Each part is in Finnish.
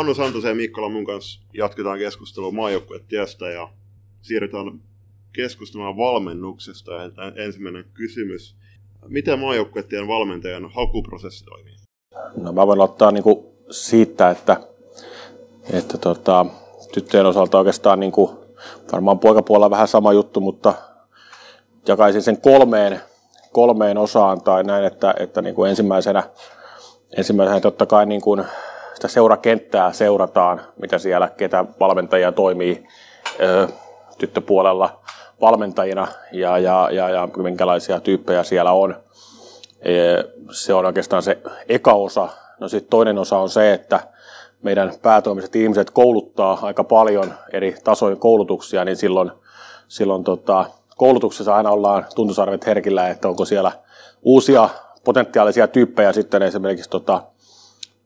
Hannu Santosen ja Mikkola mun kanssa jatketaan keskustelua maajoukkuetiestä ja siirrytään keskustelemaan valmennuksesta. Ensimmäinen kysymys. Miten maajoukkuetien valmentajan hakuprosessi toimii? No mä voin ottaa niin kuin siitä, että, että tota, tyttöjen osalta oikeastaan niin kuin, varmaan poikapuolella vähän sama juttu, mutta jakaisin sen kolmeen, kolmeen osaan tai näin, että, että niin kuin ensimmäisenä, ensimmäisenä totta kai niin kuin sitä seurakenttää seurataan, mitä siellä, ketä valmentajia toimii ö, tyttöpuolella valmentajina ja, ja, ja, ja minkälaisia tyyppejä siellä on. E, se on oikeastaan se eka osa. No sitten toinen osa on se, että meidän päätoimiset ihmiset kouluttaa aika paljon eri tasojen koulutuksia, niin silloin, silloin tota, koulutuksessa aina ollaan tuntusarvet herkillä, että onko siellä uusia potentiaalisia tyyppejä sitten esimerkiksi tota,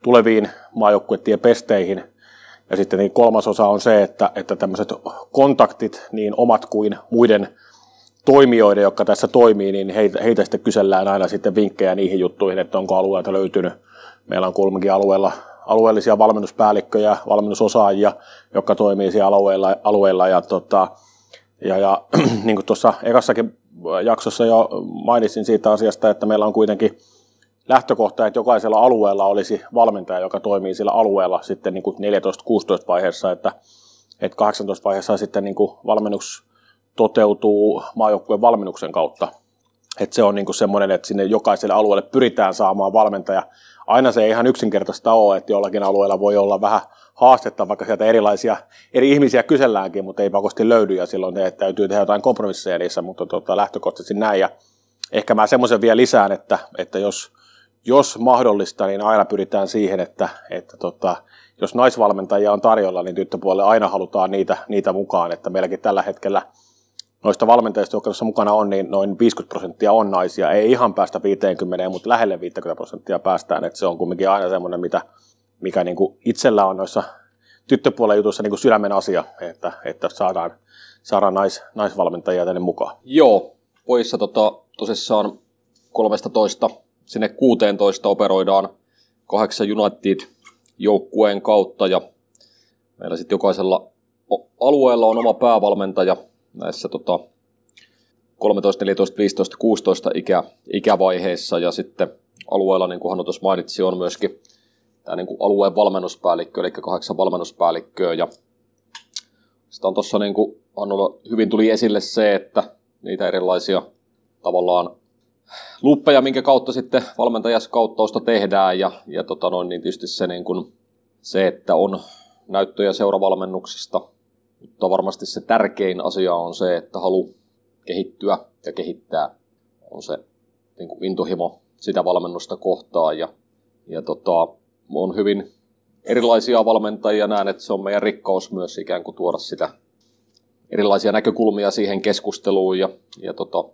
tuleviin maajoukkuetien pesteihin. Ja sitten niin kolmas osa on se, että, että tämmöiset kontaktit, niin omat kuin muiden toimijoiden, jotka tässä toimii, niin heitä, heitä sitten kysellään aina sitten vinkkejä niihin juttuihin, että onko alueelta löytynyt. Meillä on kulmakin alueella alueellisia valmennuspäällikköjä, valmennusosaajia, jotka toimii siellä alueella, alueella ja, tota, ja, ja niin kuin tuossa ekassakin jaksossa jo mainitsin siitä asiasta, että meillä on kuitenkin lähtökohta, että jokaisella alueella olisi valmentaja, joka toimii sillä alueella sitten niin kuin 14-16 vaiheessa, että, että 18 vaiheessa sitten niin kuin valmennus toteutuu maajoukkueen valmennuksen kautta. Että se on niin kuin semmoinen, että sinne jokaiselle alueelle pyritään saamaan valmentaja. Aina se ei ihan yksinkertaista ole, että jollakin alueella voi olla vähän haastetta, vaikka sieltä erilaisia eri ihmisiä kyselläänkin, mutta ei pakosti löydy ja silloin ne täytyy tehdä jotain kompromisseja niissä, mutta tota, lähtökohtaisesti näin. Ja ehkä mä semmoisen vielä lisään, että, että jos, jos mahdollista, niin aina pyritään siihen, että, että tota, jos naisvalmentajia on tarjolla, niin tyttöpuolelle aina halutaan niitä, niitä mukaan, että meilläkin tällä hetkellä noista valmentajista, jotka tuossa mukana on, niin noin 50 prosenttia on naisia. Ei ihan päästä 50, mutta lähelle 50 prosenttia päästään, että se on kumminkin aina semmoinen, mitä, mikä niin kuin itsellä on noissa tyttöpuolen jutuissa niin kuin sydämen asia, että, että saadaan, saadaan nais, naisvalmentajia tänne mukaan. Joo, poissa tota, tosissaan 13 sinne 16 operoidaan kahdeksan United-joukkueen kautta ja meillä sitten jokaisella alueella on oma päävalmentaja näissä tota, 13, 14, 15, 16 ikä, ikävaiheissa ja sitten alueella, niin kuin Hannu tuossa mainitsi, on myöskin tämä niin kuin alueen valmennuspäällikkö, eli kahdeksan valmennuspäällikköä ja sitä on tuossa niin kuin hyvin tuli esille se, että niitä erilaisia tavallaan luppeja, minkä kautta sitten valmentajaskauttausta tehdään. Ja, ja tota noin, niin tietysti se, niin kuin, se, että on näyttöjä seuravalmennuksesta, mutta varmasti se tärkein asia on se, että halu kehittyä ja kehittää on se niin kuin intohimo sitä valmennusta kohtaan. Ja, ja tota, on hyvin erilaisia valmentajia. Näen, että se on meidän rikkaus myös ikään kuin tuoda sitä erilaisia näkökulmia siihen keskusteluun. Ja, ja tota,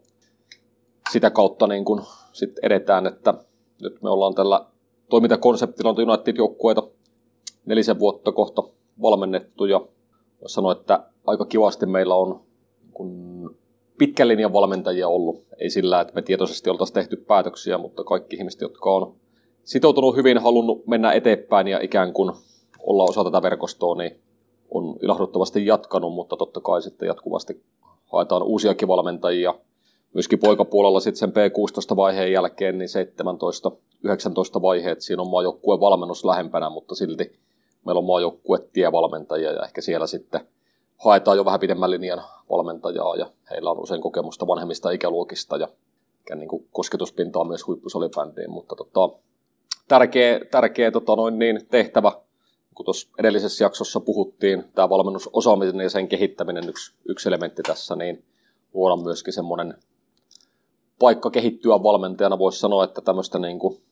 sitä kautta niin kun sit edetään, että nyt me ollaan tällä toimintakonseptilla United-joukkueita nelisen vuotta kohta valmennettu ja voisi sanoa, että aika kivasti meillä on kun pitkän linjan valmentajia ollut. Ei sillä, että me tietoisesti oltaisiin tehty päätöksiä, mutta kaikki ihmiset, jotka on sitoutunut hyvin, halunnut mennä eteenpäin ja ikään kuin olla osa tätä verkostoa, niin on ilahduttavasti jatkanut, mutta totta kai sitten jatkuvasti haetaan uusiakin valmentajia. Myöskin poikapuolella sitten sen P16-vaiheen jälkeen, niin 17-19 vaiheet, siinä on maajoukkueen valmennus lähempänä, mutta silti meillä on maajoukkuetievalmentajia ja ehkä siellä sitten haetaan jo vähän pidemmän linjan valmentajaa ja heillä on usein kokemusta vanhemmista ikäluokista ja niin kuin kosketuspintaa myös huippusolibändiin, mutta tota, tärkeä, tärkeä tota noin niin, tehtävä, kun tuossa edellisessä jaksossa puhuttiin, tämä valmennusosaaminen ja sen kehittäminen yksi, yksi elementti tässä, niin luoda myöskin semmoinen paikka kehittyä valmentajana. Voisi sanoa, että tämmöistä niin kuin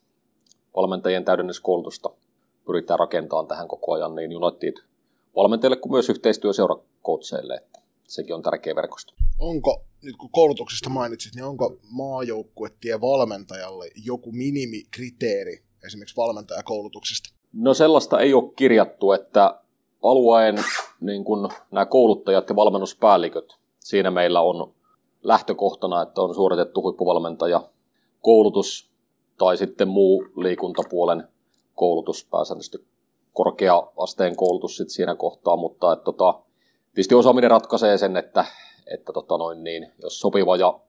valmentajien täydennyskoulutusta pyritään rakentamaan tähän koko ajan niin United valmentajille kuin myös yhteistyöseurakoutseille, että sekin on tärkeä verkosto. Onko, nyt kun koulutuksesta mainitsit, niin onko maajoukkuettien valmentajalle joku minimikriteeri esimerkiksi valmentajakoulutuksesta? No sellaista ei ole kirjattu, että alueen niin kun nämä kouluttajat ja valmennuspäälliköt, siinä meillä on lähtökohtana, että on suoritettu huippuvalmentaja koulutus tai sitten muu liikuntapuolen koulutus pääsääntöisesti korkea-asteen koulutus sit siinä kohtaa, mutta et, tota, tietysti osaaminen ratkaisee sen, että, että tota noin, niin, jos sopiva ja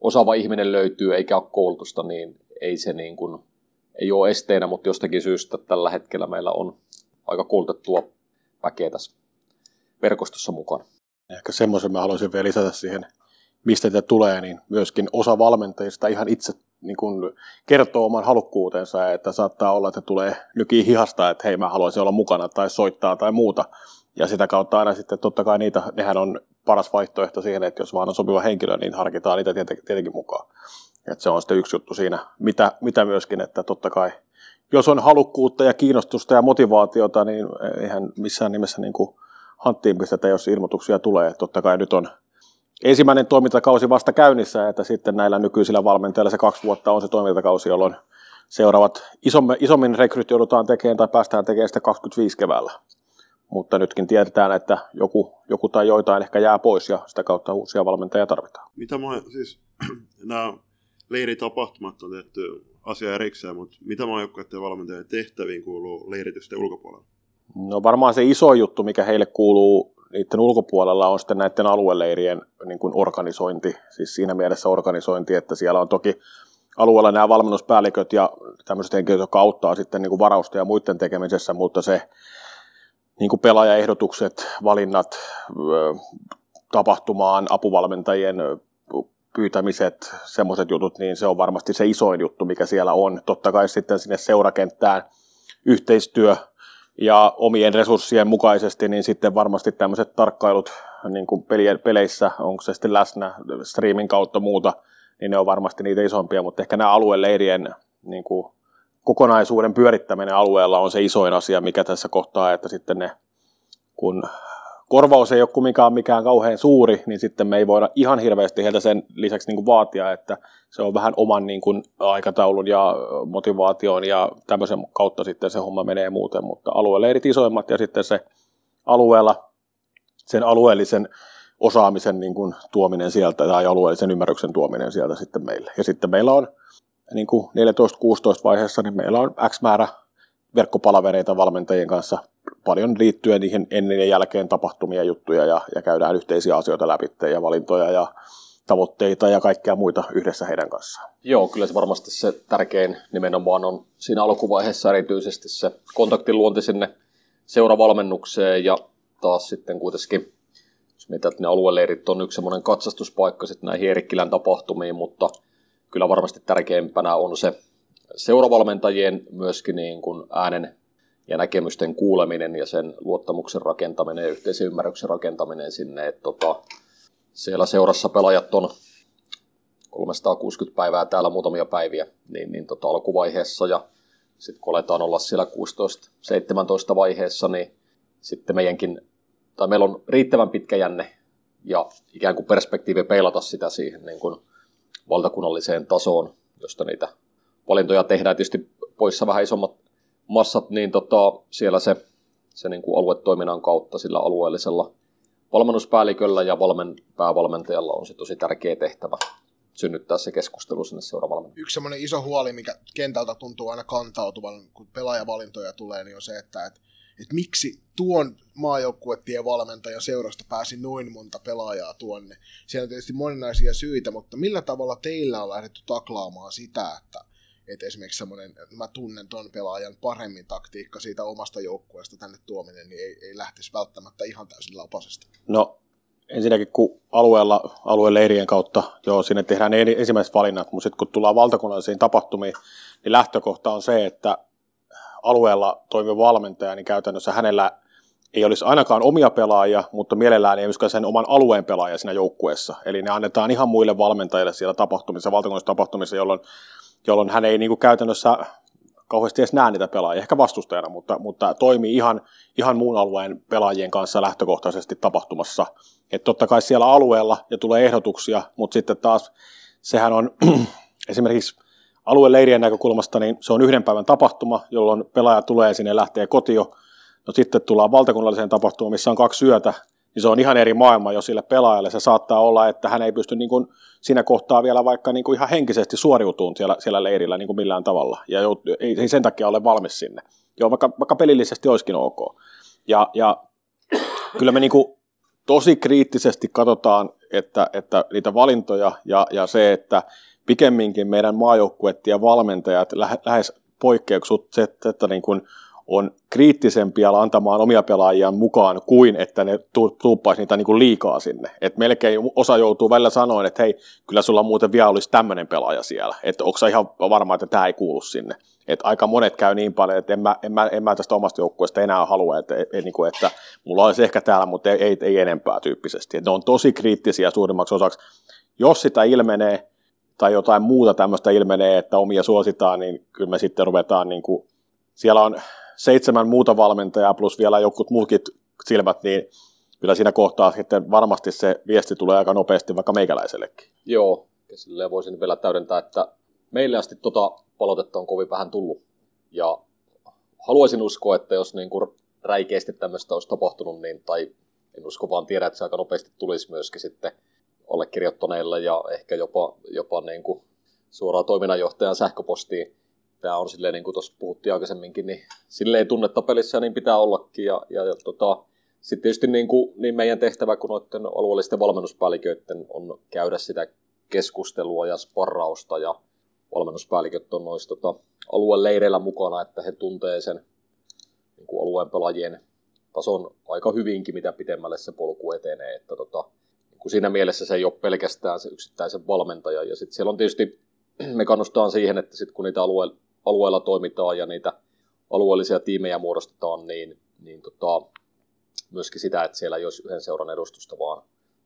osaava ihminen löytyy eikä ole koulutusta, niin ei se niin kuin, ei ole esteenä, mutta jostakin syystä tällä hetkellä meillä on aika koulutettua väkeä tässä verkostossa mukana. Ehkä semmoisen mä haluaisin vielä lisätä siihen, mistä te tulee, niin myöskin osa valmentajista ihan itse niin kun kertoo oman halukkuutensa, että saattaa olla, että tulee nyki hihasta, että hei mä haluaisin olla mukana tai soittaa tai muuta. Ja sitä kautta aina sitten totta kai niitä, nehän on paras vaihtoehto siihen, että jos vaan on sopiva henkilö, niin harkitaan niitä tietenkin mukaan. Et se on sitten yksi juttu siinä, mitä, mitä myöskin, että totta kai jos on halukkuutta ja kiinnostusta ja motivaatiota, niin eihän missään nimessä niin kuin hanttiin pistetä, jos ilmoituksia tulee. Totta kai nyt on ensimmäinen toimintakausi vasta käynnissä, että sitten näillä nykyisillä valmentajilla se kaksi vuotta on se toimintakausi, jolloin seuraavat isommin, isommin rekryt joudutaan tekemään tai päästään tekemään sitä 25 keväällä. Mutta nytkin tiedetään, että joku, joku tai joitain ehkä jää pois ja sitä kautta uusia valmentajia tarvitaan. Mitä mä, siis nämä leiritapahtumat on tehty asia erikseen, mutta mitä maajoukkueiden valmentajien tehtäviin kuuluu leiritysten ulkopuolella? No varmaan se iso juttu, mikä heille kuuluu niiden ulkopuolella on sitten näiden alueleirien niin kuin organisointi, siis siinä mielessä organisointi, että siellä on toki alueella nämä valmennuspäälliköt ja tämmöiset henkilöt, jotka auttaa sitten niin kuin varausta ja muiden tekemisessä, mutta se niin kuin pelaajaehdotukset, valinnat, tapahtumaan, apuvalmentajien pyytämiset, semmoiset jutut, niin se on varmasti se isoin juttu, mikä siellä on. Totta kai sitten sinne seurakenttään yhteistyö ja omien resurssien mukaisesti, niin sitten varmasti tämmöiset tarkkailut niin kuin peleissä, onko se sitten läsnä streamin kautta muuta, niin ne on varmasti niitä isompia, mutta ehkä nämä alueleirien niin kuin kokonaisuuden pyörittäminen alueella on se isoin asia, mikä tässä kohtaa, että sitten ne, kun korvaus ei ole kumminkaan mikään kauhean suuri, niin sitten me ei voida ihan hirveästi heiltä sen lisäksi niin kuin vaatia, että se on vähän oman niin kuin aikataulun ja motivaation ja tämmöisen kautta sitten se homma menee muuten, mutta alueleirit isoimmat ja sitten se alueella, sen alueellisen osaamisen niin kuin tuominen sieltä tai alueellisen ymmärryksen tuominen sieltä sitten meille. Ja sitten meillä on niin kuin 14-16 vaiheessa, niin meillä on X määrä verkkopalavereita valmentajien kanssa paljon liittyen niihin ennen ja jälkeen tapahtumia juttuja ja, ja käydään yhteisiä asioita läpi ja valintoja ja tavoitteita ja kaikkea muita yhdessä heidän kanssaan. Joo, kyllä se varmasti se tärkein nimenomaan on siinä alkuvaiheessa erityisesti se kontaktiluonti sinne seuravalmennukseen ja taas sitten kuitenkin, jos mitä ne alueleirit on yksi semmoinen katsastuspaikka sitten näihin Erikkilän tapahtumiin, mutta kyllä varmasti tärkeimpänä on se seuravalmentajien myöskin niin kuin äänen ja näkemysten kuuleminen ja sen luottamuksen rakentaminen ja yhteisen ymmärryksen rakentaminen sinne. Että tota, siellä seurassa pelaajat on 360 päivää täällä muutamia päiviä niin, niin tota, alkuvaiheessa ja sitten kun aletaan olla siellä 16-17 vaiheessa, niin sitten meidänkin, tai meillä on riittävän pitkä jänne ja ikään kuin perspektiivi peilata sitä siihen niin kuin valtakunnalliseen tasoon, josta niitä valintoja tehdään. Tietysti poissa vähän isommat massat, niin tota, siellä se, se niin kuin aluetoiminnan kautta sillä alueellisella valmennuspäälliköllä ja valmen, päävalmentajalla on se tosi tärkeä tehtävä synnyttää se keskustelu sinne seuraavalle. Yksi semmoinen iso huoli, mikä kentältä tuntuu aina kantautuvan, kun pelaajavalintoja tulee, niin on se, että, että, että miksi tuon maajoukkuetien valmentajan seurasta pääsi noin monta pelaajaa tuonne. Siellä on tietysti moninaisia syitä, mutta millä tavalla teillä on lähdetty taklaamaan sitä, että, että esimerkiksi semmoinen, mä tunnen ton pelaajan paremmin taktiikka siitä omasta joukkueesta tänne tuominen, niin ei, ei lähtisi välttämättä ihan täysin lapasesta. No ensinnäkin kun alueella, alueen leirien kautta, joo, sinne tehdään ne ensimmäiset valinnat, mutta sitten kun tullaan valtakunnallisiin tapahtumiin, niin lähtökohta on se, että alueella toimiva valmentaja, niin käytännössä hänellä ei olisi ainakaan omia pelaajia, mutta mielellään ei myöskään sen oman alueen pelaaja siinä joukkueessa. Eli ne annetaan ihan muille valmentajille siellä tapahtumissa, valtakunnallisissa tapahtumissa, jolloin jolloin hän ei niin kuin käytännössä kauheasti edes näe niitä pelaajia, ehkä vastustajana, mutta, mutta toimii ihan, ihan muun alueen pelaajien kanssa lähtökohtaisesti tapahtumassa. Että totta kai siellä alueella ja tulee ehdotuksia, mutta sitten taas sehän on esimerkiksi alueen leirien näkökulmasta, niin se on yhden päivän tapahtuma, jolloin pelaaja tulee sinne lähtee kotio. No sitten tullaan valtakunnalliseen tapahtumaan, missä on kaksi yötä, niin se on ihan eri maailma jo sille pelaajalle. Se saattaa olla, että hän ei pysty niin kuin siinä kohtaa vielä vaikka niin kuin ihan henkisesti suoriutumaan siellä, siellä leirillä niin kuin millään tavalla, ja ei, ei sen takia ole valmis sinne. Joo, vaikka, vaikka pelillisesti olisikin ok. Ja, ja kyllä me niin kuin tosi kriittisesti katsotaan, että, että niitä valintoja ja, ja se, että pikemminkin meidän maajoukkuet ja valmentajat lähes poikkeuksut, se, että, että niin kuin on kriittisempiä antamaan omia pelaajia mukaan kuin että ne tuuppaisi niitä niin kuin liikaa sinne. Et melkein osa joutuu välillä sanoen, että hei, kyllä sulla muuten vielä olisi tämmöinen pelaaja siellä. Että onko ihan varma, että tämä ei kuulu sinne. Et aika monet käy niin paljon, että en mä, en mä, en mä tästä omasta joukkueesta enää halua, että, et, niin kuin, että mulla olisi ehkä täällä, mutta ei, ei, ei enempää tyyppisesti. Et ne on tosi kriittisiä suurimmaksi osaksi. Jos sitä ilmenee tai jotain muuta tämmöistä ilmenee, että omia suositaan, niin kyllä me sitten ruvetaan, niin kuin, siellä on seitsemän muuta valmentajaa plus vielä jokut muutkin silmät, niin kyllä siinä kohtaa sitten varmasti se viesti tulee aika nopeasti vaikka meikäläisellekin. Joo, ja silleen voisin vielä täydentää, että meille asti tota palautetta on kovin vähän tullut. Ja haluaisin uskoa, että jos niin kuin räikeästi tämmöistä olisi tapahtunut, niin, tai en usko vaan tiedä, että se aika nopeasti tulisi myöskin sitten allekirjoittaneille ja ehkä jopa, jopa niin kuin suoraan toiminnanjohtajan sähköpostiin. Tämä on silleen, niin kuin tuossa puhuttiin aikaisemminkin, niin silleen tunnetta pelissä niin pitää ollakin. Ja, ja, ja tota, sitten tietysti niin, kuin, niin meidän tehtävä kuin noiden alueellisten valmennuspäälliköiden on käydä sitä keskustelua ja sparrausta ja valmennuspäälliköt on noissa tota, alueen leireillä mukana, että he tuntee sen niin kuin alueen pelaajien tason aika hyvinkin, mitä pitemmälle se polku etenee. Että tota, niin kuin siinä mielessä se ei ole pelkästään se yksittäisen valmentaja. Ja sitten siellä on tietysti, me kannustaan siihen, että sit kun niitä alue, alueella toimitaan ja niitä alueellisia tiimejä muodostetaan, niin, niin tota, myöskin sitä, että siellä ei olisi yhden seuran edustusta, vaan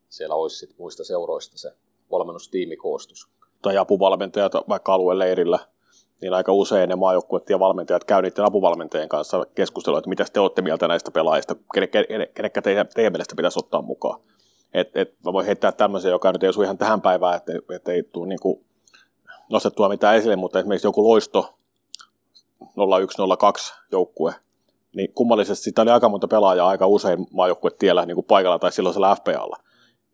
siellä olisi sit muista seuroista se valmennustiimikoostus tai apuvalmentajat vaikka alueleirillä, niin aika usein ne maajoukkueet ja valmentajat käy niiden apuvalmentajien kanssa keskustelua, että mitä te olette mieltä näistä pelaajista, kenekkä teidän, teidän mielestä pitäisi ottaa mukaan. Et, et mä voin heittää tämmöisen, joka nyt ei osu ihan tähän päivään, että et ei tule niin nostettua mitään esille, mutta esimerkiksi joku loisto 0102 joukkue, niin kummallisesti sitä oli aika monta pelaajaa aika usein maajoukkue tiellä niin kuin paikalla tai silloisella FPAlla.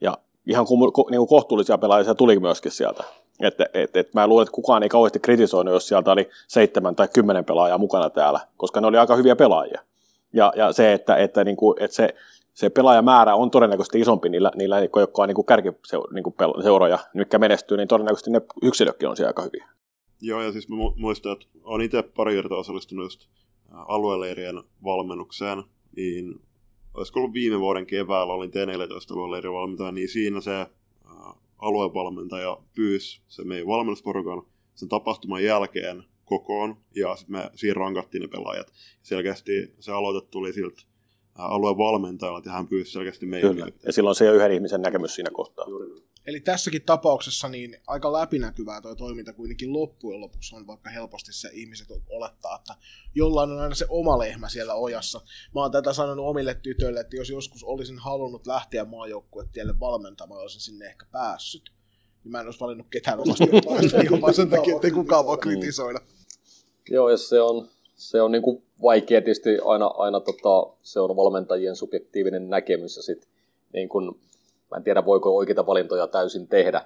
Ja ihan niin kuin kohtuullisia pelaajia tuli myöskin sieltä. Et, et, et mä luulen, että kukaan ei kauheasti kritisoinut, jos sieltä oli seitsemän tai kymmenen pelaajaa mukana täällä, koska ne oli aika hyviä pelaajia. Ja, ja se, että, että, niin kuin, että se, se pelaajamäärä on todennäköisesti isompi niillä, niillä jotka on niin kärkiseuroja, niin mitkä menestyy, niin todennäköisesti ne yksilökin on siellä aika hyviä. Joo, ja siis mä muistan, että olen itse pari kertaa osallistunut just alueleirien valmennukseen, niin olisiko ollut viime vuoden keväällä, olin T14 alueleirin valmentaja, niin siinä se aluevalmentaja pyysi se meidän valmennusporukan sen tapahtuman jälkeen kokoon, ja sitten me siinä rankattiin ne pelaajat. Selkeästi se aloite tuli siltä alueen valmentajalta, että hän pyysi selkeästi meidän Kyllä. Ja silloin se on yhden ihmisen näkemys siinä kohtaa. Juuri. Eli tässäkin tapauksessa niin aika läpinäkyvää tuo toiminta kuitenkin loppujen lopuksi on, vaikka helposti se ihmiset olettaa, että jollain on aina se oma lehmä siellä ojassa. Mä oon tätä sanonut omille tytöille, että jos joskus olisin halunnut lähteä maajoukkuetielle valmentamaan, olisin sinne ehkä päässyt. Niin mä en olisi valinnut ketään omasta jopa sen takia, että ei kukaan voi kritisoida. Joo, ja se on, se on niin kuin vaikea tietysti aina, aina tota, se on valmentajien subjektiivinen näkemys ja sitten niin kuin Mä en tiedä, voiko oikeita valintoja täysin tehdä.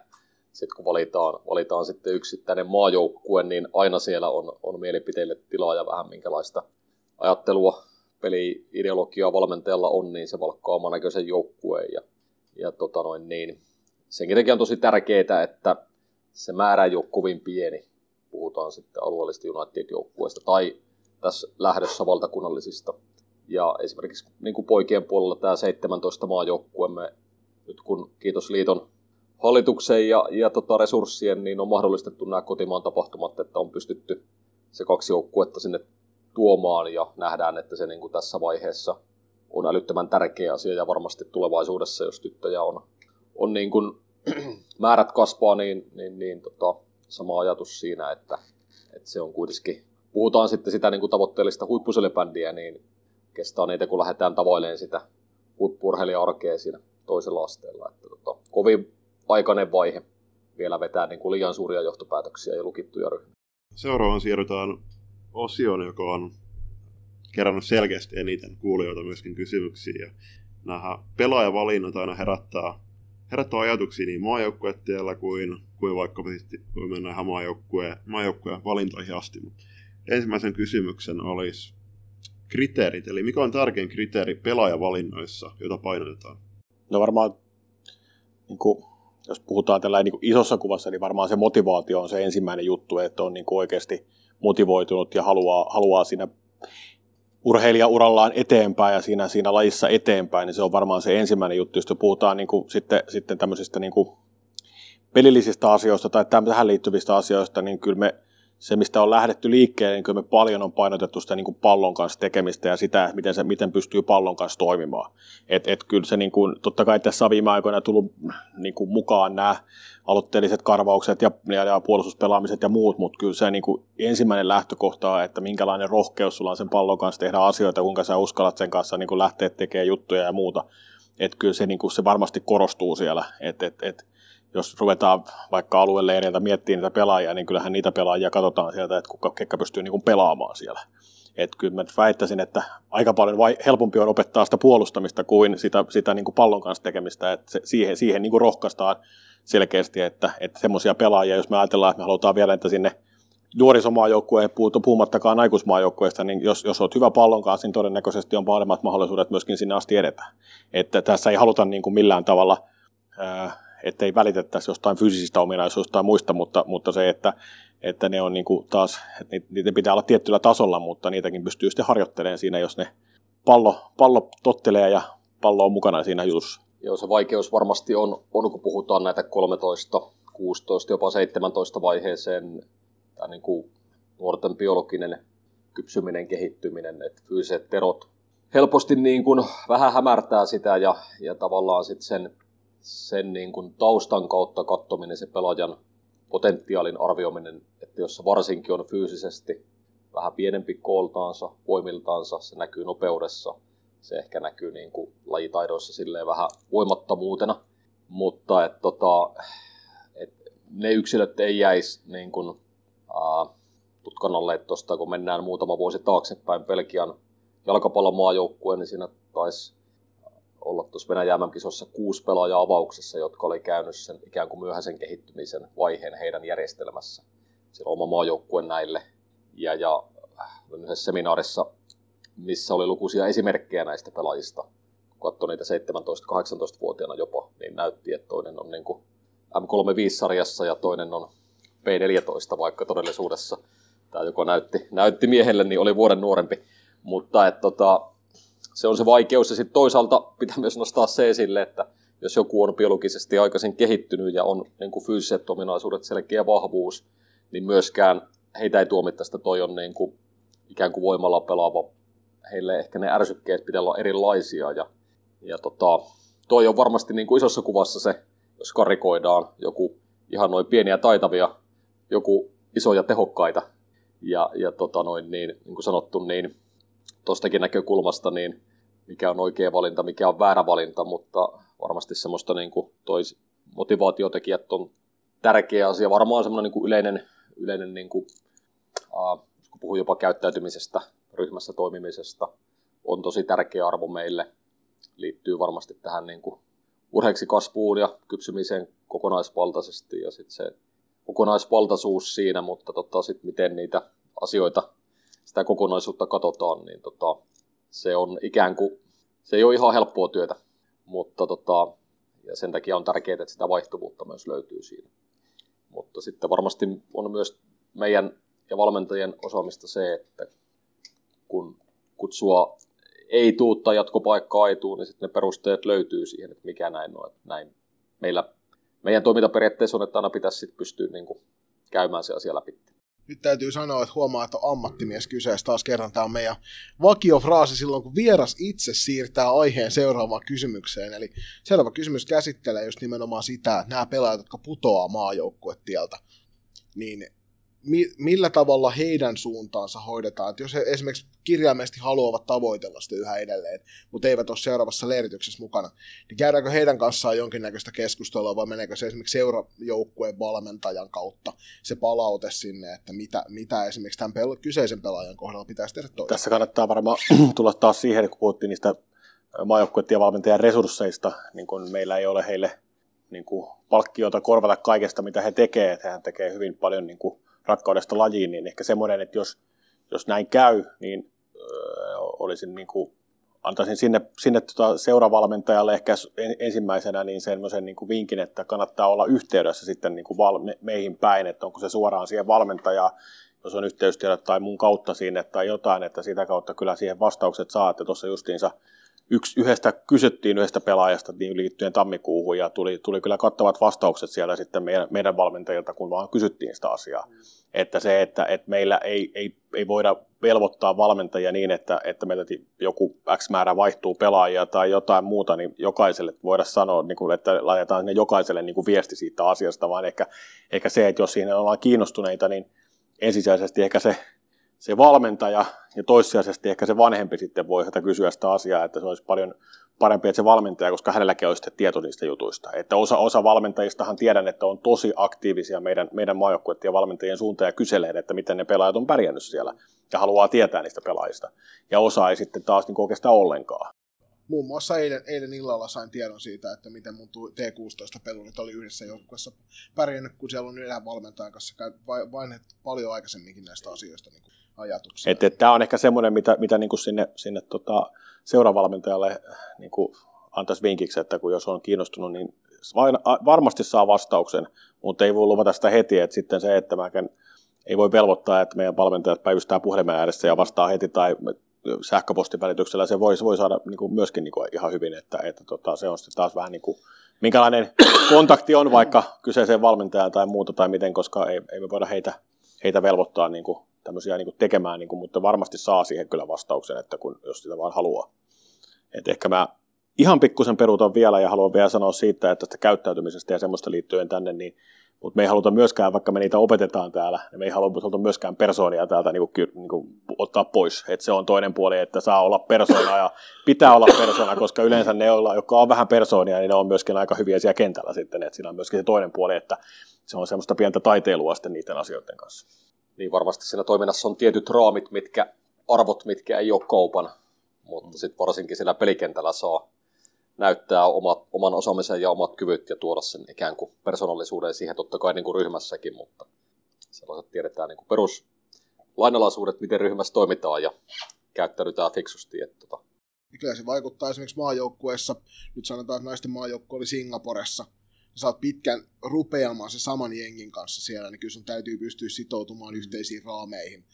Sitten kun valitaan, valitaan sitten yksittäinen maajoukkue, niin aina siellä on, on mielipiteille tilaa ja vähän minkälaista ajattelua peli-ideologiaa valmentajalla on, niin se valkkaa oman näköisen joukkueen. Ja, ja tota noin, niin, senkin takia on tosi tärkeää, että se määrä ei ole kovin pieni. Puhutaan sitten alueellisesta United-joukkueesta tai tässä lähdössä valtakunnallisista. Ja esimerkiksi niin kuin poikien puolella tämä 17 maajoukkuemme nyt kun kiitos liiton hallituksen ja, ja tota resurssien, niin on mahdollistettu nämä kotimaan tapahtumat, että on pystytty se kaksi joukkuetta sinne tuomaan ja nähdään, että se niin kuin tässä vaiheessa on älyttömän tärkeä asia ja varmasti tulevaisuudessa, jos tyttöjä on, on niin kuin, määrät kasvaa, niin, niin, niin tota, sama ajatus siinä, että, että se on kuitenkin, puhutaan sitten sitä niin kuin tavoitteellista huippuselibändiä, niin kestää niitä, kun lähdetään tavoilleen sitä huippurheilija-arkea siinä toisella asteella. Että tota, kovin aikainen vaihe vielä vetää niin kuin liian suuria johtopäätöksiä ja lukittuja ryhmiä. Seuraavaan siirrytään osioon, joka on kerännyt selkeästi eniten kuulijoita myöskin kysymyksiä. Ja nämä pelaajavalinnat aina herättää, herättää ajatuksia niin maajoukkuetiellä kuin, kuin vaikka kun mennään ihan maajoukkueen, maajoukkueen valintoihin asti. Ensimmäisen kysymyksen olisi kriteerit, eli mikä on tärkein kriteeri pelaajavalinnoissa, jota painotetaan? No varmaan, niin kuin, jos puhutaan tällä niin isossa kuvassa, niin varmaan se motivaatio on se ensimmäinen juttu, että on niin kuin oikeasti motivoitunut ja haluaa, haluaa siinä urheilijaurallaan eteenpäin ja siinä, siinä lajissa eteenpäin, niin se on varmaan se ensimmäinen juttu, jos puhutaan niin kuin, sitten, sitten tämmöisistä niin kuin pelillisistä asioista tai tähän liittyvistä asioista, niin kyllä me se, mistä on lähdetty liikkeelle, niin kyllä me paljon on painotettu sitä niin kuin pallon kanssa tekemistä ja sitä, miten, se, miten pystyy pallon kanssa toimimaan. Et, et kyllä se, niin kuin, totta kai tässä on viime aikoina tullut niin kuin mukaan nämä aloitteelliset karvaukset ja, ja, ja puolustuspelaamiset ja muut, mutta kyllä se niin kuin ensimmäinen lähtökohta on, että minkälainen rohkeus sulla on sen pallon kanssa tehdä asioita, kuinka sä uskallat sen kanssa niin kuin lähteä tekemään juttuja ja muuta. Että kyllä se, niin kuin, se varmasti korostuu siellä, että et, et, jos ruvetaan vaikka alueleiriltä miettimään niitä pelaajia, niin kyllähän niitä pelaajia katsotaan sieltä, että kuka, ketkä pystyy niin pelaamaan siellä. Et kyllä mä väittäisin, että aika paljon vai, helpompi on opettaa sitä puolustamista kuin sitä, sitä niin kuin pallon kanssa tekemistä, että se, siihen, siihen niin kuin rohkaistaan selkeästi, että, että semmoisia pelaajia, jos me ajatellaan, että me halutaan vielä, että sinne nuorisomaajoukkueen puhumattakaan aikuismaajoukkueesta, niin jos, jos olet hyvä pallon kanssa, niin todennäköisesti on paremmat mahdollisuudet myöskin sinne asti edetä. Että tässä ei haluta niin kuin millään tavalla ää, ettei välitettäisi jostain fyysisistä ominaisuuksista tai muista, mutta, mutta se, että, että ne on niin kuin taas, että niiden pitää olla tiettyllä tasolla, mutta niitäkin pystyy sitten harjoittelemaan siinä, jos ne pallo, pallo tottelee ja pallo on mukana siinä jutussa. Joo, se vaikeus varmasti on, on kun puhutaan näitä 13, 16, jopa 17 vaiheeseen, tämä niin kuin nuorten biologinen kypsyminen, kehittyminen, että fyysiset terot helposti niin kuin vähän hämärtää sitä ja, ja tavallaan sitten sen sen niin kuin taustan kautta katsominen, se pelaajan potentiaalin arvioiminen, että jos se varsinkin on fyysisesti vähän pienempi kooltaansa, voimiltaansa, se näkyy nopeudessa, se ehkä näkyy niin kuin lajitaidoissa silleen vähän voimattomuutena, mutta et, tota, et ne yksilöt ei jäisi niin kuin, ää, tutkan alle, tuosta kun mennään muutama vuosi taaksepäin Belgian jalkapallomaajoukkueen, niin siinä taisi olla tuossa Venäjän MM-kisossa kuusi pelaajaa avauksessa, jotka oli käynyt sen ikään kuin myöhäisen kehittymisen vaiheen heidän järjestelmässä. Siellä oma maajoukkue näille. Ja, ja olin yhdessä seminaarissa, missä oli lukuisia esimerkkejä näistä pelaajista. Kun katsoi niitä 17-18-vuotiaana jopa, niin näytti, että toinen on niin kuin M35-sarjassa ja toinen on P14, vaikka todellisuudessa tämä joko näytti, näytti miehelle, niin oli vuoden nuorempi. Mutta että tota, se on se vaikeus. Ja sitten toisaalta pitää myös nostaa se esille, että jos joku on biologisesti aikaisin kehittynyt ja on niin kuin fyysiset ominaisuudet selkeä vahvuus, niin myöskään heitä ei tuomita sitä, toi on niin kuin ikään kuin voimalla pelaava. Heille ehkä ne ärsykkeet pitää olla erilaisia ja, ja tota, toi on varmasti niin kuin isossa kuvassa se, jos karikoidaan joku ihan noin pieniä taitavia, joku isoja tehokkaita ja, ja tota noin, niin, niin kuin sanottu, niin tuostakin näkökulmasta, niin mikä on oikea valinta, mikä on väärä valinta, mutta varmasti semmoista niin kuin toi motivaatiotekijät on tärkeä asia. Varmaan semmoinen niin kuin yleinen, yleinen niin kuin, äh, kun puhuu jopa käyttäytymisestä, ryhmässä toimimisesta, on tosi tärkeä arvo meille. Liittyy varmasti tähän niin kuin urheiksi kasvuun ja kypsymiseen kokonaisvaltaisesti ja sitten se kokonaisvaltaisuus siinä, mutta tota, sit miten niitä asioita, sitä kokonaisuutta katsotaan, niin tota, se on ikään kuin, se ei ole ihan helppoa työtä, mutta tota, ja sen takia on tärkeää, että sitä vaihtuvuutta myös löytyy siinä. Mutta sitten varmasti on myös meidän ja valmentajien osaamista se, että kun kutsua ei tuu tai jatkopaikka ei tuu, niin sitten ne perusteet löytyy siihen, että mikä näin on. Että näin meillä, meidän toimintaperiaatteessa on, että aina pitäisi sitten pystyä niin kuin käymään se asia läpi nyt täytyy sanoa, että huomaa, että on ammattimies kyseessä taas kerran. Tämä on meidän vakiofraasi silloin, kun vieras itse siirtää aiheen seuraavaan kysymykseen. Eli seuraava kysymys käsittelee just nimenomaan sitä, että nämä pelaajat, jotka putoaa maajoukkuetieltä, niin mi- millä tavalla heidän suuntaansa hoidetaan. Että jos he esimerkiksi kirjaimellisesti haluavat tavoitella sitä yhä edelleen, mutta eivät ole seuraavassa leirityksessä mukana, niin käydäänkö heidän kanssaan jonkinnäköistä keskustelua vai meneekö se esimerkiksi seurajoukkueen valmentajan kautta se palaute sinne, että mitä, mitä esimerkiksi tämän pel- kyseisen pelaajan kohdalla pitäisi tehdä toisin. Tässä kannattaa varmaan tulla taas siihen, kun puhuttiin niistä maajoukkuetievalmentajan resursseista, niin kun meillä ei ole heille niin kuin palkkiota korvata kaikesta, mitä he tekevät, että hän tekee hyvin paljon niin kuin rakkaudesta lajiin, niin ehkä semmoinen, että jos, jos näin käy, niin öö, olisin niin kuin, antaisin sinne, sinne tota seuravalmentajalle ehkä ensimmäisenä niin semmoisen niin kuin vinkin, että kannattaa olla yhteydessä sitten niin kuin val, me, meihin päin, että onko se suoraan siihen valmentajaan, jos on yhteystiedot tai mun kautta sinne tai jotain, että sitä kautta kyllä siihen vastaukset saatte. Tuossa justiinsa yksi, yhdestä kysyttiin yhdestä pelaajasta niin liittyen tammikuuhun ja tuli, tuli kyllä kattavat vastaukset siellä sitten meidän, meidän valmentajilta, kun vaan kysyttiin sitä asiaa. Mm. Että se, että, että meillä ei, ei, ei voida velvoittaa valmentajia niin, että, että meiltä joku X määrä vaihtuu pelaajia tai jotain muuta, niin jokaiselle voida sanoa, niin kuin, että laitetaan ne jokaiselle niin kuin viesti siitä asiasta, vaan ehkä, ehkä se, että jos siinä ollaan kiinnostuneita, niin ensisijaisesti ehkä se se valmentaja ja toissijaisesti ehkä se vanhempi sitten voi sitä kysyä sitä asiaa, että se olisi paljon parempi, että se valmentaja, koska hänelläkin olisi sitten tieto niistä jutuista. Että osa, osa valmentajistahan tiedän, että on tosi aktiivisia meidän, meidän maajoukkueiden ja valmentajien suuntaan ja kyselee, että miten ne pelaajat on pärjännyt siellä ja haluaa tietää niistä pelaajista. Ja osa ei sitten taas niin oikeastaan ollenkaan. Muun muassa eilen, eilen illalla sain tiedon siitä, että miten mun T16-pelurit oli yhdessä joukkueessa pärjännyt, kun siellä on yhden valmentajan kanssa vain paljon aikaisemminkin näistä asioista niin ajatuksia. Että, että tämä on ehkä semmoinen, mitä, mitä niin kuin sinne, sinne tota, seuravalmentajalle niin kuin antaisi vinkiksi, että kun jos on kiinnostunut, niin varmasti saa vastauksen, mutta ei voi luvata sitä heti, että sitten se, että mä ei voi velvoittaa, että meidän valmentajat päivystää puhelimen ääressä ja vastaa heti tai sähköpostin välityksellä, se voi, voi saada niin kuin myöskin niin kuin ihan hyvin, että, että tota, se on sitten taas vähän niin kuin, minkälainen kontakti on vaikka kyseiseen valmentajaan tai muuta tai miten, koska ei, ei me voida heitä, heitä velvoittaa niin kuin tämmöisiä niin kuin tekemään, niin kuin, mutta varmasti saa siihen kyllä vastauksen, että kun, jos sitä vaan haluaa. Et ehkä mä ihan pikkusen peruutan vielä ja haluan vielä sanoa siitä, että tästä käyttäytymisestä ja semmoista liittyen tänne, niin mutta me ei haluta myöskään, vaikka me niitä opetetaan täällä, niin me ei haluta myöskään persoonia täältä niin kuin, niin kuin ottaa pois. Et se on toinen puoli, että saa olla persoona ja pitää olla persoona, koska yleensä ne, jotka on vähän persoonia, niin ne on myöskin aika hyviä siellä kentällä sitten. Et siinä on myöskin se toinen puoli, että se on semmoista pientä taiteilua sitten niiden asioiden kanssa niin varmasti siinä toiminnassa on tietyt raamit, mitkä, arvot, mitkä ei ole kaupan, mutta mm. sitten varsinkin siellä pelikentällä saa näyttää omat, oman osaamisen ja omat kyvyt ja tuoda sen ikään kuin persoonallisuuden siihen totta kai niin kuin ryhmässäkin, mutta sellaiset tiedetään niin kuin perus lainalaisuudet, miten ryhmässä toimitaan ja käyttäydytään fiksusti. Että tota. Kyllä se vaikuttaa esimerkiksi maajoukkueessa, nyt sanotaan, että naisten maajoukkue oli Singaporessa, sä oot pitkän rupeamaan se saman jengin kanssa siellä, niin kyllä sun täytyy pystyä sitoutumaan mm. yhteisiin raameihin.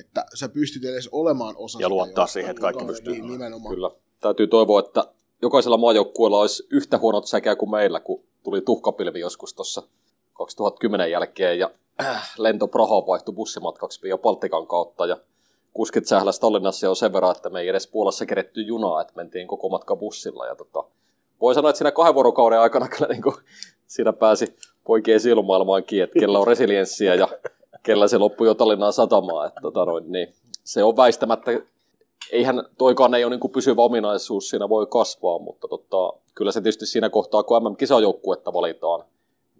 Että sä pystyt edes olemaan osa Ja luottaa siihen, että kaikki pystyy. Niin, nimenomaan. Kyllä. Täytyy toivoa, että jokaisella maajoukkueella olisi yhtä huonot säkeä kuin meillä, kun tuli tuhkapilvi joskus tuossa 2010 jälkeen ja äh, lento Prahaan vaihtui bussimatkaksi ja Baltikan kautta ja kuskit sähläs Tallinnassa on sen verran, että me ei edes Puolassa keretty junaa, että mentiin koko matka bussilla ja tota, voi sanoa, että siinä kahden vuorokauden aikana kyllä niin kuin, siinä pääsi poikien silmaailmaankin, että kellä on resilienssiä ja kellä se loppui jo Tallinnaan satamaan. Että, tota noin, niin se on väistämättä, eihän toikaan ei ole niin kuin pysyvä ominaisuus, siinä voi kasvaa, mutta tota, kyllä se tietysti siinä kohtaa, kun MM-kisajoukkuetta valitaan,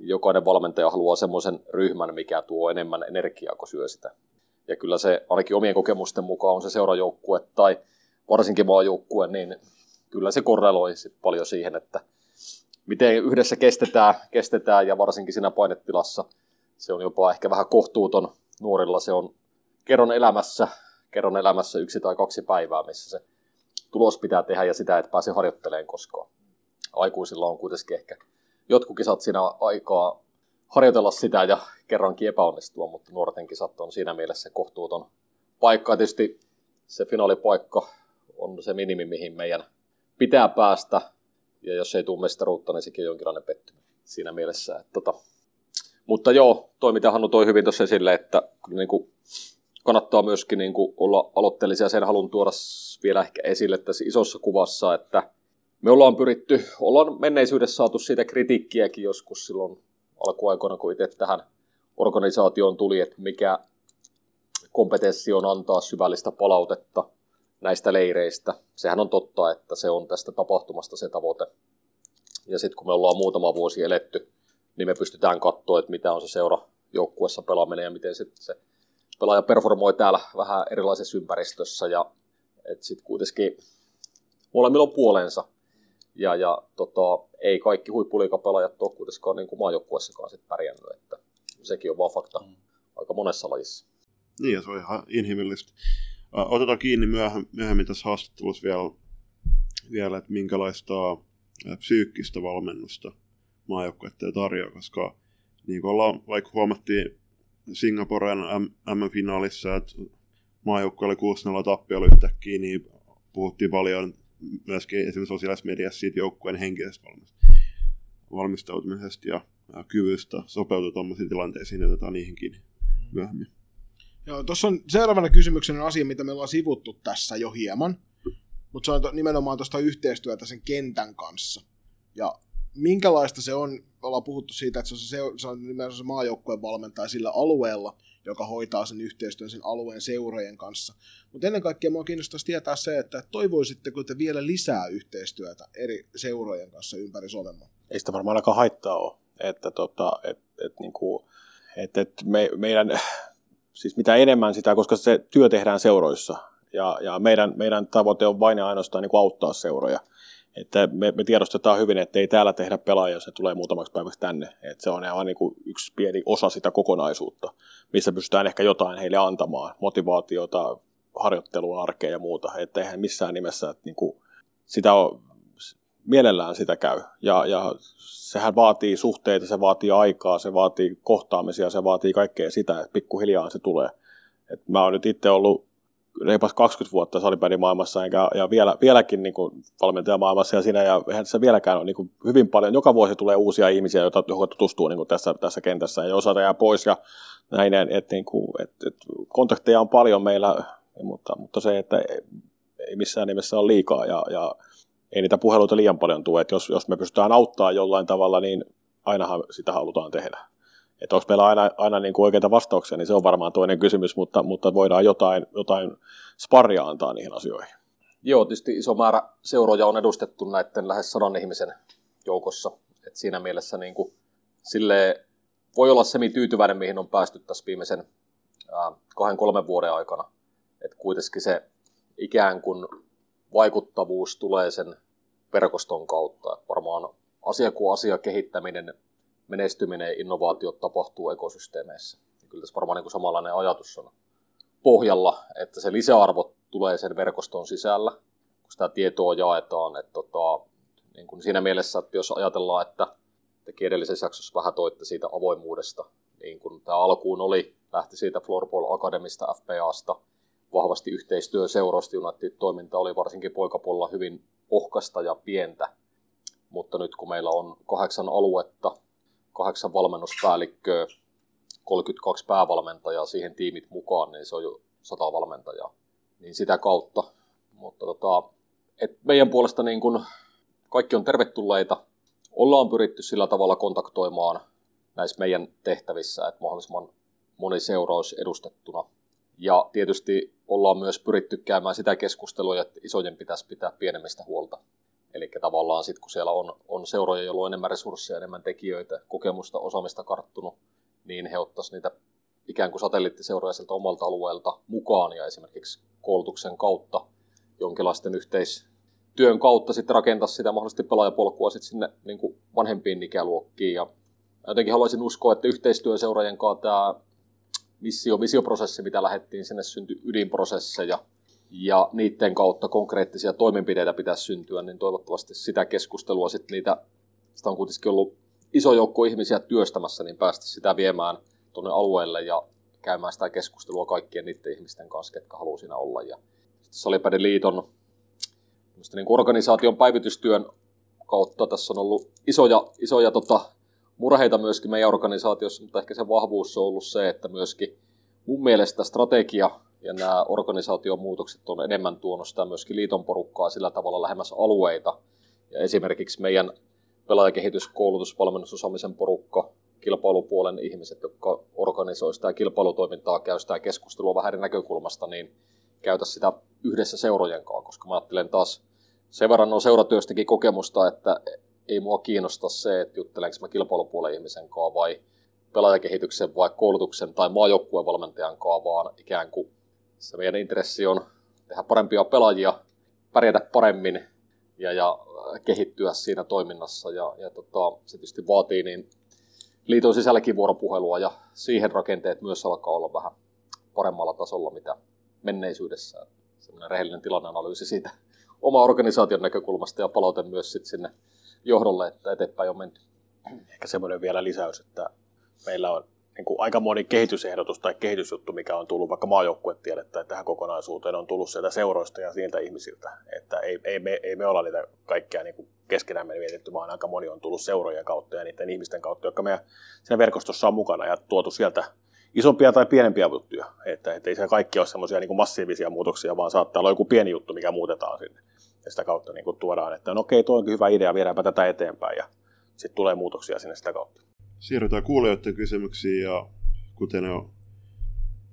jokainen valmentaja haluaa semmoisen ryhmän, mikä tuo enemmän energiaa, kun syö sitä. Ja kyllä se ainakin omien kokemusten mukaan on se seurajoukkue tai varsinkin maajoukkue, niin kyllä se korreloi sit paljon siihen, että miten yhdessä kestetään, kestetään ja varsinkin siinä painetilassa se on jopa ehkä vähän kohtuuton nuorilla. Se on kerron elämässä, kerron elämässä yksi tai kaksi päivää, missä se tulos pitää tehdä ja sitä, että pääse harjoittelemaan koskaan. Aikuisilla on kuitenkin ehkä jotkut kisat siinä aikaa harjoitella sitä ja kerrankin epäonnistua, mutta nuorten kisat on siinä mielessä kohtuuton paikka. Tietysti se finaalipaikka on se minimi, mihin meidän pitää päästä, ja jos ei tule mestaruutta, niin sekin on jonkinlainen pettymys siinä mielessä. Että, tota. Mutta joo, toi mitä Hannu toi hyvin tuossa esille, että niin kuin, kannattaa myöskin niin kuin, olla aloitteellisia. Sen haluan tuoda vielä ehkä esille tässä isossa kuvassa, että me ollaan pyritty, ollaan menneisyydessä saatu siitä kritiikkiäkin joskus silloin alkuaikoina, kun itse tähän organisaatioon tuli, että mikä kompetenssi on antaa syvällistä palautetta – näistä leireistä. Sehän on totta, että se on tästä tapahtumasta se tavoite. Ja sitten kun me ollaan muutama vuosi eletty, niin me pystytään katsoa, että mitä on se seura joukkuessa pelaaminen ja miten se pelaaja performoi täällä vähän erilaisessa ympäristössä. Ja sitten kuitenkin molemmilla on puolensa. Ja, ja tota, ei kaikki huippuliikapelaajat ole kuitenkaan niin kuin maajoukkuessakaan sit pärjännyt, että sekin on vaan fakta mm. aika monessa lajissa. Niin, ja se on ihan inhimillistä. Otetaan kiinni myöhemmin tässä haastattelussa vielä, vielä että minkälaista psyykkistä valmennusta maajoukkueet tarjoaa, koska niin kuin ollaan, vaikka huomattiin Singaporen M-finaalissa, että maajoukkue oli 6-0 tappiolla yhtäkkiä, niin puhuttiin paljon myöskin esimerkiksi sosiaalisessa mediassa siitä joukkueen henkisestä valmistautumisesta ja kyvystä sopeutua tuommoisiin tilanteisiin, ja otetaan niihinkin myöhemmin. Joo, tuossa on seuraavana kysymyksenä asia, mitä me ollaan sivuttu tässä jo hieman, mutta se on nimenomaan tuosta yhteistyötä sen kentän kanssa. Ja minkälaista se on, ollaan puhuttu siitä, että se on, se, se on nimenomaan se maajoukkueen valmentaja sillä alueella, joka hoitaa sen yhteistyön sen alueen seurojen kanssa. Mutta ennen kaikkea minua kiinnostaisi tietää se, että toivoisitteko te vielä lisää yhteistyötä eri seurojen kanssa ympäri Suomen Ei sitä varmaan ainakaan haittaa ole. Että tota, et, et, niinku, et, et me, meidän, siis mitä enemmän sitä, koska se työ tehdään seuroissa, ja, ja meidän, meidän tavoite on vain ja ainoastaan niin kuin auttaa seuroja. Että me, me tiedostetaan hyvin, että ei täällä tehdä pelaajia, jos ne tulee muutamaksi päiväksi tänne. Että se on ihan niin kuin yksi pieni osa sitä kokonaisuutta, missä pystytään ehkä jotain heille antamaan, motivaatiota, harjoittelua, arkea ja muuta. Että eihän missään nimessä että niin kuin sitä on, mielellään sitä käy. Ja, ja sehän vaatii suhteita, se vaatii aikaa, se vaatii kohtaamisia, se vaatii kaikkea sitä, että pikkuhiljaa se tulee. Et mä oon nyt itse ollut reipas 20 vuotta salibändimaailmassa enkä, ja vielä, vieläkin niin kuin valmentajamaailmassa ja siinä, ja eihän se vieläkään ole niin kuin hyvin paljon, joka vuosi tulee uusia ihmisiä, joita, jotka tutustuu niin kuin tässä, tässä kentässä, ja osa jää pois, ja näin, että niin kuin, et, et, kontakteja on paljon meillä, mutta, mutta se, että ei missään nimessä ole liikaa, ja, ja ei niitä puheluita liian paljon tule, että jos, jos me pystytään auttaa jollain tavalla, niin ainahan sitä halutaan tehdä. Että onko meillä aina, aina niin kuin oikeita vastauksia, niin se on varmaan toinen kysymys, mutta, mutta voidaan jotain, jotain sparria antaa niihin asioihin. Joo, tietysti iso määrä seuroja on edustettu näiden lähes sadan ihmisen joukossa. Et siinä mielessä niin kuin, sille voi olla semi-tyytyväinen, mihin on päästy tässä viimeisen ää, kahden, kolmen vuoden aikana. Et kuitenkin se ikään kuin vaikuttavuus tulee sen verkoston kautta. Et varmaan asia kuin asia kehittäminen menestyminen ja innovaatiot tapahtuu ekosysteemeissä. Ja kyllä tässä varmaan niin kuin samanlainen ajatus on pohjalla, että se lisäarvo tulee sen verkoston sisällä, kun sitä tietoa jaetaan. Että tota, niin kuin siinä mielessä, että jos ajatellaan, että teki edellisessä jaksossa vähän toitte siitä avoimuudesta, niin kun tämä alkuun oli, lähti siitä Floorball Akademista, FPAsta, vahvasti yhteistyö seurasti United-toiminta oli varsinkin poikapuolella hyvin ohkasta ja pientä, mutta nyt kun meillä on kahdeksan aluetta, kahdeksan valmennuspäällikköä, 32 päävalmentajaa siihen tiimit mukaan, niin se on jo 100 valmentajaa. Niin sitä kautta. Mutta tota, et meidän puolesta niin kun kaikki on tervetulleita. Ollaan pyritty sillä tavalla kontaktoimaan näissä meidän tehtävissä, että mahdollisimman moni seura olisi edustettuna. Ja tietysti ollaan myös pyritty käymään sitä keskustelua, että isojen pitäisi pitää pienemmistä huolta. Eli tavallaan sitten kun siellä on, on seuroja, joilla on enemmän resursseja, enemmän tekijöitä, kokemusta, osaamista karttunut, niin he ottaisivat niitä ikään kuin satelliittiseuroja sieltä omalta alueelta mukaan ja esimerkiksi koulutuksen kautta jonkinlaisten yhteistyön kautta sitten rakentaa sitä mahdollisesti pelaajapolkua sitten sinne niin kuin vanhempiin ikäluokkiin. Ja jotenkin haluaisin uskoa, että yhteistyö seuraajien kanssa tämä missio, visioprosessi, mitä lähdettiin, sinne syntyi ydinprosesseja, ja niiden kautta konkreettisia toimenpiteitä pitäisi syntyä, niin toivottavasti sitä keskustelua sitten niitä, sitä on kuitenkin ollut iso joukko ihmisiä työstämässä, niin päästä sitä viemään tuonne alueelle ja käymään sitä keskustelua kaikkien niiden ihmisten kanssa, ketkä haluaa siinä olla. Ja Salipäden liiton niin organisaation päivitystyön kautta tässä on ollut isoja, isoja tota, murheita myöskin meidän organisaatiossa, mutta ehkä se vahvuus on ollut se, että myöskin mun mielestä strategia ja nämä organisaatiomuutokset on enemmän tuonut sitä myöskin liiton porukkaa sillä tavalla lähemmäs alueita. Ja esimerkiksi meidän pelaajakehitys, koulutus, valmennusosaamisen porukka, kilpailupuolen ihmiset, jotka organisoivat sitä kilpailutoimintaa, käy sitä keskustelua vähän eri näkökulmasta, niin käytä sitä yhdessä seurojen kanssa, koska mä ajattelen taas, sen verran on seuratyöstäkin kokemusta, että ei mua kiinnosta se, että juttelenko mä kilpailupuolen ihmisen kanssa vai pelaajakehityksen vai koulutuksen tai maajoukkueen valmentajan kanssa, vaan ikään kuin se meidän intressi on tehdä parempia pelaajia, pärjätä paremmin ja, ja kehittyä siinä toiminnassa. Ja, ja tota, se tietysti vaatii niin liiton sisälläkin vuoropuhelua ja siihen rakenteet myös alkaa olla vähän paremmalla tasolla, mitä menneisyydessä. Sellainen rehellinen tilanneanalyysi siitä oma organisaation näkökulmasta ja palaute myös sit sinne johdolle, että eteenpäin on menty. Ehkä semmoinen vielä lisäys, että meillä on niin kuin aika moni kehitysehdotus tai kehitysjuttu, mikä on tullut vaikka maajoukkuetielle tai tähän kokonaisuuteen, on tullut sieltä seuroista ja sieltä ihmisiltä. Että ei, ei, me, ei me olla niitä kaikkia niin keskenään mietitty, vaan aika moni on tullut seurojen kautta ja niiden ihmisten kautta, jotka meidän siinä verkostossa on mukana ja tuotu sieltä isompia tai pienempiä juttuja. Että, että ei se kaikki ole semmoisia niin massiivisia muutoksia, vaan saattaa olla joku pieni juttu, mikä muutetaan sinne. Ja sitä kautta niin kuin tuodaan, että no okei, tuo onkin hyvä idea, viedäänpä tätä eteenpäin ja sitten tulee muutoksia sinne sitä kautta. Siirrytään kuulijoiden kysymyksiin ja kuten jo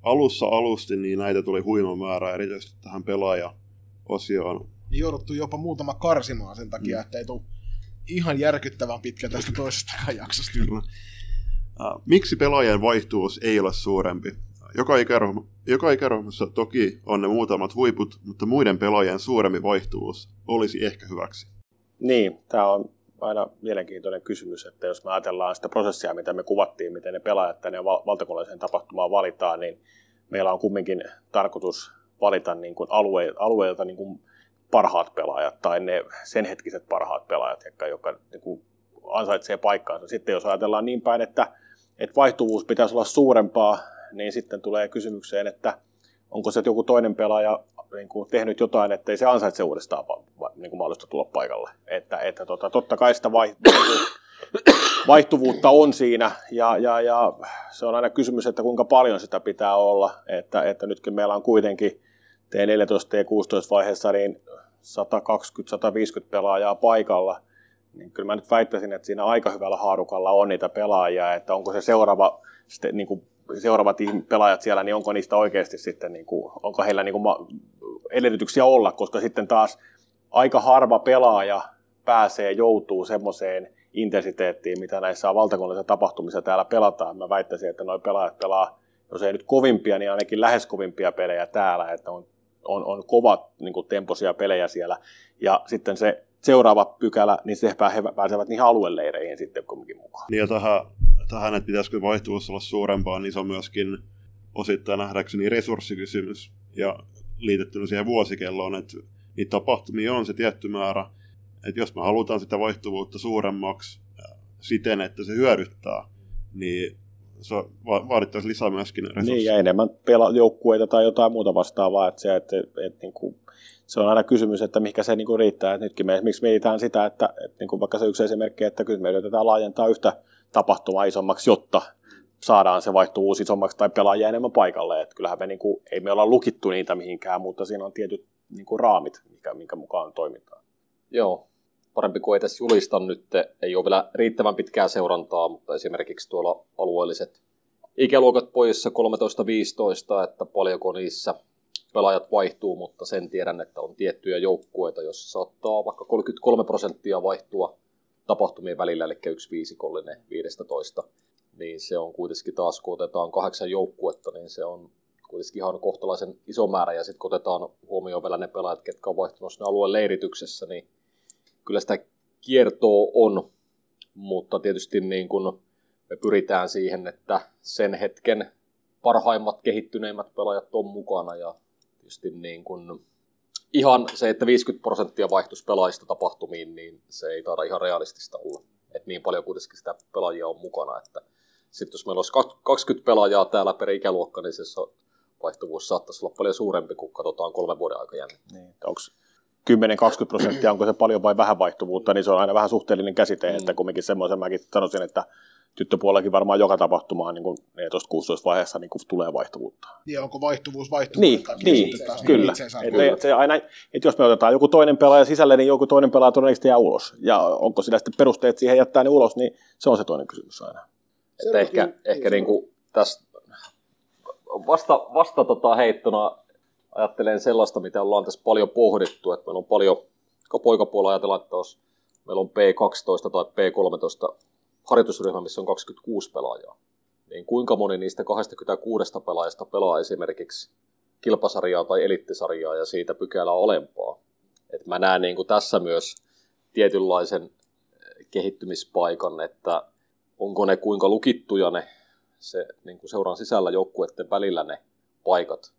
alussa alusti, niin näitä tuli huima määrä erityisesti tähän pelaaja-osioon. Niin jouduttu jopa muutama karsimaan sen takia, mm. että ei tule ihan järkyttävän pitkä tästä toisestakaan jaksosta. Kyllä. Miksi pelaajien vaihtuvuus ei ole suurempi? Joka, ikäryhmä, joka ikäryhmässä toki on ne muutamat huiput, mutta muiden pelaajien suurempi vaihtuvuus olisi ehkä hyväksi. Niin, tämä on aina mielenkiintoinen kysymys, että jos me ajatellaan sitä prosessia, mitä me kuvattiin, miten ne pelaajat tänne valtakunnalliseen tapahtumaan valitaan, niin meillä on kumminkin tarkoitus valita niin kuin alue, alueelta niin kuin parhaat pelaajat tai ne sen hetkiset parhaat pelaajat, jotka, jotka niin kuin ansaitsee paikkaansa. Sitten jos ajatellaan niin päin, että, että vaihtuvuus pitäisi olla suurempaa, niin sitten tulee kysymykseen, että onko se joku toinen pelaaja niin kuin tehnyt jotain, että ei se ansaitse uudestaan niin kuin mahdollista tulla paikalle. Että, että tota, totta kai sitä vaihtuvuutta on siinä ja, ja, ja, se on aina kysymys, että kuinka paljon sitä pitää olla. Että, että nytkin meillä on kuitenkin T14 ja 16 vaiheessa niin 120-150 pelaajaa paikalla, niin kyllä mä nyt väittäisin, että siinä aika hyvällä haarukalla on niitä pelaajia, että onko se seuraava niin kuin seuraavat pelaajat siellä, niin onko niistä oikeasti sitten, niin kuin, onko heillä niin kuin edellytyksiä olla, koska sitten taas aika harva pelaaja pääsee, joutuu semmoiseen intensiteettiin, mitä näissä valtakunnallisissa tapahtumissa täällä pelataan. Mä väittäisin, että nuo pelaajat pelaa, jos ei nyt kovimpia, niin ainakin lähes kovimpia pelejä täällä, että on, on, on kovat niin kuin temposia pelejä siellä. Ja sitten se seuraava pykälä, niin se he pääsevät niihin alueleireihin sitten kumminkin mukaan. Niin ja tähän, tähän, että pitäisikö vaihtuvuus olla suurempaa, niin se on myöskin osittain nähdäkseni resurssikysymys. Ja liitettynä siihen vuosikelloon, että niitä tapahtumia on se tietty määrä, että jos me halutaan sitä vaihtuvuutta suuremmaksi siten, että se hyödyttää, niin se vaadittaisi lisää myöskin resursseja. Niin, ja enemmän pela- joukkueita tai jotain muuta vastaavaa, että se, että, että, että niin kuin, se on aina kysymys, että mikä se niin kuin riittää. Että nytkin me esimerkiksi mietitään sitä, että, että niin kuin vaikka se yksi esimerkki, että kyllä me yritetään laajentaa yhtä tapahtumaa isommaksi, jotta saadaan se vaihtuvuus isommaksi tai pelaajia enemmän paikalle. Että kyllähän me niin kuin, ei me olla lukittu niitä mihinkään, mutta siinä on tietyt niin kuin raamit, mikä, minkä mukaan toimitaan. Joo, parempi kuin ei tässä julista nyt, ei ole vielä riittävän pitkää seurantaa, mutta esimerkiksi tuolla alueelliset ikäluokat pojissa 13-15, että paljonko niissä pelaajat vaihtuu, mutta sen tiedän, että on tiettyjä joukkueita, joissa saattaa vaikka 33 prosenttia vaihtua tapahtumien välillä, eli yksi viisikollinen 15 niin se on kuitenkin taas, kun otetaan kahdeksan joukkuetta, niin se on kuitenkin ihan kohtalaisen iso määrä, ja sitten kun otetaan huomioon vielä ne pelaajat, ketkä on vaihtunut sinne alueen leirityksessä, niin kyllä sitä kiertoa on, mutta tietysti niin kun me pyritään siihen, että sen hetken parhaimmat, kehittyneimmät pelaajat on mukana, ja tietysti niin kun ihan se, että 50 prosenttia vaihtus pelaajista tapahtumiin, niin se ei taida ihan realistista olla. Et niin paljon kuitenkin sitä pelaajia on mukana, että sitten jos meillä olisi 20 pelaajaa täällä per ikäluokka, niin se vaihtuvuus saattaisi olla paljon suurempi, kun katsotaan kolmen vuoden aikajännettä. Niin. Onko 10-20 prosenttia, onko se paljon vai vähän vaihtuvuutta, niin se on aina vähän suhteellinen käsite, mm. että kumminkin semmoisen mäkin sanoisin, että tyttöpuolellakin varmaan joka tapahtumaan niin 14-16 vaiheessa niin tulee vaihtuvuutta. Niin, onko vaihtuvuus vaihtuvuutta? Niin, niin taas, kyllä. Niin kyllä. Et, se aina, että jos me otetaan joku toinen pelaaja sisälle, niin joku toinen pelaaja todennäköisesti jää ulos. Ja onko sillä sitten perusteet siihen jättää ne ulos, niin se on se toinen kysymys aina. Että ehkä, ehkä niin kuin tässä vasta, vasta tota heittona ajattelen sellaista, mitä ollaan tässä paljon pohdittu, että meillä on paljon, poikapuolella ajatellaan, että jos meillä on P12 tai P13 harjoitusryhmä, missä on 26 pelaajaa, niin kuinka moni niistä 26 pelaajasta pelaa esimerkiksi kilpasarjaa tai elittisarjaa ja siitä pykälää olempaa. Et mä näen niin kuin tässä myös tietynlaisen kehittymispaikan, että onko ne kuinka lukittuja ne se niin kuin seuran sisällä joukkueiden välillä ne paikat,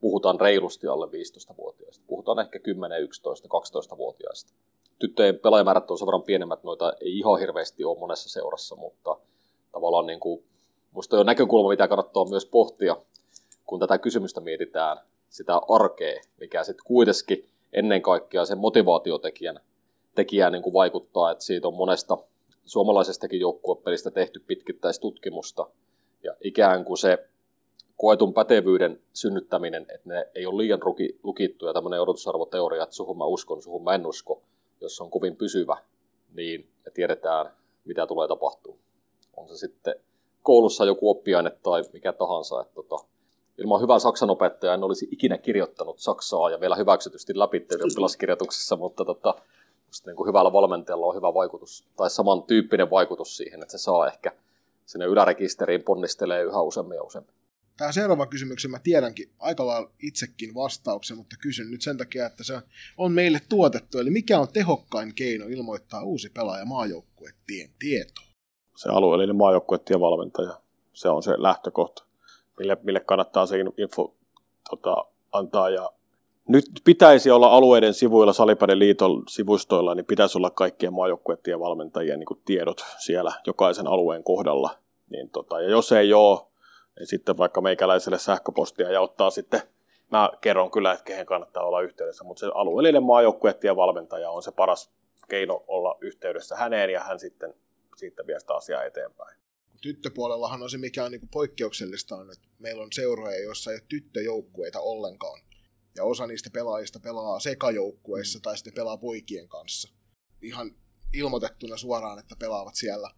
puhutaan reilusti alle 15-vuotiaista. Puhutaan ehkä 10, 11, 12-vuotiaista. Tyttöjen pelaajamäärät on sen verran pienemmät, noita ei ihan hirveästi ole monessa seurassa, mutta tavallaan niin kuin, musta on näkökulma, mitä kannattaa myös pohtia, kun tätä kysymystä mietitään, sitä arkea, mikä sitten kuitenkin ennen kaikkea sen motivaatiotekijän tekijään niin kuin vaikuttaa, että siitä on monesta suomalaisestakin joukkuepelistä tehty pitkittäistutkimusta, ja ikään kuin se koetun pätevyyden synnyttäminen, että ne ei ole liian lukittuja, tämmöinen odotusarvoteoria, että suhun mä uskon, suhun mä en usko, jos on kovin pysyvä, niin tiedetään, mitä tulee tapahtuu. On se sitten koulussa joku oppiaine tai mikä tahansa, että tota, ilman hyvää saksan opettajaa en olisi ikinä kirjoittanut saksaa ja vielä hyväksytysti läpi ylioppilaskirjoituksessa, mutta tota, niin kuin hyvällä valmentajalla on hyvä vaikutus, tai samantyyppinen vaikutus siihen, että se saa ehkä sinne ylärekisteriin ponnistelee yhä useammin ja useammin. Tämä seuraava kysymyksen mä tiedänkin aika lailla itsekin vastauksen, mutta kysyn nyt sen takia, että se on meille tuotettu. Eli mikä on tehokkain keino ilmoittaa uusi pelaaja maajoukkuetien tietoon? Se alueellinen maajoukkuetien valmentaja. Se on se lähtökohta, mille, mille kannattaa se info tota, antaa. Ja nyt pitäisi olla alueiden sivuilla, Salipäden liiton sivustoilla, niin pitäisi olla kaikkien maajoukkuetien valmentajien niin tiedot siellä jokaisen alueen kohdalla. Niin tota, ja jos ei ole, niin sitten vaikka meikäläiselle sähköpostia ja ottaa sitten, mä kerron kyllä, että kehen kannattaa olla yhteydessä, mutta se alueellinen maajoukkuetien valmentaja on se paras keino olla yhteydessä häneen ja hän sitten siitä vie sitä asiaa eteenpäin. Tyttöpuolellahan on se, mikä on niin poikkeuksellista, on, että meillä on seuroja, joissa ei ole tyttöjoukkueita ollenkaan ja osa niistä pelaajista pelaa sekajoukkueissa mm. tai sitten pelaa poikien kanssa. Ihan ilmoitettuna suoraan, että pelaavat siellä.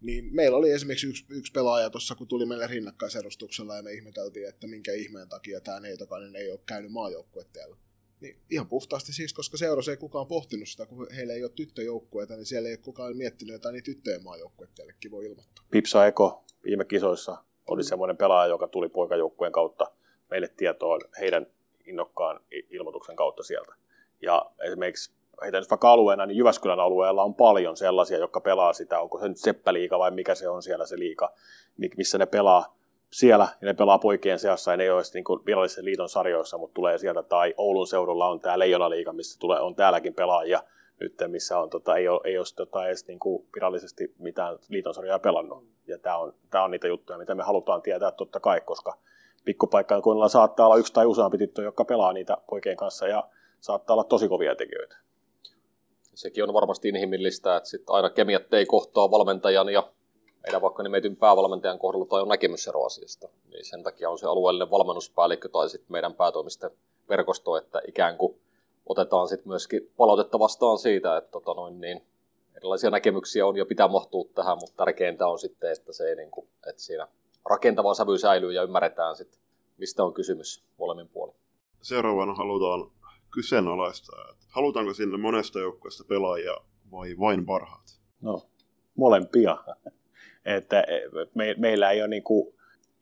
Niin meillä oli esimerkiksi yksi, yksi pelaaja tuossa, kun tuli meille rinnakkaisedustuksella ja me ihmeteltiin, että minkä ihmeen takia tämä neitokainen ei ole käynyt maajoukkuetteella. Niin ihan puhtaasti siis, koska seurassa ei kukaan pohtinut sitä, kun heillä ei ole tyttöjoukkueita, niin siellä ei ole kukaan miettinyt jotain niin tyttöjen maajoukkuetteellekin voi ilmoittaa. Pipsa Eko viime kisoissa oli mm. semmoinen pelaaja, joka tuli poikajoukkueen kautta meille tietoon heidän innokkaan ilmoituksen kautta sieltä. Ja esimerkiksi heitä nyt vaikka alueena, niin Jyväskylän alueella on paljon sellaisia, jotka pelaa sitä, onko se nyt Seppä-liiga vai mikä se on siellä se liiga, missä ne pelaa siellä, ja ne pelaa poikien seassa, ja ne ei ole niin virallisen liiton sarjoissa, mutta tulee sieltä, tai Oulun seudulla on tämä Leijona-liiga, missä tulee, on täälläkin pelaajia, nyt, missä on, tota, ei ole, ei ole tota, edes niin kuin virallisesti mitään liiton sarjaa pelannut. Ja tämä on, tämä on niitä juttuja, mitä me halutaan tietää totta kai, koska pikkupaikkakunnalla saattaa olla yksi tai useampi tyttö, joka pelaa niitä poikien kanssa ja saattaa olla tosi kovia tekijöitä. Sekin on varmasti inhimillistä, että sit aina kemiat ei kohtaa valmentajan ja meidän vaikka nimetyn päävalmentajan kohdalla tai on näkemysero asiasta. Niin sen takia on se alueellinen valmennuspäällikkö tai sitten meidän päätoimisten verkosto, että ikään kuin otetaan sitten myöskin palautetta vastaan siitä, että tota noin, niin erilaisia näkemyksiä on ja pitää mahtua tähän, mutta tärkeintä on sitten, että, se ei, niin kuin, että siinä rakentava sävy säilyy ja ymmärretään sitten, mistä on kysymys molemmin puolin. Seuraavana halutaan kyseenalaistaa, että halutaanko sinne monesta joukkueesta pelaajia vai vain parhaat? No, molempia. että me, meillä ei ole niin kuin,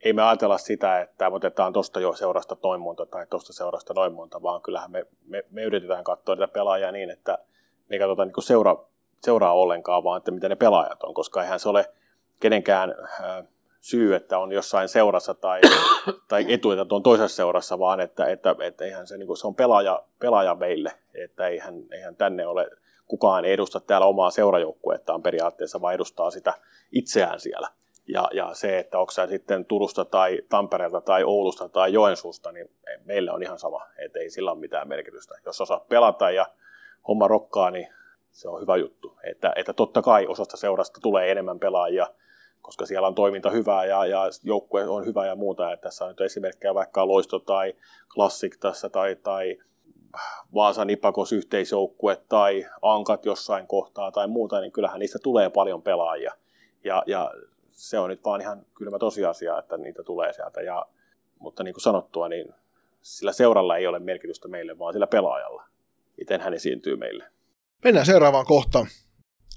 ei me ajatella sitä, että otetaan tuosta jo seurasta noin monta tai tuosta seurasta noin monta, vaan kyllähän me, me, me yritetään katsoa niitä pelaajia niin, että me ei katsota niin seura, seuraa ollenkaan, vaan että mitä ne pelaajat on, koska eihän se ole kenenkään äh, syy, että on jossain seurassa tai, tai etu, että on toisessa seurassa, vaan että, että, että eihän se, niin kuin, se on pelaaja, pelaaja meille, että eihän, eihän tänne ole kukaan edusta täällä omaa seurajoukkuettaan periaatteessa, vaan edustaa sitä itseään siellä. Ja, ja se, että onko sä sitten Turusta tai Tampereelta tai Oulusta tai Joensuusta, niin meille on ihan sama, että ei sillä ole mitään merkitystä. Jos osaat pelata ja homma rokkaa, niin se on hyvä juttu. Että, että totta kai osasta seurasta tulee enemmän pelaajia, koska siellä on toiminta hyvää ja, ja joukkue on hyvä ja muuta. että tässä on nyt esimerkkejä vaikka Loisto tai Classic tässä tai, tai Vaasan Ipakos yhteisjoukkue tai Ankat jossain kohtaa tai muuta, niin kyllähän niistä tulee paljon pelaajia. Ja, ja se on nyt vaan ihan kylmä tosiasia, että niitä tulee sieltä. Ja, mutta niin kuin sanottua, niin sillä seuralla ei ole merkitystä meille, vaan sillä pelaajalla. Miten hän esiintyy meille. Mennään seuraavaan kohtaan.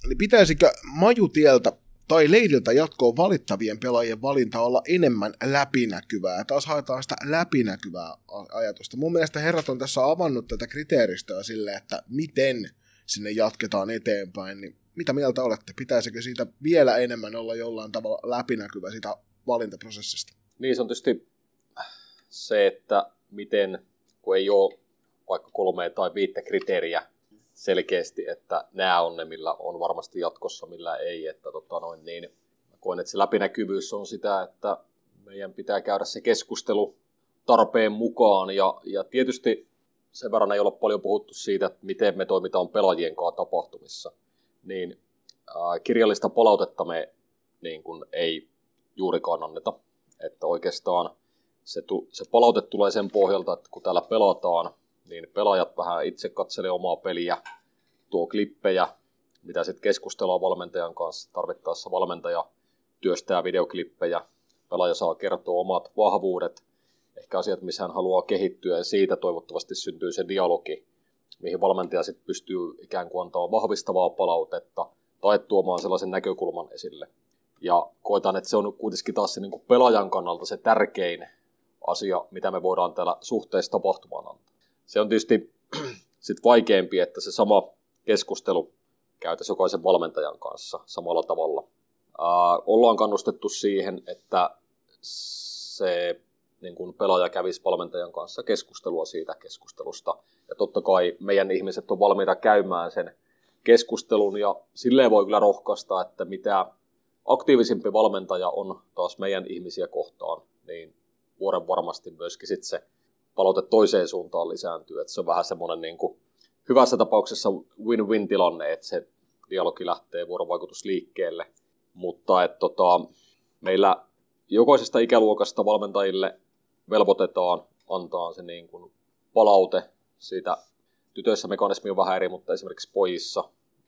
Eli pitäisikö Majutieltä tai leiriltä jatkoon valittavien pelaajien valinta olla enemmän läpinäkyvää. Taas haetaan sitä läpinäkyvää ajatusta. Mun mielestä herrat on tässä avannut tätä kriteeristöä sille, että miten sinne jatketaan eteenpäin. Niin mitä mieltä olette? Pitäisikö siitä vielä enemmän olla jollain tavalla läpinäkyvä sitä valintaprosessista? Niin se on tietysti se, että miten, kun ei ole vaikka kolme tai viittä kriteeriä selkeästi, että nämä on ne, millä on varmasti jatkossa, millä ei. Että tota noin, niin, koen, että se läpinäkyvyys on sitä, että meidän pitää käydä se keskustelu tarpeen mukaan. Ja, ja tietysti sen verran ei olla paljon puhuttu siitä, että miten me toimitaan pelaajien kanssa tapahtumissa. Niin ää, kirjallista palautetta me niin kuin, ei juurikaan anneta. Että oikeastaan se, tu, se palaute tulee sen pohjalta, että kun täällä pelataan, niin pelaajat vähän itse katselee omaa peliä, tuo klippejä, mitä sitten keskustellaan valmentajan kanssa. Tarvittaessa valmentaja työstää videoklippejä, pelaaja saa kertoa omat vahvuudet, ehkä asiat, missä hän haluaa kehittyä, ja siitä toivottavasti syntyy se dialogi, mihin valmentaja sitten pystyy ikään kuin antaa vahvistavaa palautetta tai tuomaan sellaisen näkökulman esille. Ja koitan, että se on kuitenkin taas se niin kuin pelaajan kannalta se tärkein asia, mitä me voidaan täällä suhteessa tapahtumaan antaa. Se on tietysti sit vaikeampi, että se sama keskustelu käytäisiin jokaisen valmentajan kanssa samalla tavalla. Ää, ollaan kannustettu siihen, että se niin kun pelaaja kävisi valmentajan kanssa keskustelua siitä keskustelusta. Ja totta kai meidän ihmiset on valmiita käymään sen keskustelun ja silleen voi kyllä rohkaista, että mitä aktiivisempi valmentaja on taas meidän ihmisiä kohtaan, niin vuoden varmasti myöskin sit se palaute toiseen suuntaan lisääntyy. Että se on vähän semmoinen niin kuin hyvässä tapauksessa win-win tilanne, että se dialogi lähtee vuorovaikutus liikkeelle. Mutta että tota, meillä jokaisesta ikäluokasta valmentajille velvoitetaan antaa se niin kuin palaute siitä. Tytöissä mekanismi on vähän eri, mutta esimerkiksi pojissa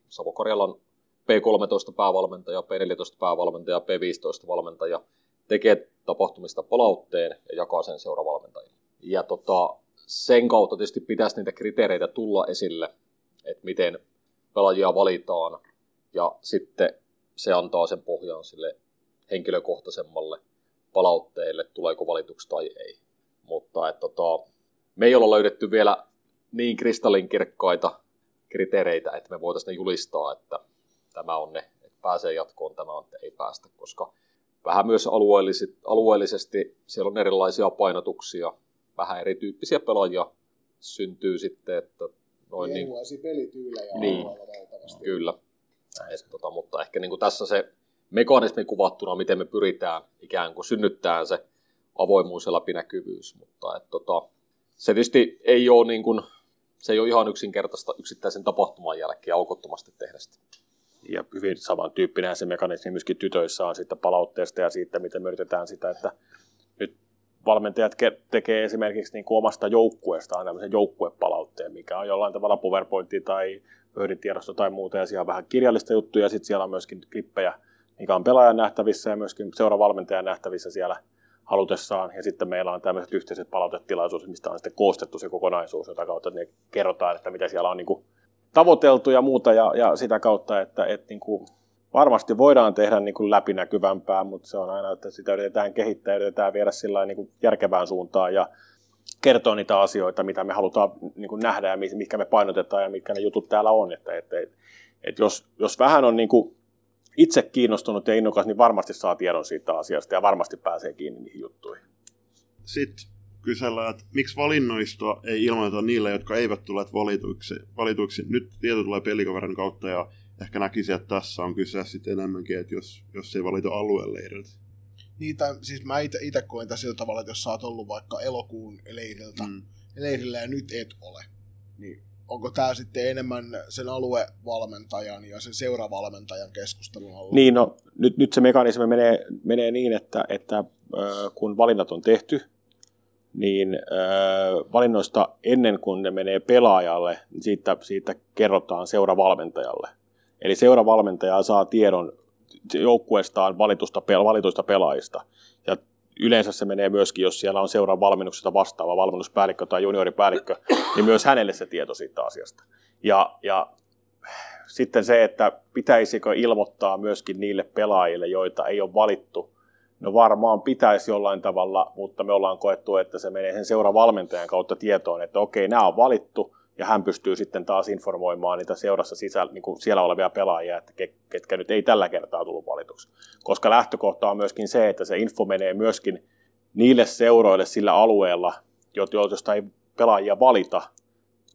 Savo-Karjalan P13 päävalmentaja, P14 päävalmentaja, P15 valmentaja tekee tapahtumista palautteen ja jakaa sen seuravalmentajille. Ja tota, sen kautta tietysti pitäisi niitä kriteereitä tulla esille, että miten pelaajia valitaan, ja sitten se antaa sen pohjan sille henkilökohtaisemmalle palautteelle, tuleeko valituksi tai ei. Mutta et, tota, me ei olla löydetty vielä niin kristallinkirkkaita kriteereitä, että me voitaisiin ne julistaa, että tämä on ne, että pääsee jatkoon, tämä on, että ei päästä, koska vähän myös alueellisesti, alueellisesti siellä on erilaisia painotuksia, vähän erityyppisiä pelaajia syntyy sitten, että noin niin, niin pelityylejä niin, Kyllä. Et, tota, mutta ehkä niin kuin tässä se mekanismi kuvattuna, miten me pyritään ikään kuin synnyttämään se avoimuus ja läpinäkyvyys, mutta et, tota, se tietysti ei ole, niin kuin, se ei ole ihan yksinkertaista yksittäisen tapahtuman jälkeen aukottomasti tehdä sitä. Ja hyvin samantyyppinen se mekanismi myöskin tytöissä on siitä palautteesta ja siitä, miten me yritetään sitä, että valmentajat tekee esimerkiksi niin kuin omasta joukkueestaan tämmöisen joukkuepalautteen, mikä on jollain tavalla PowerPointti tai pöydintiedosto tai muuta, ja siellä on vähän kirjallista juttuja, ja sitten siellä on myöskin klippejä, mikä on pelaajan nähtävissä ja myöskin seuravalmentajan nähtävissä siellä halutessaan, ja sitten meillä on tämmöiset yhteiset palautetilaisuudet, mistä on sitten koostettu se kokonaisuus, jota kautta ne kerrotaan, että mitä siellä on niin kuin tavoiteltu ja muuta, ja, ja sitä kautta, että, että niin kuin varmasti voidaan tehdä niin kuin läpinäkyvämpää, mutta se on aina, että sitä yritetään kehittää, yritetään viedä sillä niin kuin järkevään suuntaan ja kertoa niitä asioita, mitä me halutaan niin kuin nähdä ja mikä me painotetaan ja mitkä ne jutut täällä on. Että, että, että, jos, jos vähän on niin kuin itse kiinnostunut ja innokas, niin varmasti saa tiedon siitä asiasta ja varmasti pääsee kiinni niihin juttuihin. Sitten kysellään, että miksi valinnoista ei ilmoita niille, jotka eivät tule valituiksi. valituiksi. Nyt tieto tulee pelikaverin kautta ja ehkä näkisi, että tässä on kyse sitten enemmänkin, että jos, jos ei valita alueen leiriltä. Niin, tai, siis mä itse koen tässä sillä tavalla, että jos sä oot ollut vaikka elokuun leiriltä, mm. leirillä ja nyt et ole, niin onko tämä sitten enemmän sen aluevalmentajan ja sen seuravalmentajan keskustelun alla? Niin, no nyt, nyt se mekanismi menee, menee niin, että, että äh, kun valinnat on tehty, niin äh, valinnoista ennen kuin ne menee pelaajalle, niin siitä, siitä kerrotaan seuravalmentajalle. Eli seuravalmentaja saa tiedon joukkueestaan valitusta, valituista pelaajista. Ja yleensä se menee myöskin, jos siellä on seuran valmennuksesta vastaava valmennuspäällikkö tai junioripäällikkö, niin myös hänelle se tieto siitä asiasta. Ja, ja sitten se, että pitäisikö ilmoittaa myöskin niille pelaajille, joita ei ole valittu. No varmaan pitäisi jollain tavalla, mutta me ollaan koettu, että se menee sen seuravalmentajan kautta tietoon, että okei, nämä on valittu, ja hän pystyy sitten taas informoimaan niitä seurassa sisällä, niin kuin siellä olevia pelaajia, että ketkä nyt ei tällä kertaa tullut valituksi. Koska lähtökohta on myöskin se, että se info menee myöskin niille seuroille sillä alueella, josta ei pelaajia valita,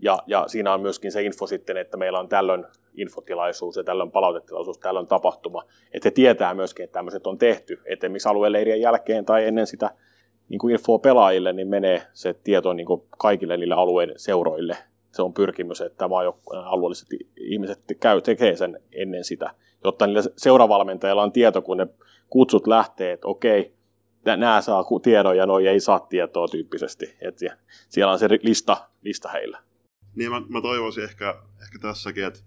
ja, ja siinä on myöskin se info sitten, että meillä on tällöin infotilaisuus ja tällöin palautetilaisuus, tällöin tapahtuma. Että he tietää myöskin, että tämmöiset on tehty. Että esimerkiksi alueleirien jälkeen tai ennen sitä niin kuin infoa pelaajille, niin menee se tieto niin kuin kaikille niille alueen seuroille. Se on pyrkimys, että tämä alueelliset ihmiset käy, tekee sen ennen sitä, jotta niille seuravalmentajilla on tieto, kun ne kutsut lähtee, että okei, nämä saa tiedon ja noi ei saa tietoa tyyppisesti. Että siellä on se lista, lista heillä. Niin mä, mä toivoisin ehkä, ehkä tässäkin, että,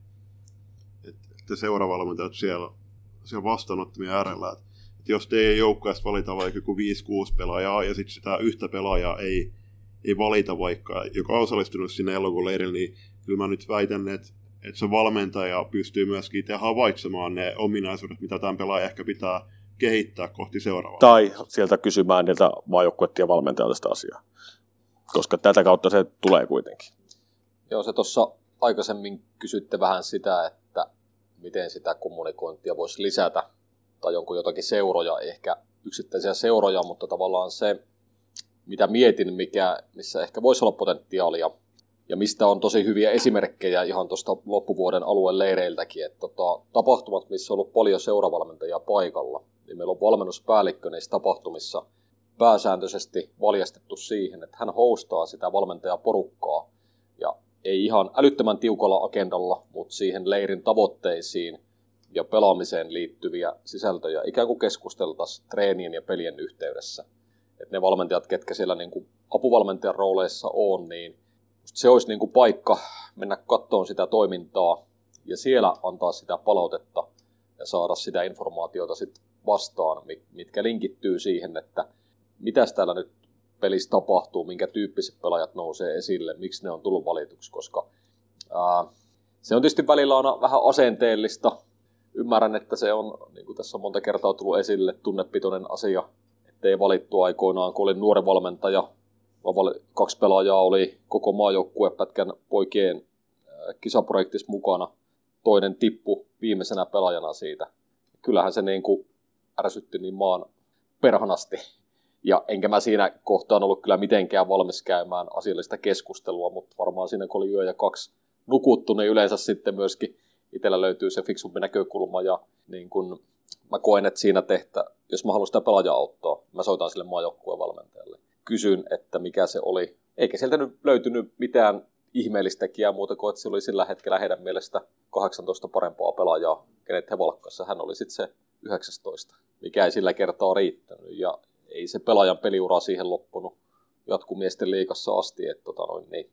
että seuravalmentajat siellä, siellä vastaanottamien äärellä, että, että jos teidän joukkueesta valita vaikka joku 5-6 pelaajaa ja sitten sitä yhtä pelaajaa ei, ei valita vaikka, joka on osallistunut sinne elokuun leirille, niin kyllä mä nyt väitän, että, että se valmentaja pystyy myöskin itse havaitsemaan ne ominaisuudet, mitä tämän pelaaja ehkä pitää kehittää kohti seuraavaa. Tai sieltä kysymään niiltä maajoukkuettien valmentajalta sitä asiaa. Koska tätä kautta se tulee kuitenkin. Joo, se tuossa aikaisemmin kysytte vähän sitä, että miten sitä kommunikointia voisi lisätä, tai onko jotakin seuroja, ehkä yksittäisiä seuroja, mutta tavallaan se, mitä mietin, mikä, missä ehkä voisi olla potentiaalia, ja mistä on tosi hyviä esimerkkejä ihan tuosta loppuvuoden alueen leireiltäkin, että tota, tapahtumat, missä on ollut paljon seuravalmentajia paikalla, niin meillä on valmennuspäällikkö niissä tapahtumissa pääsääntöisesti valjastettu siihen, että hän hostaa sitä valmentajaporukkaa, ja ei ihan älyttömän tiukalla agendalla, mutta siihen leirin tavoitteisiin ja pelaamiseen liittyviä sisältöjä ikään kuin keskusteltaisiin treenien ja pelien yhteydessä. Että ne valmentajat, ketkä siellä niin kuin apuvalmentajan rooleissa on, niin se olisi niin kuin paikka mennä kattoon sitä toimintaa ja siellä antaa sitä palautetta ja saada sitä informaatiota sit vastaan, mitkä linkittyy siihen, että mitäs täällä nyt pelissä tapahtuu, minkä tyyppiset pelaajat nousee esille, miksi ne on tullut valituksi, koska ää, se on tietysti välillä aina vähän asenteellista. Ymmärrän, että se on, niin kuin tässä on monta kertaa tullut esille, tunnepitoinen asia, ettei valittu aikoinaan, kun olin nuori valmentaja, kaksi pelaajaa oli koko maajoukkuepätkän poikien kisaprojektissa mukana. Toinen tippu viimeisenä pelaajana siitä. Kyllähän se niin kuin ärsytti niin maan perhanasti. Ja enkä mä siinä kohtaan ollut kyllä mitenkään valmis käymään asiallista keskustelua, mutta varmaan siinä kun oli yö ja kaksi nukuttu, niin yleensä sitten myöskin itsellä löytyy se fiksumpi näkökulma ja niin kun mä koen, että siinä tehtä, jos mä haluan sitä pelaajaa auttaa, mä soitan sille maajoukkueen valmentajalle. Kysyn, että mikä se oli. Eikä sieltä nyt löytynyt mitään ihmeellistäkin muuta kuin, että se oli sillä hetkellä heidän mielestä 18 parempaa pelaajaa, kenet he valkkassa. Hän oli sitten se 19, mikä ei sillä kertaa riittänyt. Ja ei se pelaajan peliura siihen loppunut jatkumiesten liikassa asti. Että tota noin, niin.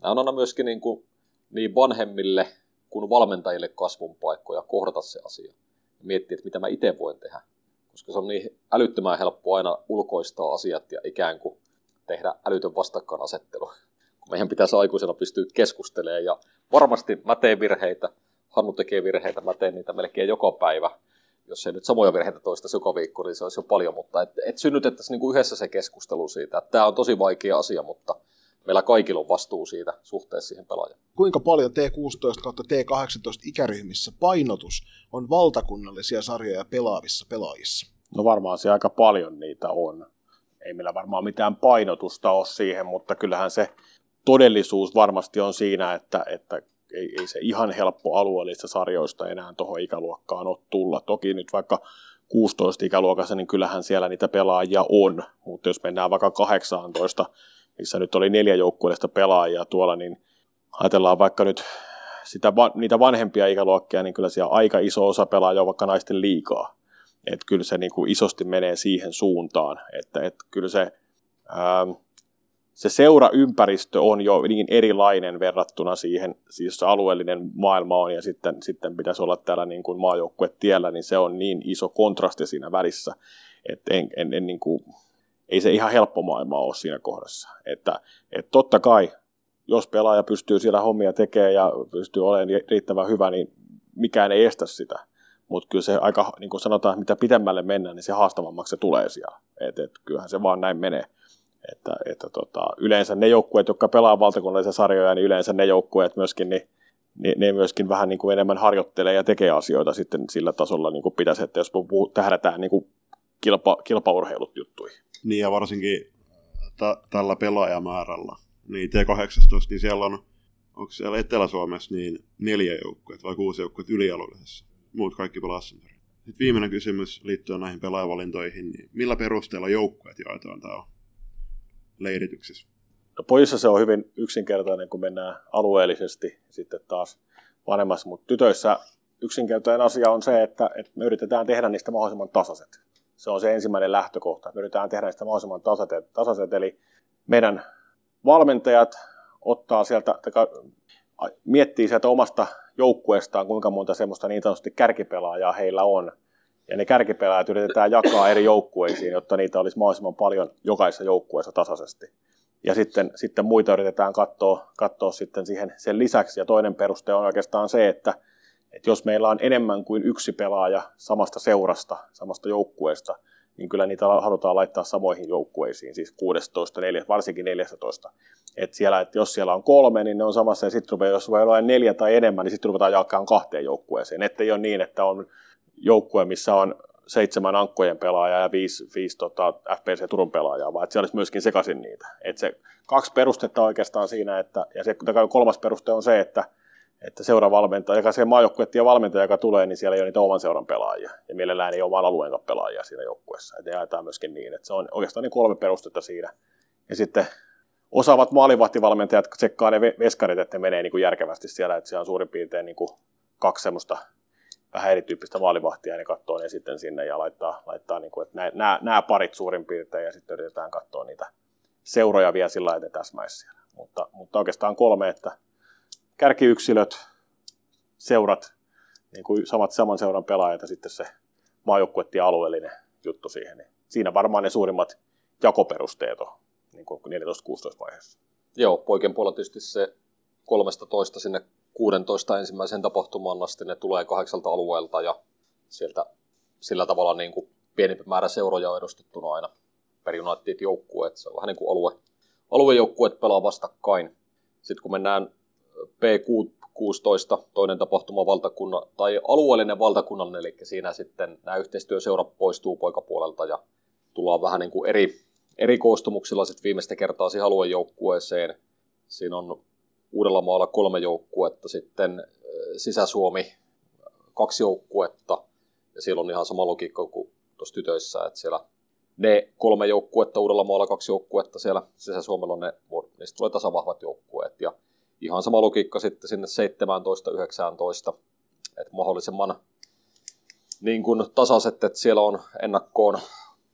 Nämä on aina myöskin niin, kuin, niin vanhemmille kuin valmentajille kasvun paikkoja kohdata se asia. Miettiä, että mitä mä itse voin tehdä. Koska se on niin älyttömän helppo aina ulkoistaa asiat ja ikään kuin tehdä älytön vastakkainasettelu. Kun meidän pitäisi aikuisena pystyä keskustelemaan ja varmasti mä teen virheitä, Hannu tekee virheitä, mä teen niitä melkein joka päivä jos ei nyt samoja virheitä toista joka viikko, niin se olisi jo paljon, mutta et, et synnytettäisiin niinku yhdessä se keskustelu siitä. Tämä on tosi vaikea asia, mutta meillä kaikilla on vastuu siitä suhteessa siihen pelaajaan. Kuinka paljon T16 kautta T18 ikäryhmissä painotus on valtakunnallisia sarjoja pelaavissa pelaajissa? No varmaan se aika paljon niitä on. Ei meillä varmaan mitään painotusta ole siihen, mutta kyllähän se todellisuus varmasti on siinä, että, että ei, ei se ihan helppo alueellista sarjoista enää tuohon ikäluokkaan ole tulla. Toki nyt vaikka 16 ikäluokassa, niin kyllähän siellä niitä pelaajia on, mutta jos mennään vaikka 18, missä nyt oli neljä joukkueellista pelaajia tuolla, niin ajatellaan vaikka nyt sitä, niitä vanhempia ikäluokkia, niin kyllä siellä aika iso osa pelaajia on vaikka naisten liikaa. Että kyllä se niin kuin isosti menee siihen suuntaan, että, että kyllä se ää, se seuraympäristö on jo niin erilainen verrattuna siihen, siis alueellinen maailma on, ja sitten, sitten pitäisi olla täällä niin kuin tiellä, niin se on niin iso kontrasti siinä välissä, että en, en, en niin kuin, ei se ihan helppo maailma ole siinä kohdassa. Että, että totta kai, jos pelaaja pystyy siellä hommia tekemään ja pystyy olemaan riittävän hyvä, niin mikään ei estä sitä. Mutta kyllä se aika, niin kuin sanotaan, mitä pitemmälle mennään, niin se haastavammaksi se tulee siellä. Et, et, kyllähän se vaan näin menee. Että, että tota, yleensä ne joukkueet, jotka pelaa valtakunnallisia sarjoja, niin yleensä ne joukkueet myöskin, niin, ne, ne myöskin vähän niin kuin enemmän harjoittelee ja tekee asioita sitten sillä tasolla niin kuin pitäisi, että jos puhuu, tähdätään niin kuin kilpa, kilpaurheilut juttuihin. Niin ja varsinkin t- tällä pelaajamäärällä, niin T18, niin siellä on, onko siellä Etelä-Suomessa niin neljä joukkueet vai kuusi joukkueet ylialueellisessa? Muut kaikki pelaa Sitten viimeinen kysymys liittyen näihin pelaajavalintoihin, niin millä perusteella joukkueet jaetaan täällä leirityksessä? No pojissa se on hyvin yksinkertainen, kun mennään alueellisesti sitten taas vanhemmassa, mutta tytöissä yksinkertainen asia on se, että, että me yritetään tehdä niistä mahdollisimman tasaiset. Se on se ensimmäinen lähtökohta. Me yritetään tehdä niistä mahdollisimman tasaiset, tasaiset eli meidän valmentajat ottaa sieltä, miettii sieltä omasta joukkueestaan, kuinka monta semmoista niin sanotusti kärkipelaajaa heillä on. Ja ne kärkipelaajat yritetään jakaa eri joukkueisiin, jotta niitä olisi mahdollisimman paljon jokaisessa joukkueessa tasaisesti. Ja sitten, sitten muita yritetään katsoa, katsoa sitten siihen sen lisäksi. Ja toinen peruste on oikeastaan se, että, että jos meillä on enemmän kuin yksi pelaaja samasta seurasta, samasta joukkueesta, niin kyllä niitä halutaan laittaa samoihin joukkueisiin, siis 16, 4, varsinkin 14. Et siellä, et jos siellä on kolme, niin ne on samassa, ja sitten jos voi olla neljä tai enemmän, niin sitten ruvetaan jakamaan kahteen joukkueeseen. Että ei ole niin, että on joukkue, missä on seitsemän ankkojen pelaajaa ja viisi, viisi tota, FPC Turun pelaajaa, vaan että siellä olisi myöskin sekaisin niitä. Et se kaksi perustetta oikeastaan siinä, että, ja se kolmas peruste on se, että, että seuravalmentaja, joka se maajoukkuettien valmentaja, joka tulee, niin siellä ei ole niitä oman seuran pelaajia, ja mielellään ei ole oman alueen pelaajia siinä joukkueessa. Että jaetaan myöskin niin, että se on oikeastaan niin kolme perustetta siinä. Ja sitten osaavat maalivahtivalmentajat tsekkaa ne veskarit, että ne menee niin kuin järkevästi siellä, että siellä on suurin piirtein niin kuin kaksi semmoista vähän erityyppistä maalivahtia, niin katsoo ne sitten sinne ja laittaa, laittaa niin kuin, että nämä, nämä parit suurin piirtein ja sitten yritetään katsoa niitä seuroja vielä sillä lailla, että täsmäisi siellä. Mutta, mutta oikeastaan kolme, että kärkiyksilöt, seurat, niin kuin samat saman seuran pelaajat ja sitten se maajoukkuetti alueellinen juttu siihen. Niin siinä varmaan ne suurimmat jakoperusteet on niin 14-16 vaiheessa. Joo, poikien puolella tietysti se 13 sinne 16 ensimmäisen tapahtumaan asti ne tulee kahdeksalta alueelta ja sieltä sillä tavalla niin kuin pienempi määrä seuroja on edustettuna aina per United joukkueet. Se on vähän niin kuin alue, aluejoukkueet pelaa vastakkain. Sitten kun mennään P16, toinen tapahtuma valtakunnan, tai alueellinen valtakunnallinen, eli siinä sitten nämä yhteistyöseurat poistuu poikapuolelta ja tullaan vähän niin kuin eri, eri koostumuksilla sitten viimeistä kertaa siihen aluejoukkueeseen. Siinä on Uudellamaalla kolme joukkuetta, sitten Sisä-Suomi kaksi joukkuetta, ja siellä on ihan sama logiikka kuin tuossa tytöissä, että siellä ne kolme joukkuetta Uudellamaalla, kaksi joukkuetta siellä Sisä-Suomella, ne, niistä tulee tasavahvat joukkueet, ja ihan sama logiikka sitten sinne 17-19, että mahdollisimman niin kuin tasaiset, että siellä on ennakkoon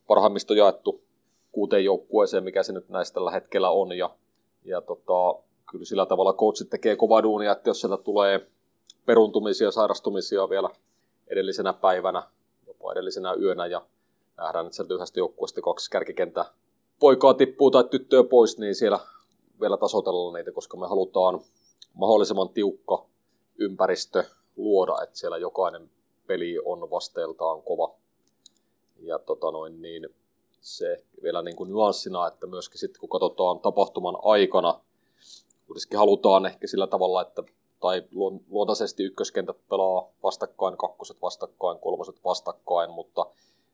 parhaimmista jaettu kuuteen joukkueeseen, mikä se nyt näistä tällä hetkellä on, ja, ja tota, kyllä sillä tavalla coachit tekee kovaa duunia, että jos sieltä tulee peruntumisia, sairastumisia vielä edellisenä päivänä, jopa edellisenä yönä, ja nähdään, että sieltä yhdestä joukkueesta kaksi kärkikentä poikaa tippuu tai tyttöä pois, niin siellä vielä tasoitella niitä, koska me halutaan mahdollisimman tiukka ympäristö luoda, että siellä jokainen peli on vasteeltaan kova. Ja tota noin, niin se vielä niin kuin nyanssina, että myöskin sitten kun katsotaan tapahtuman aikana, kuitenkin halutaan ehkä sillä tavalla, että tai luontaisesti ykköskentät pelaa vastakkain, kakkoset vastakkain, kolmoset vastakkain, mutta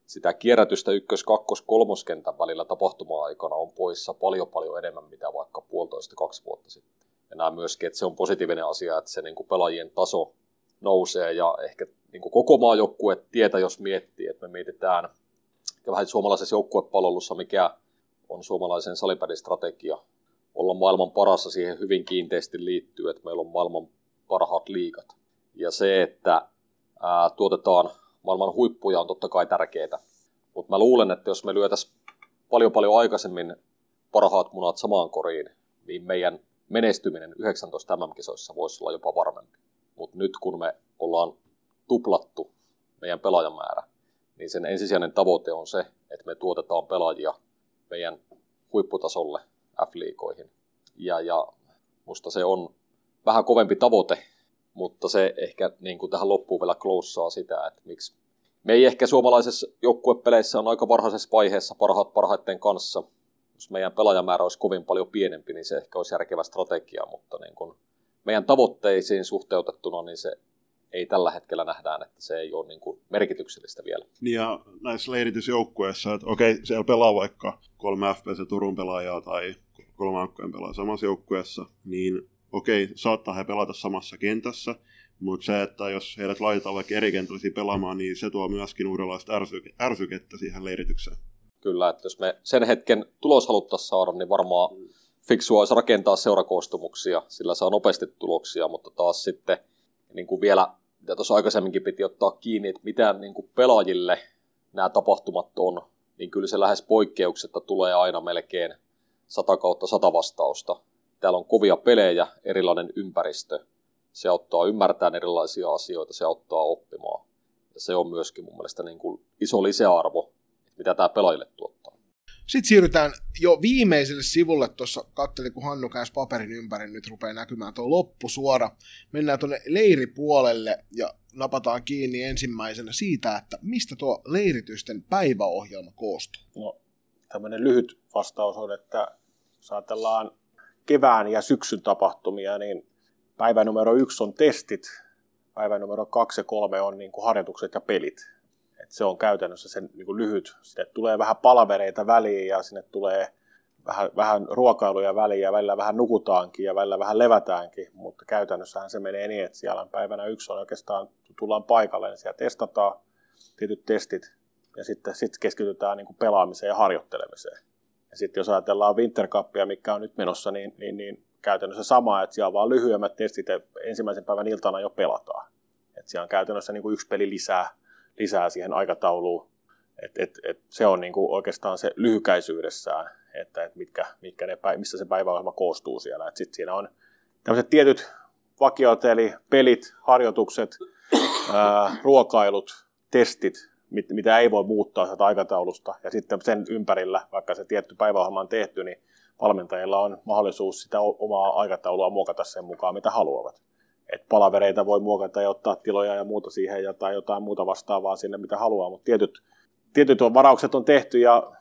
sitä kierrätystä ykkös-, kakkos-, kolmoskentän välillä tapahtuma-aikana on poissa paljon paljon enemmän, mitä vaikka puolitoista kaksi vuotta sitten. Ja näen myöskin, että se on positiivinen asia, että se niin kuin pelaajien taso nousee ja ehkä niin kuin koko maajoukkue tietä, jos miettii, että me mietitään ja vähän suomalaisessa joukkuepalvelussa, mikä on suomalaisen salipädin strategia, olla maailman parassa siihen hyvin kiinteästi liittyy, että meillä on maailman parhaat liikat. Ja se, että ää, tuotetaan maailman huippuja on totta kai tärkeää. Mutta mä luulen, että jos me lyötäisiin paljon paljon aikaisemmin parhaat munat samaan koriin, niin meidän menestyminen 19 MM-kisoissa voisi olla jopa varmempi. Mutta nyt kun me ollaan tuplattu meidän pelaajamäärä, niin sen ensisijainen tavoite on se, että me tuotetaan pelaajia meidän huipputasolle F-liikoihin. Ja, ja musta se on vähän kovempi tavoite mutta se ehkä niin kuin tähän loppuun vielä kloussaa sitä, että miksi me ei ehkä suomalaisessa joukkuepeleissä on aika varhaisessa vaiheessa parhaat parhaiten kanssa. Jos meidän pelaajamäärä olisi kovin paljon pienempi, niin se ehkä olisi järkevä strategia, mutta niin kuin meidän tavoitteisiin suhteutettuna, niin se ei tällä hetkellä nähdään, että se ei ole niin kuin merkityksellistä vielä. Niin ja näissä leiritysjoukkueissa, että okei, siellä pelaa vaikka kolme FPS Turun pelaajaa tai kolme Ankkojen pelaajaa samassa joukkueessa, niin okei, saattaa he pelata samassa kentässä, mutta se, että jos heidät laitetaan vaikka eri kentällisiä pelaamaan, niin se tuo myöskin uudenlaista ärsykettä siihen leiritykseen. Kyllä, että jos me sen hetken tulos haluttaisiin saada, niin varmaan fiksua olisi rakentaa seurakoostumuksia, sillä saa nopeasti tuloksia, mutta taas sitten niin kuin vielä, mitä tuossa aikaisemminkin piti ottaa kiinni, että mitä niin kuin pelaajille nämä tapahtumat on, niin kyllä se lähes poikkeuksetta tulee aina melkein 100 kautta 100 vastausta. Täällä on kovia pelejä, erilainen ympäristö, se auttaa ymmärtämään erilaisia asioita, se auttaa oppimaan. Ja se on myöskin mun mielestä niin kuin iso lisäarvo, mitä tämä pelaajille tuottaa. Sitten siirrytään jo viimeiselle sivulle, tuossa katselin, kun Hannu käänsi paperin ympäri, nyt rupeaa näkymään tuo loppusuora. Mennään tuonne leiripuolelle ja napataan kiinni ensimmäisenä siitä, että mistä tuo leiritysten päiväohjelma koostuu. No, tämmöinen lyhyt vastaus on, että jos ajatellaan kevään ja syksyn tapahtumia, niin päivä numero yksi on testit, päivä numero kaksi ja kolme on niin kuin harjoitukset ja pelit. Et se on käytännössä sen niin kuin lyhyt. Sinne tulee vähän palavereita väliin ja sinne tulee vähän, vähän ruokailuja väliin ja välillä vähän nukutaankin ja välillä vähän levätäänkin, mutta käytännössähän se menee niin, että siellä on päivänä yksi on oikeastaan, tullaan paikalle, niin siellä testataan tietyt testit ja sitten sit keskitytään niin kuin pelaamiseen ja harjoittelemiseen. Ja sitten jos ajatellaan Winter Cupia, mikä on nyt menossa, niin, niin, niin käytännössä sama, että siellä on vaan lyhyemmät testit ja ensimmäisen päivän iltana jo pelataan. Et siellä on käytännössä niin kuin yksi peli lisää, lisää siihen aikatauluun. Et, et, et se on niin kuin oikeastaan se lyhykäisyydessään, että et mitkä, mitkä ne, mistä se päiväohjelma koostuu siellä. Sitten siinä on tämmöiset tietyt vakiot, eli pelit, harjoitukset, ää, ruokailut, testit, mit, mitä ei voi muuttaa sieltä aikataulusta. Ja sitten sen ympärillä, vaikka se tietty päiväohjelma on tehty, niin valmentajilla on mahdollisuus sitä omaa aikataulua muokata sen mukaan, mitä haluavat. Et palavereita voi muokata ja ottaa tiloja ja muuta siihen ja tai jotain muuta vastaavaa sinne, mitä haluaa, mutta tietyt, tietyt varaukset on tehty ja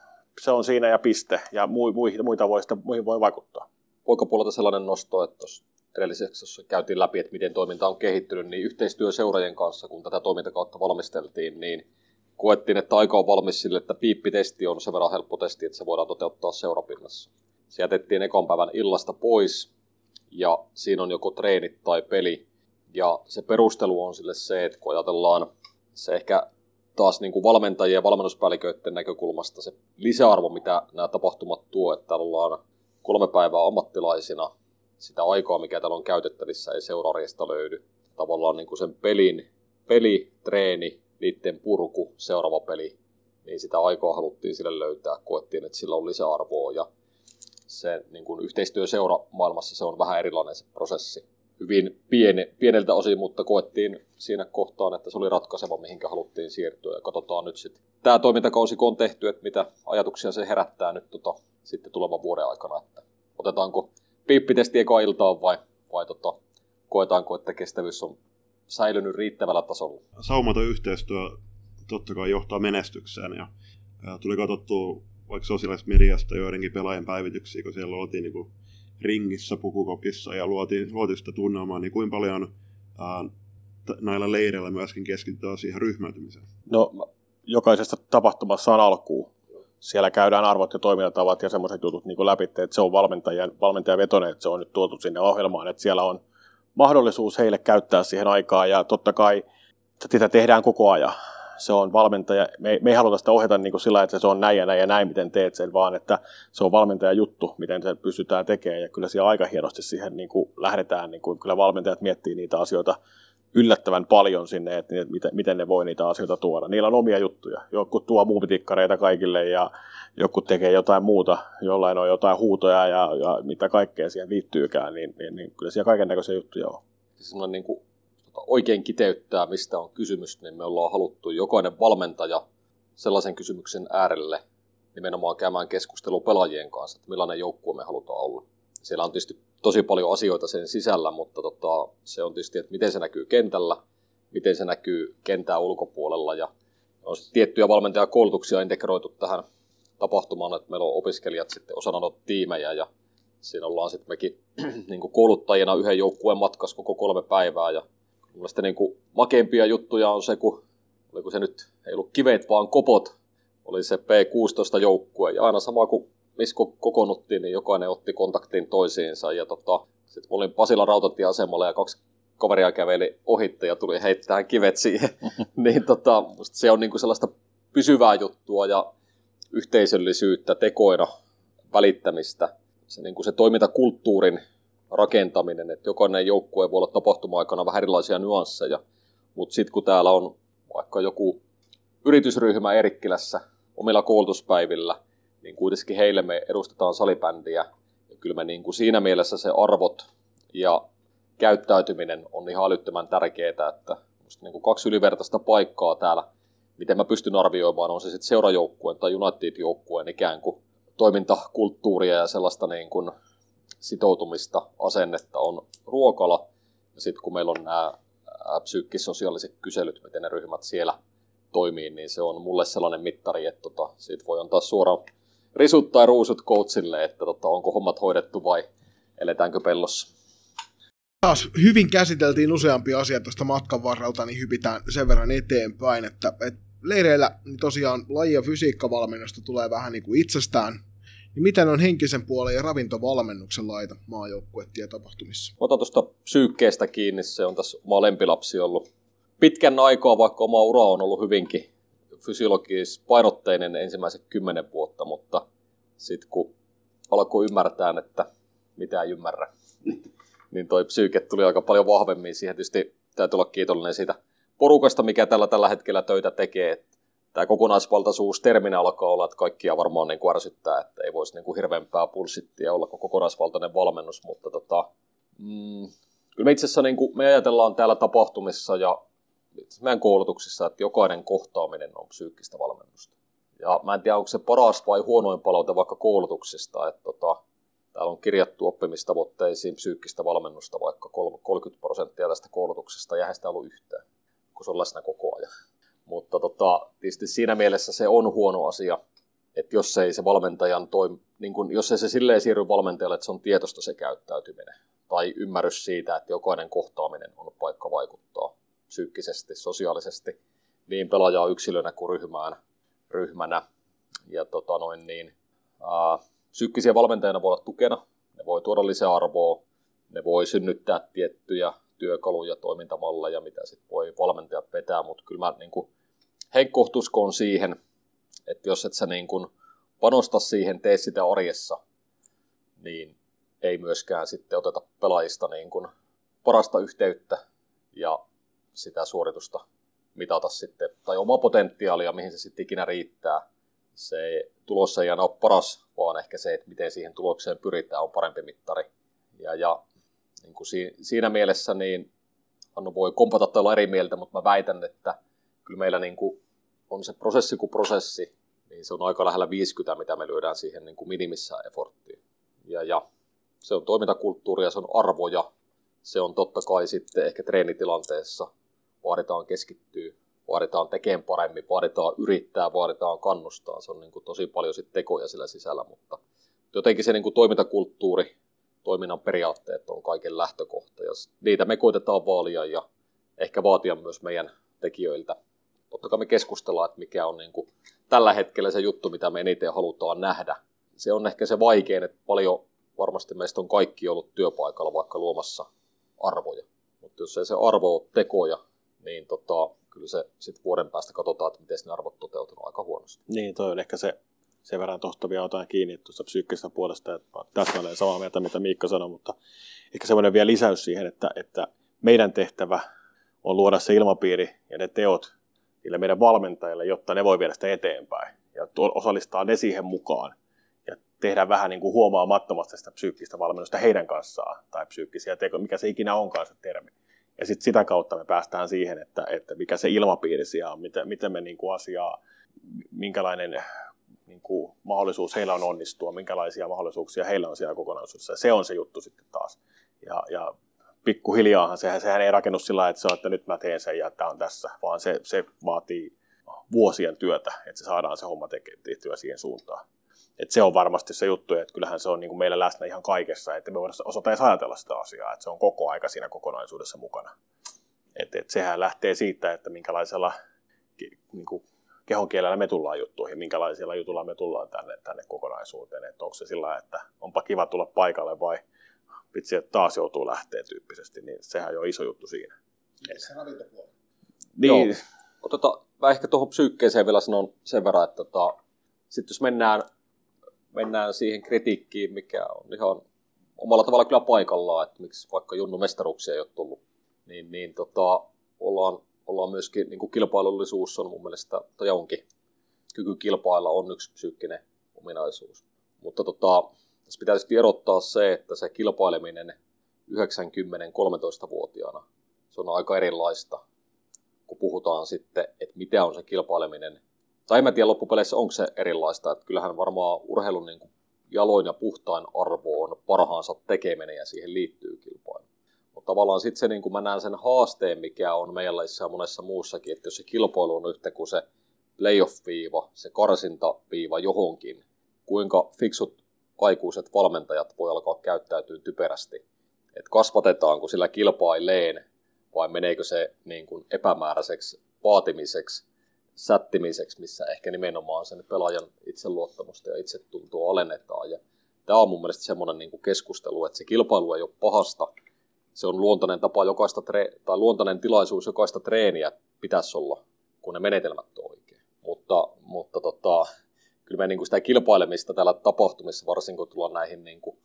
se on siinä ja piste, ja muihin, muita voi sitä, muihin voi vaikuttaa. Poikapuolelta sellainen nosto, että tuossa edellisessä käytiin läpi, että miten toiminta on kehittynyt, niin yhteistyö seurajien kanssa, kun tätä toimintakautta valmisteltiin, niin koettiin, että aika on valmis sille, että piippitesti on sen verran helppo testi, että se voidaan toteuttaa seurapinnassa. Se jätettiin ekon päivän illasta pois ja siinä on joko treenit tai peli. Ja se perustelu on sille se, että kun ajatellaan se ehkä taas niin kuin valmentajien ja valmennuspäälliköiden näkökulmasta se lisäarvo, mitä nämä tapahtumat tuo, että ollaan kolme päivää ammattilaisina, sitä aikaa, mikä täällä on käytettävissä, ei seuraarjesta löydy. Tavallaan niin kuin sen pelin, peli, treeni, niiden purku, seuraava peli, niin sitä aikaa haluttiin sille löytää, koettiin, että sillä on lisäarvoa ja se niin kuin yhteistyö seuramaailmassa se on vähän erilainen se prosessi. Hyvin pieni, pieneltä osin, mutta koettiin siinä kohtaan, että se oli ratkaiseva, mihinkä haluttiin siirtyä. Ja katsotaan nyt sitten tämä toimintakausi, kun on tehty, että mitä ajatuksia se herättää nyt tota, sitten tulevan vuoden aikana. Että otetaanko piippitesti eka iltaan vai, vai tota, koetaanko, että kestävyys on säilynyt riittävällä tasolla. Saumaton yhteistyö totta kai johtaa menestykseen ja, ja tuli katsottua vaikka sosiaalisesta mediasta joidenkin pelaajien päivityksiä, kun siellä oltiin niin kuin ringissä, pukukopissa ja luotiin, luotiin sitä tunnelmaa, niin kuinka paljon ää, t- näillä leireillä myöskin keskitytään siihen ryhmäytymiseen? No, jokaisesta tapahtumassa on alkuun. Siellä käydään arvot ja toimintatavat ja semmoiset jutut niin läpi, että se on valmentajan, vetone, että se on nyt tuotu sinne ohjelmaan, että siellä on mahdollisuus heille käyttää siihen aikaa ja totta kai sitä tehdään koko ajan. Se on valmentaja, me, me ei haluta sitä ohjata niin kuin sillä, että se on näin ja näin ja näin, miten teet sen, vaan että se on valmentaja juttu, miten se pystytään tekemään, ja kyllä siellä aika hienosti siihen niin kuin lähdetään, niin kuin, kyllä valmentajat miettii niitä asioita yllättävän paljon sinne, että miten, miten ne voi niitä asioita tuoda. Niillä on omia juttuja. Joku tuo muumitikkareita kaikille ja joku tekee jotain muuta, jollain on jotain huutoja ja, ja mitä kaikkea siihen liittyykään, niin, niin, niin kyllä siellä kaiken näköisiä juttuja on. Semmoinen niin kuin oikein kiteyttää, mistä on kysymys, niin me ollaan haluttu jokainen valmentaja sellaisen kysymyksen äärelle nimenomaan käymään keskustelua pelaajien kanssa, että millainen joukkue me halutaan olla. Siellä on tietysti tosi paljon asioita sen sisällä, mutta tota, se on tietysti, että miten se näkyy kentällä, miten se näkyy kentää ulkopuolella ja on tiettyjä valmentajakoulutuksia integroitu tähän tapahtumaan, että meillä on opiskelijat sitten osana noita tiimejä ja siinä ollaan sitten mekin niin kuin kouluttajina yhden joukkueen matkassa koko kolme päivää ja mielestäni niin kuin makeimpia juttuja on se, kun oliko se nyt, ei ollut kivet vaan kopot, oli se P16-joukkue ja aina sama kuin missä kokoonnuttiin, niin jokainen otti kontaktin toisiinsa ja tota, sitten olin Pasilan rautatieasemalla ja kaksi kaveria käveli ohitte ja tuli heittää kivet siihen. niin tota, se on niinku sellaista pysyvää juttua ja yhteisöllisyyttä, tekoina, välittämistä. Se, niinku se toimintakulttuurin rakentaminen, että jokainen joukkue voi olla tapahtuma-aikana vähän erilaisia nyansseja, mutta sitten kun täällä on vaikka joku yritysryhmä Erikkilässä omilla koulutuspäivillä, niin kuitenkin heille me edustetaan salibändiä. Ja kyllä me niin kuin siinä mielessä se arvot ja käyttäytyminen on ihan älyttömän tärkeää, että niin kuin kaksi ylivertaista paikkaa täällä, miten mä pystyn arvioimaan, on se sitten seurajoukkueen tai United-joukkueen ikään kuin toimintakulttuuria ja sellaista niin kuin sitoutumista, asennetta on ruokala. Ja sitten kun meillä on nämä psyykkisosiaaliset kyselyt, miten ne ryhmät siellä toimii, niin se on mulle sellainen mittari, että tota, siitä voi antaa suoraan risut tai ruusut coachille, että tota, onko hommat hoidettu vai eletäänkö pellossa. Taas hyvin käsiteltiin useampia asioita tuosta matkan varrelta, niin hypitään sen verran eteenpäin, että, että leireillä niin tosiaan laji- ja fysiikkavalmennosta tulee vähän niin kuin itsestään. Niin miten on henkisen puolen ja ravintovalmennuksen laita maajoukkuetien-tapahtumissa? Otan tuosta psyykkeestä kiinni, se on tässä oma lempilapsi ollut pitkän aikaa, vaikka oma ura on ollut hyvinkin fysiologis painotteinen ensimmäiset kymmenen vuotta, mutta sitten kun alkoi ymmärtää, että mitä ei ymmärrä, niin toi psyyke tuli aika paljon vahvemmin siihen. Tietysti täytyy olla kiitollinen siitä porukasta, mikä tällä tällä hetkellä töitä tekee. Tämä kokonaisvaltaisuus terminä alkaa olla, että kaikkia varmaan niin kuin ärsyttää, että ei voisi niin kuin hirveämpää pulssittia olla kokonaisvaltainen valmennus, mutta tota, mm, kyllä me itse asiassa niin kuin me ajatellaan täällä tapahtumissa ja meidän koulutuksissa, että jokainen kohtaaminen on psyykkistä valmennusta. Ja mä en tiedä, onko se paras vai huonoin palaute vaikka koulutuksista, että tota, täällä on kirjattu oppimistavoitteisiin psyykkistä valmennusta vaikka 30 prosenttia tästä koulutuksesta, ja sitä ollut yhtään, kun se on läsnä koko ajan. Mutta tota, tietysti siinä mielessä se on huono asia, että jos ei se valmentajan toim, niin kun, jos ei se silleen siirry valmentajalle, että se on tietoista se käyttäytyminen, tai ymmärrys siitä, että jokainen kohtaaminen on paikka vaikuttaa, psyykkisesti, sosiaalisesti niin pelaajaa yksilönä kuin ryhmään, ryhmänä. Ja tota noin niin, ää, psyykkisiä valmentajana voi olla tukena, ne voi tuoda lisäarvoa, ne voi synnyttää tiettyjä työkaluja, toimintamalleja, mitä sitten voi valmentajat vetää, mutta kyllä mä niin kuin, siihen, että jos et sä niin kuin, panosta siihen, tee sitä arjessa, niin ei myöskään sitten oteta pelaajista niin kuin, parasta yhteyttä ja sitä suoritusta mitata sitten, tai omaa potentiaalia, mihin se sitten ikinä riittää. Se tulossa ei aina ole paras, vaan ehkä se, että miten siihen tulokseen pyritään, on parempi mittari. Ja, ja niin kuin si, siinä mielessä niin Hannu voi kompata tai olla eri mieltä, mutta mä väitän, että kyllä meillä niin kuin on se prosessi kuin prosessi, niin se on aika lähellä 50, mitä me lyödään siihen niin kuin minimissään efforttiin. Ja, ja se on toimintakulttuuria, se on arvoja, se on totta kai sitten ehkä treenitilanteessa vaaditaan keskittyä, vaaditaan tekemään paremmin, vaaditaan yrittää, vaaditaan kannustaa. Se on niin kuin tosi paljon sit tekoja sillä sisällä, mutta jotenkin se niin kuin toimintakulttuuri, toiminnan periaatteet on kaiken lähtökohta. Ja niitä me koitetaan vaalia ja ehkä vaatia myös meidän tekijöiltä. Totta kai me keskustellaan, että mikä on niin kuin tällä hetkellä se juttu, mitä me eniten halutaan nähdä. Se on ehkä se vaikein, että paljon varmasti meistä on kaikki ollut työpaikalla vaikka luomassa arvoja. Mutta jos ei se arvo ole tekoja, niin tota, kyllä se sitten vuoden päästä katsotaan, että miten ne arvot toteutunut aika huonosti. Niin, toi on ehkä se sen verran tuosta vielä otan kiinni tuosta psyykkisestä puolesta, että täsmälleen samaa mieltä, mitä Miikka sanoi, mutta ehkä semmoinen vielä lisäys siihen, että, että meidän tehtävä on luoda se ilmapiiri ja ne teot niille meidän valmentajille, jotta ne voi viedä sitä eteenpäin ja osallistaa ne siihen mukaan ja tehdä vähän niin kuin huomaamattomasti sitä psyykkistä valmennusta heidän kanssaan tai psyykkisiä tekoja, mikä se ikinä onkaan se termi. Ja sitten sitä kautta me päästään siihen, että, että mikä se ilmapiiri siellä on, miten, miten me niin kuin asiaa, minkälainen niin kuin, mahdollisuus heillä on onnistua, minkälaisia mahdollisuuksia heillä on siellä kokonaisuudessa. Ja se on se juttu sitten taas. Ja, ja pikkuhiljaahan sehän, sehän ei rakennu sillä että se on, että nyt mä teen sen ja tämä on tässä, vaan se, se vaatii vuosien työtä, että se saadaan se homma tehtyä siihen suuntaan. Et se on varmasti se juttu, että kyllähän se on niin kuin meillä läsnä ihan kaikessa, että me voidaan osata edes ajatella sitä asiaa, että se on koko aika siinä kokonaisuudessa mukana. Et, et sehän lähtee siitä, että minkälaisella niin kuin kehonkielellä me tullaan juttuihin, minkälaisilla jutulla me tullaan tänne, tänne kokonaisuuteen. Että onko se sillä, että onpa kiva tulla paikalle vai vitsi, että taas joutuu lähteä tyyppisesti, niin sehän on jo iso juttu siinä. Se ravintopuoli. Niin, Joo. Oteta, mä ehkä tuohon psyykkeeseen vielä sanon sen verran, että tota, sitten jos mennään, mennään siihen kritiikkiin, mikä on ihan omalla tavalla kyllä paikallaan, että miksi vaikka Junnu mestaruuksia ei ole tullut, niin, niin tota, ollaan, ollaan myöskin, niin kuin kilpailullisuus on mun mielestä, tai onkin, kyky kilpailla on yksi psyykkinen ominaisuus. Mutta tota, tässä pitää tietysti erottaa se, että se kilpaileminen 90-13-vuotiaana, se on aika erilaista, kun puhutaan sitten, että mitä on se kilpaileminen. Tai en mä tiedä loppupeleissä, onko se erilaista. Että kyllähän varmaan urheilun niin jaloin ja puhtain arvo on parhaansa tekeminen ja siihen liittyy kilpailu. Mutta tavallaan sitten se, niin kuin mä näen sen haasteen, mikä on meillä ja monessa muussakin, että jos se kilpailu on yhtä kuin se playoff-viiva, se karsintaviiva johonkin, kuinka fiksut aikuiset valmentajat voi alkaa käyttäytyä typerästi. Että kasvatetaanko sillä kilpaileen vai meneekö se niin kuin epämääräiseksi vaatimiseksi, sättimiseksi, missä ehkä nimenomaan sen pelaajan itseluottamusta ja itsetuntoa alennetaan. Ja tämä on mun mielestä semmoinen niin keskustelu, että se kilpailu ei ole pahasta. Se on luontainen tapa jokaista tre- tai luontainen tilaisuus jokaista treeniä pitäisi olla, kun ne menetelmät on oikein. Mutta, mutta tota, kyllä me niin kuin sitä kilpailemista täällä tapahtumissa, varsinkin kun tullaan näihin niin kuin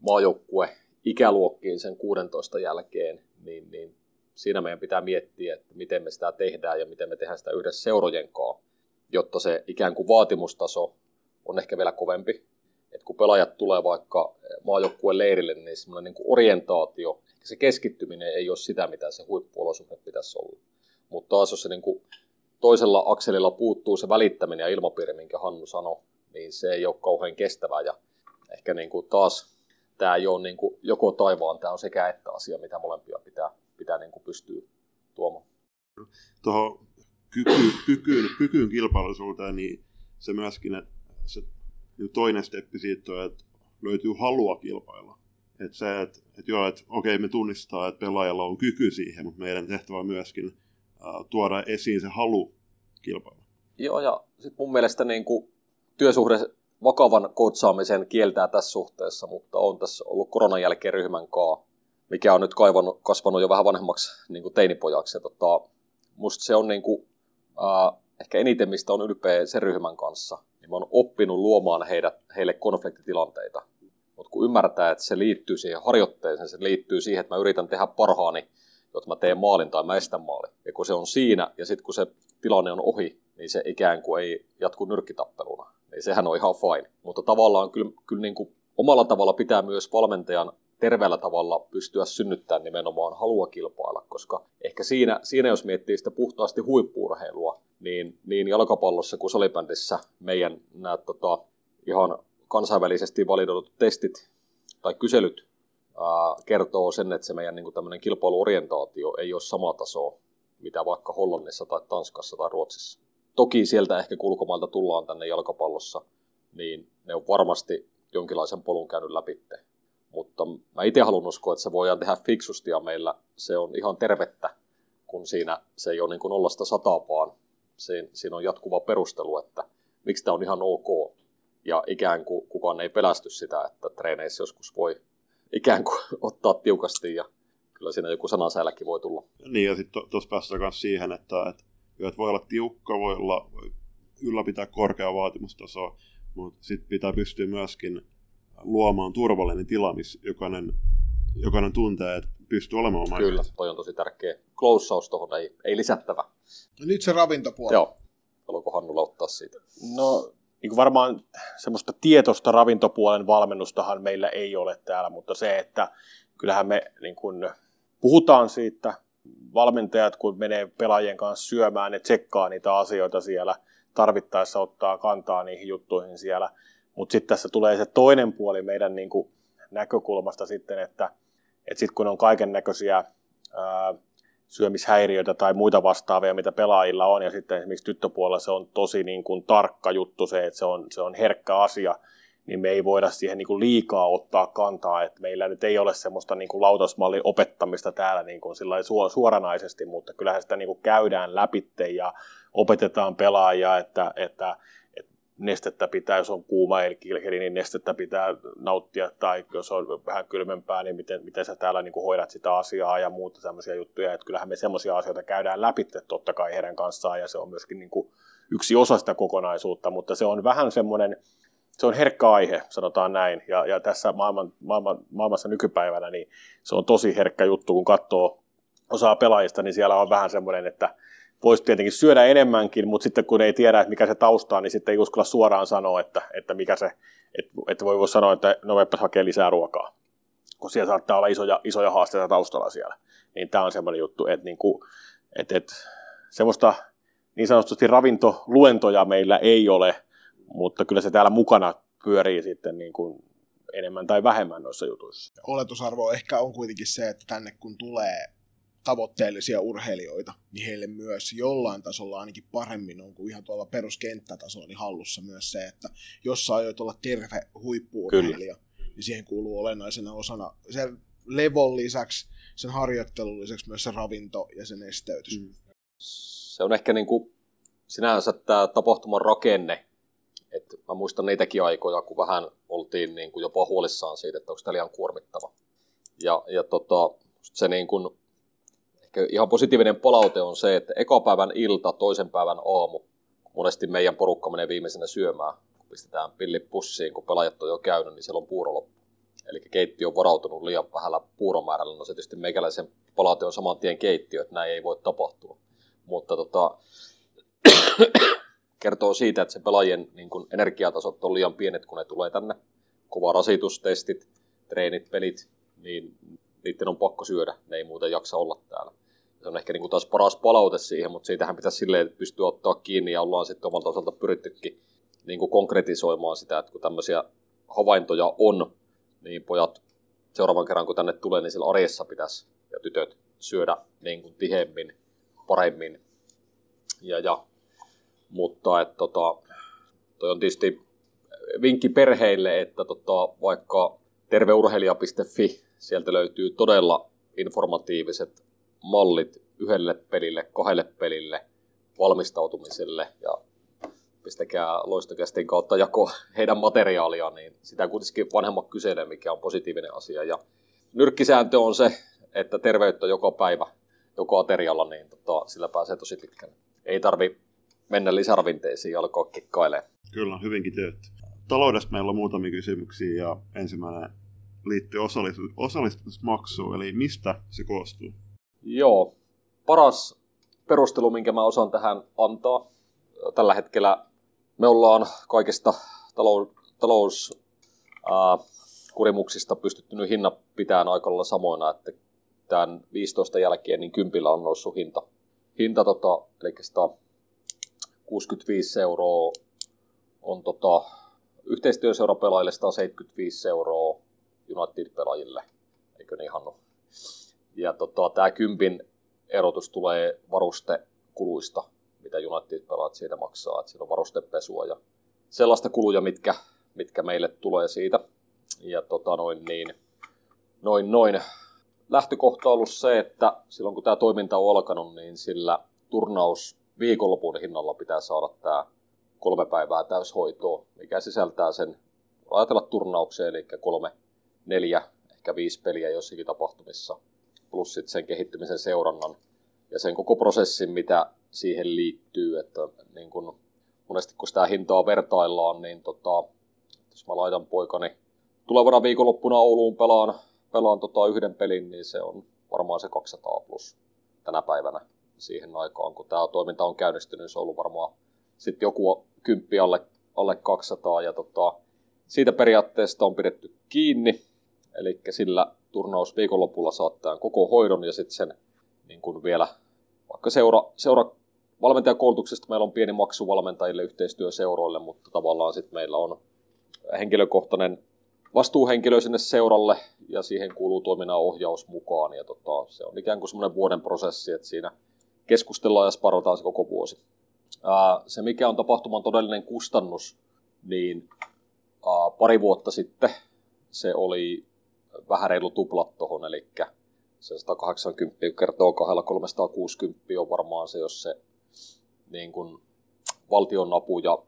maajoukkue ikäluokkiin sen 16 jälkeen, niin, niin siinä meidän pitää miettiä, että miten me sitä tehdään ja miten me tehdään sitä yhdessä seurojen kanssa, jotta se ikään kuin vaatimustaso on ehkä vielä kovempi. Et kun pelaajat tulee vaikka maajoukkueen leirille, niin semmoinen niin kuin orientaatio, ehkä se keskittyminen ei ole sitä, mitä se huippuolosuhde pitäisi olla. Mutta taas jos se niin kuin toisella akselilla puuttuu se välittäminen ja ilmapiiri, minkä Hannu sanoi, niin se ei ole kauhean kestävää. Ja ehkä niin kuin taas tämä ei ole niin kuin joko taivaan, tämä on sekä että asia, mitä molempia pitää, pitää niin kuin pystyä tuomaan. Tuohon kyky, kykyyn, kykyyn kilpailullisuuteen, niin se myöskin, että se niin toinen steppi siitä on, että löytyy halua kilpailla. Että se, että, että joo, että okei, me tunnistaa, että pelaajalla on kyky siihen, mutta meidän tehtävä on myöskin tuoda esiin se halu kilpailla. Joo, ja sitten mun mielestä niin kuin työsuhde vakavan koutsaamisen kieltää tässä suhteessa, mutta on tässä ollut koronan jälkeen ryhmän kaa, mikä on nyt kaivannut, kasvanut jo vähän vanhemmaksi niin kuin teinipojaksi. Ja tota, musta se on niin kuin, äh, ehkä eniten, mistä on ylpeä sen ryhmän kanssa, niin mä oon oppinut luomaan heidät, heille konfliktitilanteita. Mutta kun ymmärtää, että se liittyy siihen harjoitteeseen, se liittyy siihen, että mä yritän tehdä parhaani, jotta mä teen maalin tai mä estän maalin. Ja kun se on siinä, ja sitten kun se tilanne on ohi, niin se ikään kuin ei jatku nyrkkitappeluna. Niin sehän on ihan fine. Mutta tavallaan kyllä, kyllä niin kuin omalla tavalla pitää myös valmentajan terveellä tavalla pystyä synnyttämään nimenomaan halua kilpailla, koska ehkä siinä, siinä jos miettii sitä puhtaasti huippuurheilua, niin, niin jalkapallossa kuin salibändissä meidän nämä tota, ihan kansainvälisesti validoidut testit tai kyselyt ää, kertoo sen, että se meidän niin tämmöinen kilpailuorientaatio ei ole sama taso, mitä vaikka Hollannissa tai Tanskassa tai Ruotsissa. Toki sieltä ehkä kulkomailta tullaan tänne jalkapallossa, niin ne on varmasti jonkinlaisen polun käynyt läpi. Mutta mä itse haluan uskoa, että se voidaan tehdä fiksusti ja meillä se on ihan tervettä, kun siinä se ei ole niin kuin nollasta sataa, vaan siinä, on jatkuva perustelu, että miksi tämä on ihan ok. Ja ikään kuin kukaan ei pelästy sitä, että treeneissä joskus voi ikään kuin ottaa tiukasti ja kyllä siinä joku sanasäälläkin voi tulla. Niin ja sitten tuossa päästään myös siihen, että, että, että voi olla tiukka, voi olla ylläpitää korkea vaatimustasoa, mutta sitten pitää pystyä myöskin luomaan turvallinen tila, missä jokainen, jokainen tuntee, että pystyy olemaan oma Kyllä, toi on tosi tärkeä. Closeaus tuohon ei, ei lisättävä. No nyt se ravintopuoli. Joo. Haluatko Hannulla ottaa siitä? No niin kuin varmaan semmoista tietoista ravintopuolen valmennustahan meillä ei ole täällä, mutta se, että kyllähän me niin kuin puhutaan siitä, valmentajat kun menee pelaajien kanssa syömään, ne tsekkaa niitä asioita siellä, tarvittaessa ottaa kantaa niihin juttuihin siellä. Mutta sitten tässä tulee se toinen puoli meidän niin kuin näkökulmasta sitten, että, että sitten kun on kaiken näköisiä syömishäiriöitä tai muita vastaavia, mitä pelaajilla on, ja sitten esimerkiksi tyttöpuolella se on tosi niin kuin tarkka juttu se, että se on, se on herkkä asia, niin me ei voida siihen niin kuin liikaa ottaa kantaa, että meillä nyt ei ole semmoista niin kuin lautasmallin opettamista täällä niin kuin suoranaisesti, mutta kyllähän sitä niin kuin käydään läpitte ja opetetaan pelaajia, että, että nestettä pitää, jos on kuuma ilkeli, niin nestettä pitää nauttia, tai jos on vähän kylmempää, niin miten, miten sä täällä niin kuin hoidat sitä asiaa ja muuta tämmöisiä juttuja, että kyllähän me semmoisia asioita käydään läpi totta kai heidän kanssaan, ja se on myöskin niin kuin yksi osa sitä kokonaisuutta, mutta se on vähän semmoinen, se on herkkä aihe, sanotaan näin, ja, ja tässä maailman, maailman, maailmassa nykypäivänä niin se on tosi herkkä juttu, kun katsoo osaa pelaajista, niin siellä on vähän semmoinen, että voisi tietenkin syödä enemmänkin, mutta sitten kun ei tiedä, että mikä se tausta on, niin sitten ei uskalla suoraan sanoa, että, että mikä se, että, että voi, voi sanoa, että no meppä hakee lisää ruokaa, kun siellä saattaa olla isoja, isoja haasteita taustalla siellä. Niin tämä on semmoinen juttu, että, niin kuin, että, että semmoista niin sanotusti ravintoluentoja meillä ei ole, mutta kyllä se täällä mukana pyörii sitten niin kuin enemmän tai vähemmän noissa jutuissa. Oletusarvo ehkä on kuitenkin se, että tänne kun tulee tavoitteellisia urheilijoita, niin heille myös jollain tasolla ainakin paremmin on kuin ihan tuolla peruskenttätasolla niin hallussa myös se, että jos sä aiot olla terve huippuurheilija, niin siihen kuuluu olennaisena osana sen levon lisäksi, sen harjoittelun lisäksi myös se ravinto ja sen nesteytys. Mm. Se on ehkä niin kuin sinänsä tämä tapahtuman rakenne, et mä muistan niitäkin aikoja, kun vähän oltiin niin kuin jopa huolissaan siitä, että onko tämä liian kuormittava. Ja, ja tota, se niin kuin, ehkä ihan positiivinen palaute on se, että ekapäivän ilta, toisen päivän aamu, monesti meidän porukka menee viimeisenä syömään, kun pistetään pillit pussiin, kun pelaajat on jo käynyt, niin siellä on puuro loppu. Eli keittiö on varautunut liian vähällä puuromäärällä. No se tietysti meikäläisen palaute on saman tien keittiö, että näin ei voi tapahtua. Mutta tota, kertoo siitä, että se pelaajien niin kuin energiatasot on liian pienet, kun ne tulee tänne. Kova rasitustestit, treenit, pelit, niin niiden on pakko syödä. Ne ei muuten jaksa olla täällä. Se on ehkä niin kuin taas paras palaute siihen, mutta siitähän pitäisi silleen pystyä ottaa kiinni ja ollaan sitten omalta osalta pyrittykin niin kuin konkretisoimaan sitä, että kun tämmöisiä havaintoja on, niin pojat seuraavan kerran kun tänne tulee, niin sillä arjessa pitäisi ja tytöt syödä niin kuin tihemmin, paremmin. Ja, ja mutta että tota, toi on tietysti vinkki perheille, että tota, vaikka terveurheilija.fi, sieltä löytyy todella informatiiviset mallit yhdelle pelille, kahdelle pelille, valmistautumiselle ja pistäkää loistokästin kautta jako heidän materiaalia, niin sitä kuitenkin vanhemmat kyselee, mikä on positiivinen asia. Ja nyrkkisääntö on se, että terveyttä joka päivä, joka aterialla, niin tota, sillä pääsee tosi pitkälle. Ei tarvi mennä lisäravinteisiin ja alkaa kikkailemaan. Kyllä, hyvinkin teet. Taloudesta meillä on muutamia kysymyksiä ja ensimmäinen liittyy osallistu- osallistumismaksuun, eli mistä se koostuu? Joo, paras perustelu, minkä mä osaan tähän antaa. Tällä hetkellä me ollaan kaikista talou- talous, kurimuksista pystytty nyt hinnat pitämään aika lailla samoina, että tämän 15 jälkeen niin kympillä on noussut hinta. Hinta tota, eli 65 euroa on tota, yhteistyöseurapelaajille 175 euroa United-pelaajille, eikö niin Hannu? Ja tota, tämä kympin erotus tulee varustekuluista, mitä United-pelaajat siitä maksaa, että siinä on varustepesua ja sellaista kuluja, mitkä, mitkä meille tulee siitä. Ja tota, noin, niin, noin, noin. Lähtökohta on ollut se, että silloin kun tämä toiminta on alkanut, niin sillä turnaus viikonlopun hinnalla pitää saada tämä kolme päivää täyshoitoa, mikä sisältää sen, ajatella turnaukseen, eli kolme, neljä, ehkä viisi peliä jossakin tapahtumissa, plus sitten sen kehittymisen seurannan ja sen koko prosessin, mitä siihen liittyy, että niin kun, monesti kun sitä hintaa vertaillaan, niin tota, jos mä laitan poikani tulevana viikonloppuna Ouluun pelaan, pelaan tota yhden pelin, niin se on varmaan se 200 plus tänä päivänä siihen aikaan, kun tämä toiminta on käynnistynyt, se on ollut varmaan sitten joku kymppi alle, alle 200 ja tota, siitä periaatteesta on pidetty kiinni, eli sillä turnaus viikonlopulla saattaa koko hoidon ja sitten sen niin kun vielä vaikka seura, seura valmentajakoulutuksesta meillä on pieni maksu valmentajille yhteistyöseuroille, mutta tavallaan sitten meillä on henkilökohtainen vastuuhenkilö sinne seuralle ja siihen kuuluu toiminnan ohjaus mukaan. Ja tota, se on ikään kuin semmoinen vuoden prosessi, että siinä keskustellaan ja sparotaan se koko vuosi. Ää, se, mikä on tapahtuman todellinen kustannus, niin ää, pari vuotta sitten se oli vähän reilu tuplat tuohon, eli se 180 kertoo 2 360 on varmaan se, jos se niin kuin valtion apu ja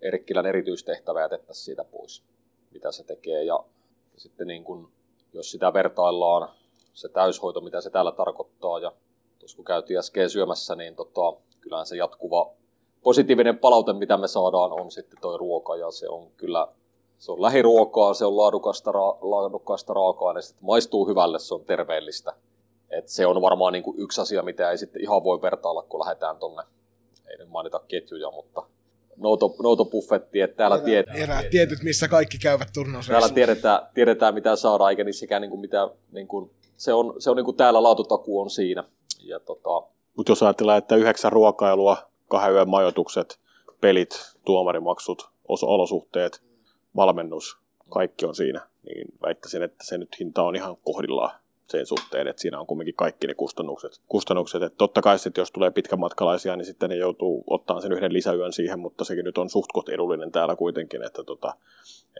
Erkkilän erityistehtävä jätettäisiin siitä pois, mitä se tekee. Ja sitten niin kuin, jos sitä vertaillaan, se täyshoito, mitä se täällä tarkoittaa, ja tuossa kun käytiin äsken syömässä, niin tota, kyllähän se jatkuva positiivinen palaute, mitä me saadaan, on sitten tuo ruoka, ja se on kyllä se on lähiruokaa, se on laadukasta, ra- laadukasta raaka-aineista, maistuu hyvälle, se on terveellistä. Et se on varmaan niin kuin yksi asia, mitä ei sitten ihan voi vertailla, kun lähdetään tonne, ei nyt mainita ketjuja, mutta nouto, noutobuffetti, että täällä tiedät, erää, tietyt, missä kaikki käyvät turnausreissulla. Täällä tiedetään, tiedetään, mitä saadaan, eikä niissäkään niin kuin mitä, niin kuin, se on, se on niin kuin täällä laatutaku on siinä. Ja tota... Mutta jos ajatellaan, että yhdeksän ruokailua, kahden yön majoitukset, pelit, tuomarimaksut, olosuhteet, valmennus, kaikki on siinä, niin väittäisin, että se nyt hinta on ihan kohdillaan sen suhteen, että siinä on kumminkin kaikki ne kustannukset. kustannukset. Että totta kai sitten, jos tulee pitkämatkalaisia, niin sitten ne joutuu ottaa sen yhden lisäyön siihen, mutta sekin nyt on suht edullinen täällä kuitenkin, että, tota,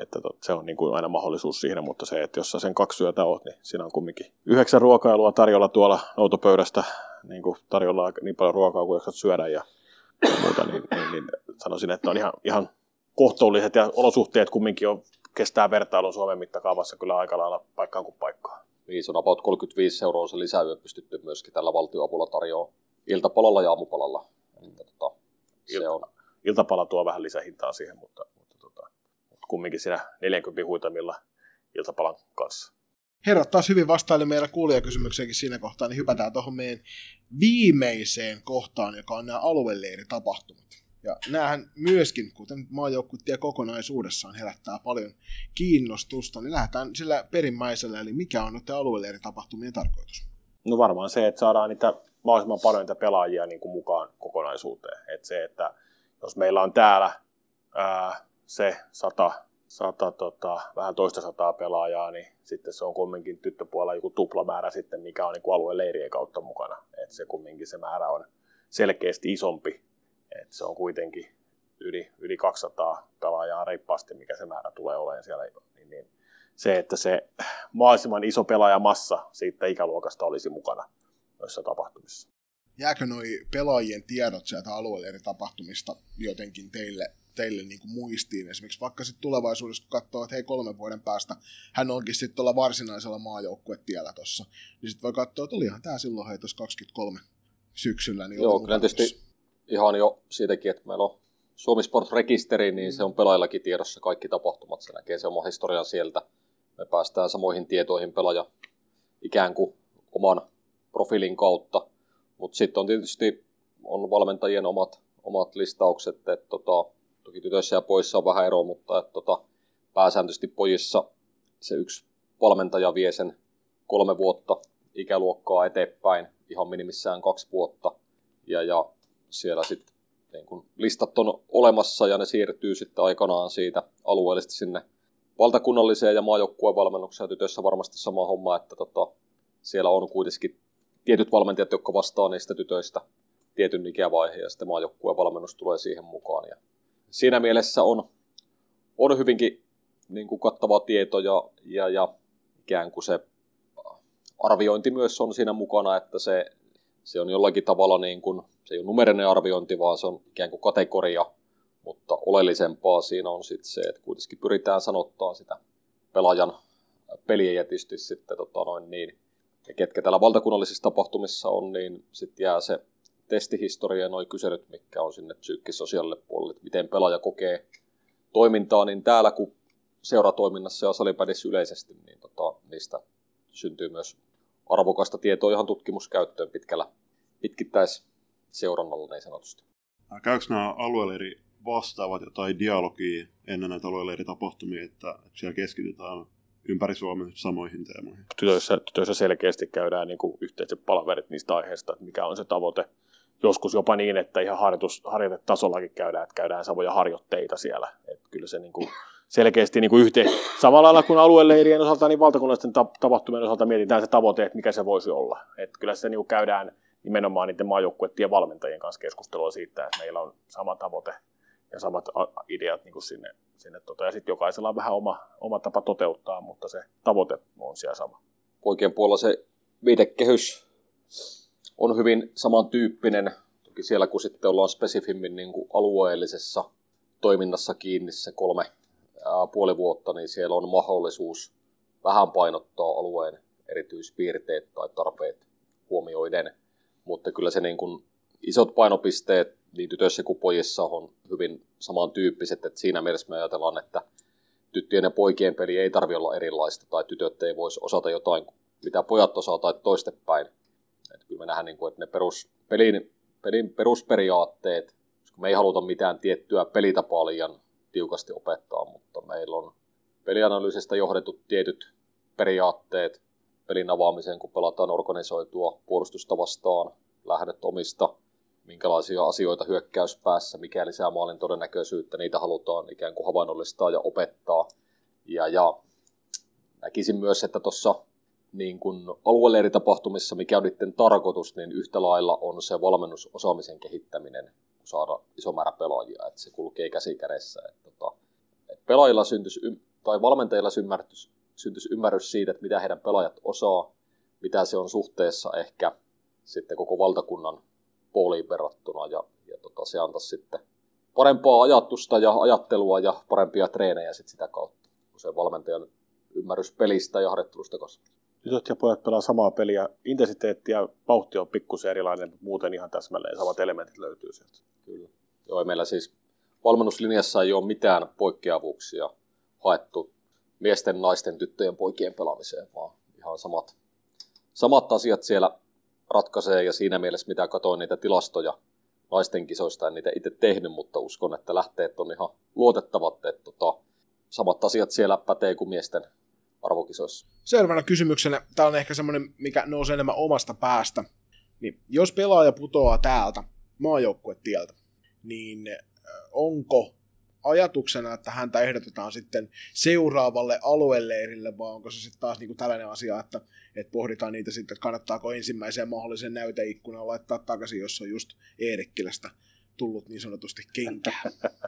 että tot, se on niin kuin aina mahdollisuus siihen, mutta se, että jos sä sen kaksi yötä oot, niin siinä on kumminkin yhdeksän ruokailua tarjolla tuolla noutopöydästä, niin kuin tarjolla niin paljon ruokaa kuin jaksat syödä ja muuta, niin, niin, niin sanoisin, että on ihan, ihan kohtuulliset ja olosuhteet kumminkin on, kestää vertailun Suomen mittakaavassa kyllä aika lailla paikkaan kuin paikkaan. Niin, se on about 35 euroa se lisäyö pystytty myöskin tällä valtioavulla tarjoamaan iltapalalla ja aamupalalla. Mm. tota, se on. Iltapala tuo vähän lisähintaa siihen, mutta, mutta, tota, mutta kumminkin siinä 40 huitamilla iltapalan kanssa. Herrat taas hyvin vastaili meidän kuulijakysymykseenkin siinä kohtaa, niin hypätään tuohon meidän viimeiseen kohtaan, joka on nämä alueleiritapahtumat. Ja näähän myöskin, kuten maajoukkuetie kokonaisuudessaan herättää paljon kiinnostusta, niin lähdetään sillä perimmäisellä, eli mikä on noiden alueelle eri tapahtumien tarkoitus? No varmaan se, että saadaan niitä mahdollisimman paljon niitä pelaajia niin kuin mukaan kokonaisuuteen. Että se, että jos meillä on täällä ää, se sata, sata tota, vähän toista sataa pelaajaa, niin sitten se on kumminkin tyttöpuolella joku tuplamäärä sitten, mikä on niin alueen leirien kautta mukana. Että se kumminkin se määrä on selkeästi isompi et se on kuitenkin yli, yli 200 pelaajaa reippaasti, mikä se määrä tulee olemaan siellä. Niin, niin se, että se mahdollisimman iso pelaajamassa siitä ikäluokasta olisi mukana noissa tapahtumissa. Jääkö noi pelaajien tiedot sieltä alueelle eri tapahtumista jotenkin teille, teille niin kuin muistiin? Esimerkiksi vaikka sitten tulevaisuudessa, kun katsoo, että hei kolmen vuoden päästä hän onkin sitten tuolla varsinaisella maajoukkuetiellä tuossa, niin sitten voi katsoa, että olihan tämä silloin hei tuossa 23 syksyllä. Niin Joo, kyllä tietysti ihan jo siitäkin, että meillä on Suomi Sport-rekisteri, niin se on pelaajillakin tiedossa kaikki tapahtumat. Se näkee se oma historian sieltä. Me päästään samoihin tietoihin pelaaja ikään kuin oman profiilin kautta. Mutta sitten on tietysti on valmentajien omat, omat listaukset, että tota, toki tytöissä ja poissa on vähän eroa, mutta että tota, pääsääntöisesti pojissa se yksi valmentaja vie sen kolme vuotta ikäluokkaa eteenpäin, ihan minimissään kaksi vuotta. Ja, ja siellä sitten niin kun listat on olemassa ja ne siirtyy sitten aikanaan siitä alueellisesti sinne valtakunnalliseen ja maajoukkueen valmennukseen. Tytössä varmasti sama homma, että tota, siellä on kuitenkin tietyt valmentajat, jotka vastaa niistä tytöistä tietyn ikävaiheen ja sitten maajoukkueen valmennus tulee siihen mukaan. Ja siinä mielessä on, on hyvinkin niin kuin kattava tieto ja, ja, ja ikään kuin se arviointi myös on siinä mukana, että se se on jollakin tavalla niin kuin, se ei ole numerinen arviointi, vaan se on ikään kuin kategoria, mutta oleellisempaa siinä on sitten se, että kuitenkin pyritään sanottaa sitä pelaajan peliä ja tietysti sitten tota noin niin, ja ketkä täällä valtakunnallisissa tapahtumissa on, niin sitten jää se testihistoria ja noin kyselyt, mikä on sinne psyykkisosiaalille puolelle, että miten pelaaja kokee toimintaa, niin täällä kun seuratoiminnassa ja salipädissä yleisesti, niin tota, niistä syntyy myös arvokasta tietoa ihan tutkimuskäyttöön pitkällä pitkittäisseurannalla niin sanotusti. Käykö nämä alueelleiri vastaavat jotain dialogia ennen näitä alueelleiri tapahtumia, että siellä keskitytään ympäri Suomen samoihin teemoihin? Tytöissä, tytöissä selkeästi käydään niin kuin yhteiset palaverit niistä aiheista, että mikä on se tavoite joskus jopa niin, että ihan harjoitus, harjoitetasollakin käydään, että käydään samoja harjoitteita siellä. Että kyllä se niin kuin selkeästi niin kuin yhteen, samalla lailla kuin alueleirien osalta, niin valtakunnallisten tapahtumien osalta mietitään se tavoite, että mikä se voisi olla. Että kyllä se niin kuin käydään nimenomaan niiden maajoukkuettien valmentajien kanssa keskustelua siitä, että meillä on sama tavoite ja samat ideat niin kuin sinne. sinne tota. Ja sitten jokaisella on vähän oma, oma tapa toteuttaa, mutta se tavoite on siellä sama. Poikien puolella se viitekehys on hyvin samantyyppinen, toki siellä kun sitten ollaan spesifimmin niin kuin alueellisessa toiminnassa kiinni se kolme ää, puoli vuotta, niin siellä on mahdollisuus vähän painottaa alueen erityispiirteet tai tarpeet huomioiden, mutta kyllä se niin kuin isot painopisteet niin tytöissä kuin pojissa on hyvin samantyyppiset, että siinä mielessä me ajatellaan, että tyttöjen ja poikien peli ei tarvitse olla erilaista, tai tytöt ei voisi osata jotain, mitä pojat osaa, tai toistepäin. Että kyllä me nähdään, niin kuin, että ne perus, pelin, pelin perusperiaatteet, koska me ei haluta mitään tiettyä pelitapaa liian tiukasti opettaa, mutta meillä on pelianalyysistä johdetut tietyt periaatteet pelin avaamiseen, kun pelataan organisoitua puolustusta vastaan, lähdet omista, minkälaisia asioita hyökkäyspäässä, mikä lisää maalin todennäköisyyttä, niitä halutaan ikään kuin havainnollistaa ja opettaa. Ja, ja näkisin myös, että tuossa niin kuin alueleiritapahtumissa, mikä on niiden tarkoitus, niin yhtä lailla on se valmennusosaamisen kehittäminen, saada iso määrä pelaajia, että se kulkee käsi kädessä. Että, tota, että pelaajilla syntyisi, tai valmentajilla syntyisi ymmärrys siitä, että mitä heidän pelaajat osaa, mitä se on suhteessa ehkä sitten koko valtakunnan pooliin verrattuna, ja, ja tota, se antaisi sitten parempaa ajatusta ja ajattelua ja parempia treenejä sitten sitä kautta, kun se valmentajan ymmärrys pelistä ja harjoittelusta kasvaa tytöt ja pojat pelaa samaa peliä. Intensiteetti ja vauhti on pikkusen erilainen, mutta muuten ihan täsmälleen samat elementit löytyy sieltä. Kyllä. Joo, meillä siis valmennuslinjassa ei ole mitään poikkeavuuksia haettu miesten, naisten, tyttöjen, poikien pelaamiseen, vaan ihan samat, samat asiat siellä ratkaisee ja siinä mielessä mitä katsoin niitä tilastoja naisten kisoista, en niitä itse tehnyt, mutta uskon, että lähteet on ihan luotettavat, että tota, samat asiat siellä pätee kuin miesten arvokisoissa. Seuraavana kysymyksenä, tämä on ehkä semmoinen, mikä nousee enemmän omasta päästä. Niin, jos pelaaja putoaa täältä maajoukkuetieltä, niin onko ajatuksena, että häntä ehdotetaan sitten seuraavalle alueleirille, vai onko se sitten taas niinku tällainen asia, että, että pohditaan niitä sitten, että kannattaako ensimmäiseen mahdollisen näyteikkunan laittaa takaisin, jos on just Eerikkilästä tullut niin sanotusti kenkä.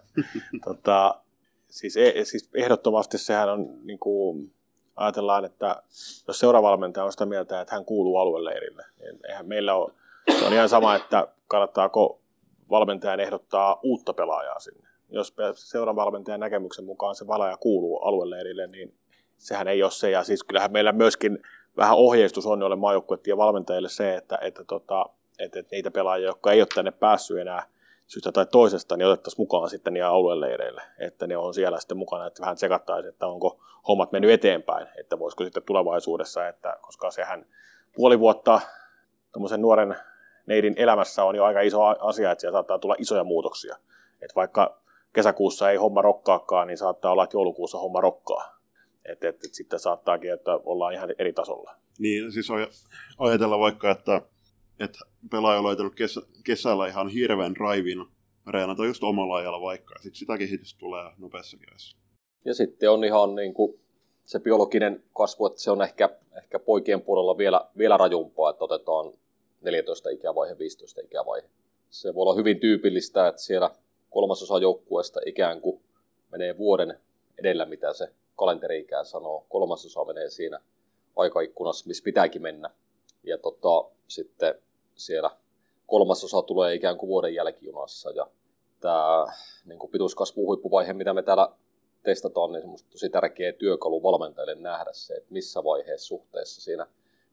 tota, siis, e, siis ehdottomasti sehän on niin kuin, ajatellaan, että jos seuravalmentaja on sitä mieltä, että hän kuuluu alueleirille, niin eihän meillä ole, se on ihan sama, että kannattaako valmentajan ehdottaa uutta pelaajaa sinne. Jos seuravalmentajan näkemyksen mukaan se valaaja kuuluu alueleirille, niin sehän ei ole se. Ja siis kyllähän meillä myöskin vähän ohjeistus on noille maajoukkuettien valmentajille se, että, että, tota, että, että niitä pelaajia, jotka ei ole tänne päässyt enää syystä tai toisesta, niin otettaisiin mukaan sitten niitä alueleireille, että ne on siellä sitten mukana, että vähän tsekattaisiin, että onko hommat mennyt eteenpäin, että voisiko sitten tulevaisuudessa, että koska sehän puoli vuotta tuommoisen nuoren neidin elämässä on jo aika iso asia, että siellä saattaa tulla isoja muutoksia. Että vaikka kesäkuussa ei homma rokkaakaan, niin saattaa olla, että joulukuussa homma rokkaa. Että et, et sitten saattaakin, että ollaan ihan eri tasolla. Niin, siis ajatella vaikka, että että pelaaja on löytänyt kesä, kesällä ihan hirveän raivin reenata just omalla ajalla vaikka, ja sitten sitä kehitystä tulee nopeassa ajassa. Ja sitten on ihan niin kuin se biologinen kasvu, että se on ehkä, ehkä poikien puolella vielä, vielä rajumpaa, että otetaan 14 ikävaihe, 15 ikävaihe. Se voi olla hyvin tyypillistä, että siellä kolmasosa joukkueesta ikään kuin menee vuoden edellä, mitä se kalenteri-ikään sanoo. Kolmasosa menee siinä aikaikkunassa, missä pitääkin mennä. Ja tota, sitten siellä kolmasosa tulee ikään kuin vuoden jälkijunassa. Ja tämä niin kuin pituuskasvuhuippuvaihe, mitä me täällä testataan, niin semmoista tosi tärkeä työkalu valmentajille nähdä se, että missä vaiheessa suhteessa siinä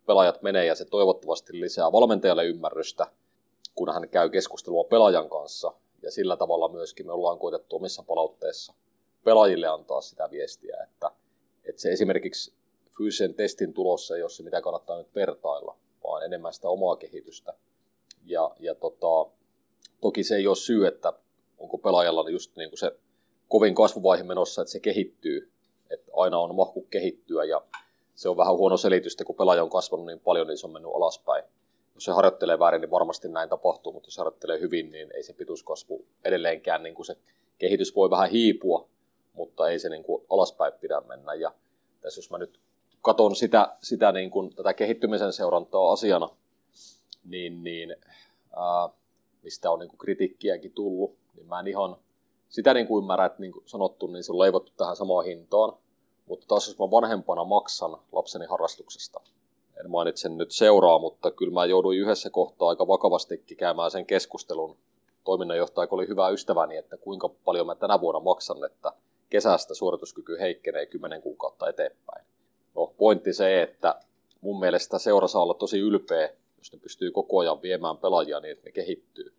pelaajat menee ja se toivottavasti lisää valmentajalle ymmärrystä, kun hän käy keskustelua pelaajan kanssa. Ja sillä tavalla myöskin me ollaan koitettu omissa palautteissa pelaajille antaa sitä viestiä, että, että se esimerkiksi fyysisen testin tulossa ei ole se, mitä kannattaa nyt vertailla, vaan enemmän sitä omaa kehitystä. Ja, ja tota, toki se ei ole syy, että onko pelaajalla just niin kuin se kovin kasvuvaihe menossa, että se kehittyy. Että aina on mahku kehittyä ja se on vähän huono selitystä, kun pelaaja on kasvanut niin paljon, niin se on mennyt alaspäin. Jos se harjoittelee väärin, niin varmasti näin tapahtuu, mutta jos harjoittelee hyvin, niin ei se pituuskasvu edelleenkään, niin kuin se kehitys voi vähän hiipua, mutta ei se niin kuin alaspäin pidä mennä. Ja tässä jos mä nyt katson sitä, sitä niin kuin, tätä kehittymisen seurantaa asiana, niin, niin ää, mistä on niin kuin kritiikkiäkin tullut, niin mä en ihan sitä niin kuin ymmärrä, että niin kuin sanottu, niin se on leivottu tähän samaan hintaan. Mutta taas jos mä vanhempana maksan lapseni harrastuksesta, en mainitse nyt seuraa, mutta kyllä mä jouduin yhdessä kohtaa aika vakavastikin käymään sen keskustelun toiminnanjohtaja, oli hyvä ystäväni, että kuinka paljon mä tänä vuonna maksan, että kesästä suorituskyky heikkenee 10 kuukautta eteenpäin. No, pointti se, että mun mielestä seura saa olla tosi ylpeä, jos ne pystyy koko ajan viemään pelaajia niin, että ne kehittyy.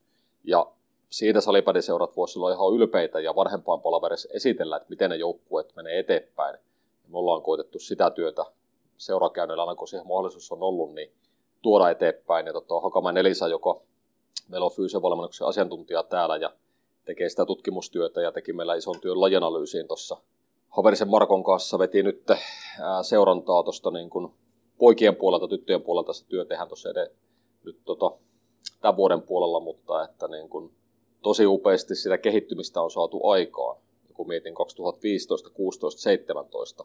Ja siitä salipädiseurat voisivat olla ihan ylpeitä ja vanhempaan palaverissa esitellä, että miten ne joukkueet menee eteenpäin. Me ollaan koitettu sitä työtä seurakäynnillä, aina kun siihen mahdollisuus on ollut, niin tuoda eteenpäin. Ja tota, Hakamäen Elisa, joka meillä on fyysisen valmennuksen asiantuntija täällä ja tekee sitä tutkimustyötä ja teki meillä ison työn lajanalyysiin tuossa Haverisen Markon kanssa veti nyt seurantaa tuosta niin kuin poikien puolelta, tyttöjen puolelta se työ tehdään tuossa nyt tota, tämän vuoden puolella, mutta että niin kuin, tosi upeasti sitä kehittymistä on saatu aikaan. Ja kun mietin 2015, 16, 17,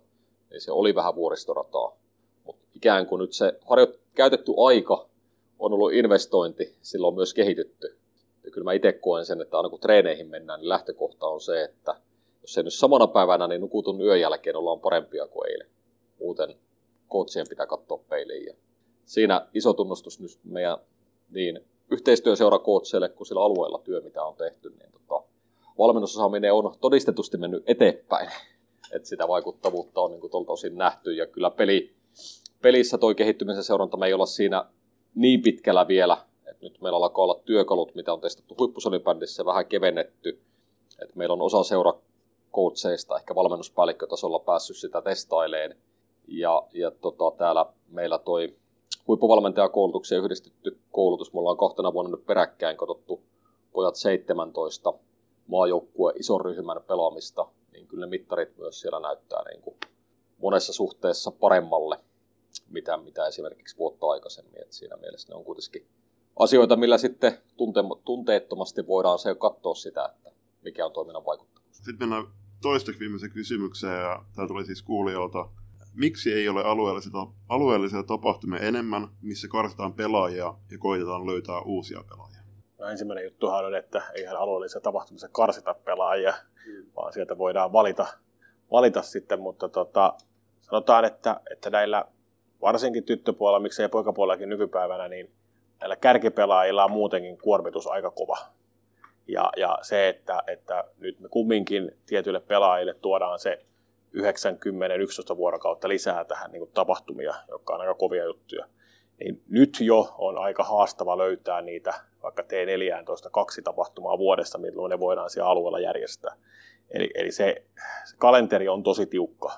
niin se oli vähän vuoristorataa. Mutta ikään kuin nyt se harjo- käytetty aika on ollut investointi, sillä on myös kehitytty. Ja kyllä mä itse koen sen, että aina kun treeneihin mennään, niin lähtökohta on se, että jos ei nyt samana päivänä, niin nukutun yön jälkeen ollaan parempia kuin eilen. Muuten kootsien pitää katsoa peiliin. Ja siinä iso tunnustus nyt meidän niin yhteistyöseurakootseille kuin sillä alueella työ, mitä on tehty, niin tota, valmennusosaaminen on todistetusti mennyt eteenpäin. että sitä vaikuttavuutta on niin tuolta osin nähty ja kyllä peli, pelissä toi kehittymisen seuranta me ei olla siinä niin pitkällä vielä, että nyt meillä alkaa olla työkalut, mitä on testattu huippusolibändissä vähän kevennetty. että meillä on osa seurakoutseista ehkä valmennuspäällikkötasolla päässyt sitä testaileen. Ja, ja tota, täällä meillä toi huippuvalmentajakoulutukseen yhdistetty koulutus. Me ollaan kahtena vuonna nyt peräkkäin katsottu pojat 17 maajoukkue ison ryhmän pelaamista, niin kyllä ne mittarit myös siellä näyttää niin kuin monessa suhteessa paremmalle, mitä, mitä esimerkiksi vuotta aikaisemmin. Et siinä mielessä ne on kuitenkin asioita, millä sitten tunte, tunteettomasti voidaan se katsoa sitä, että mikä on toiminnan vaikuttavuus. Sitten mennään toisteksi viimeiseen kysymykseen, ja tämä tuli siis kuulijoilta miksi ei ole alueellisia, alueellisia tapahtumia enemmän, missä karsitaan pelaajia ja koitetaan löytää uusia pelaajia? No ensimmäinen juttuhan on, että eihän alueellisessa tapahtumissa karsita pelaajia, mm. vaan sieltä voidaan valita, valita sitten, mutta tota, sanotaan, että, että näillä varsinkin tyttöpuolella, miksei poikapuolellakin nykypäivänä, niin näillä kärkipelaajilla on muutenkin kuormitus aika kova. Ja, ja se, että, että nyt me kumminkin tietyille pelaajille tuodaan se 90-11 vuorokautta lisää tähän niin tapahtumia, jotka on aika kovia juttuja. Niin nyt jo on aika haastava löytää niitä vaikka T14 kaksi tapahtumaa vuodessa, milloin ne voidaan siellä alueella järjestää. Eli, eli se, se kalenteri on tosi tiukka.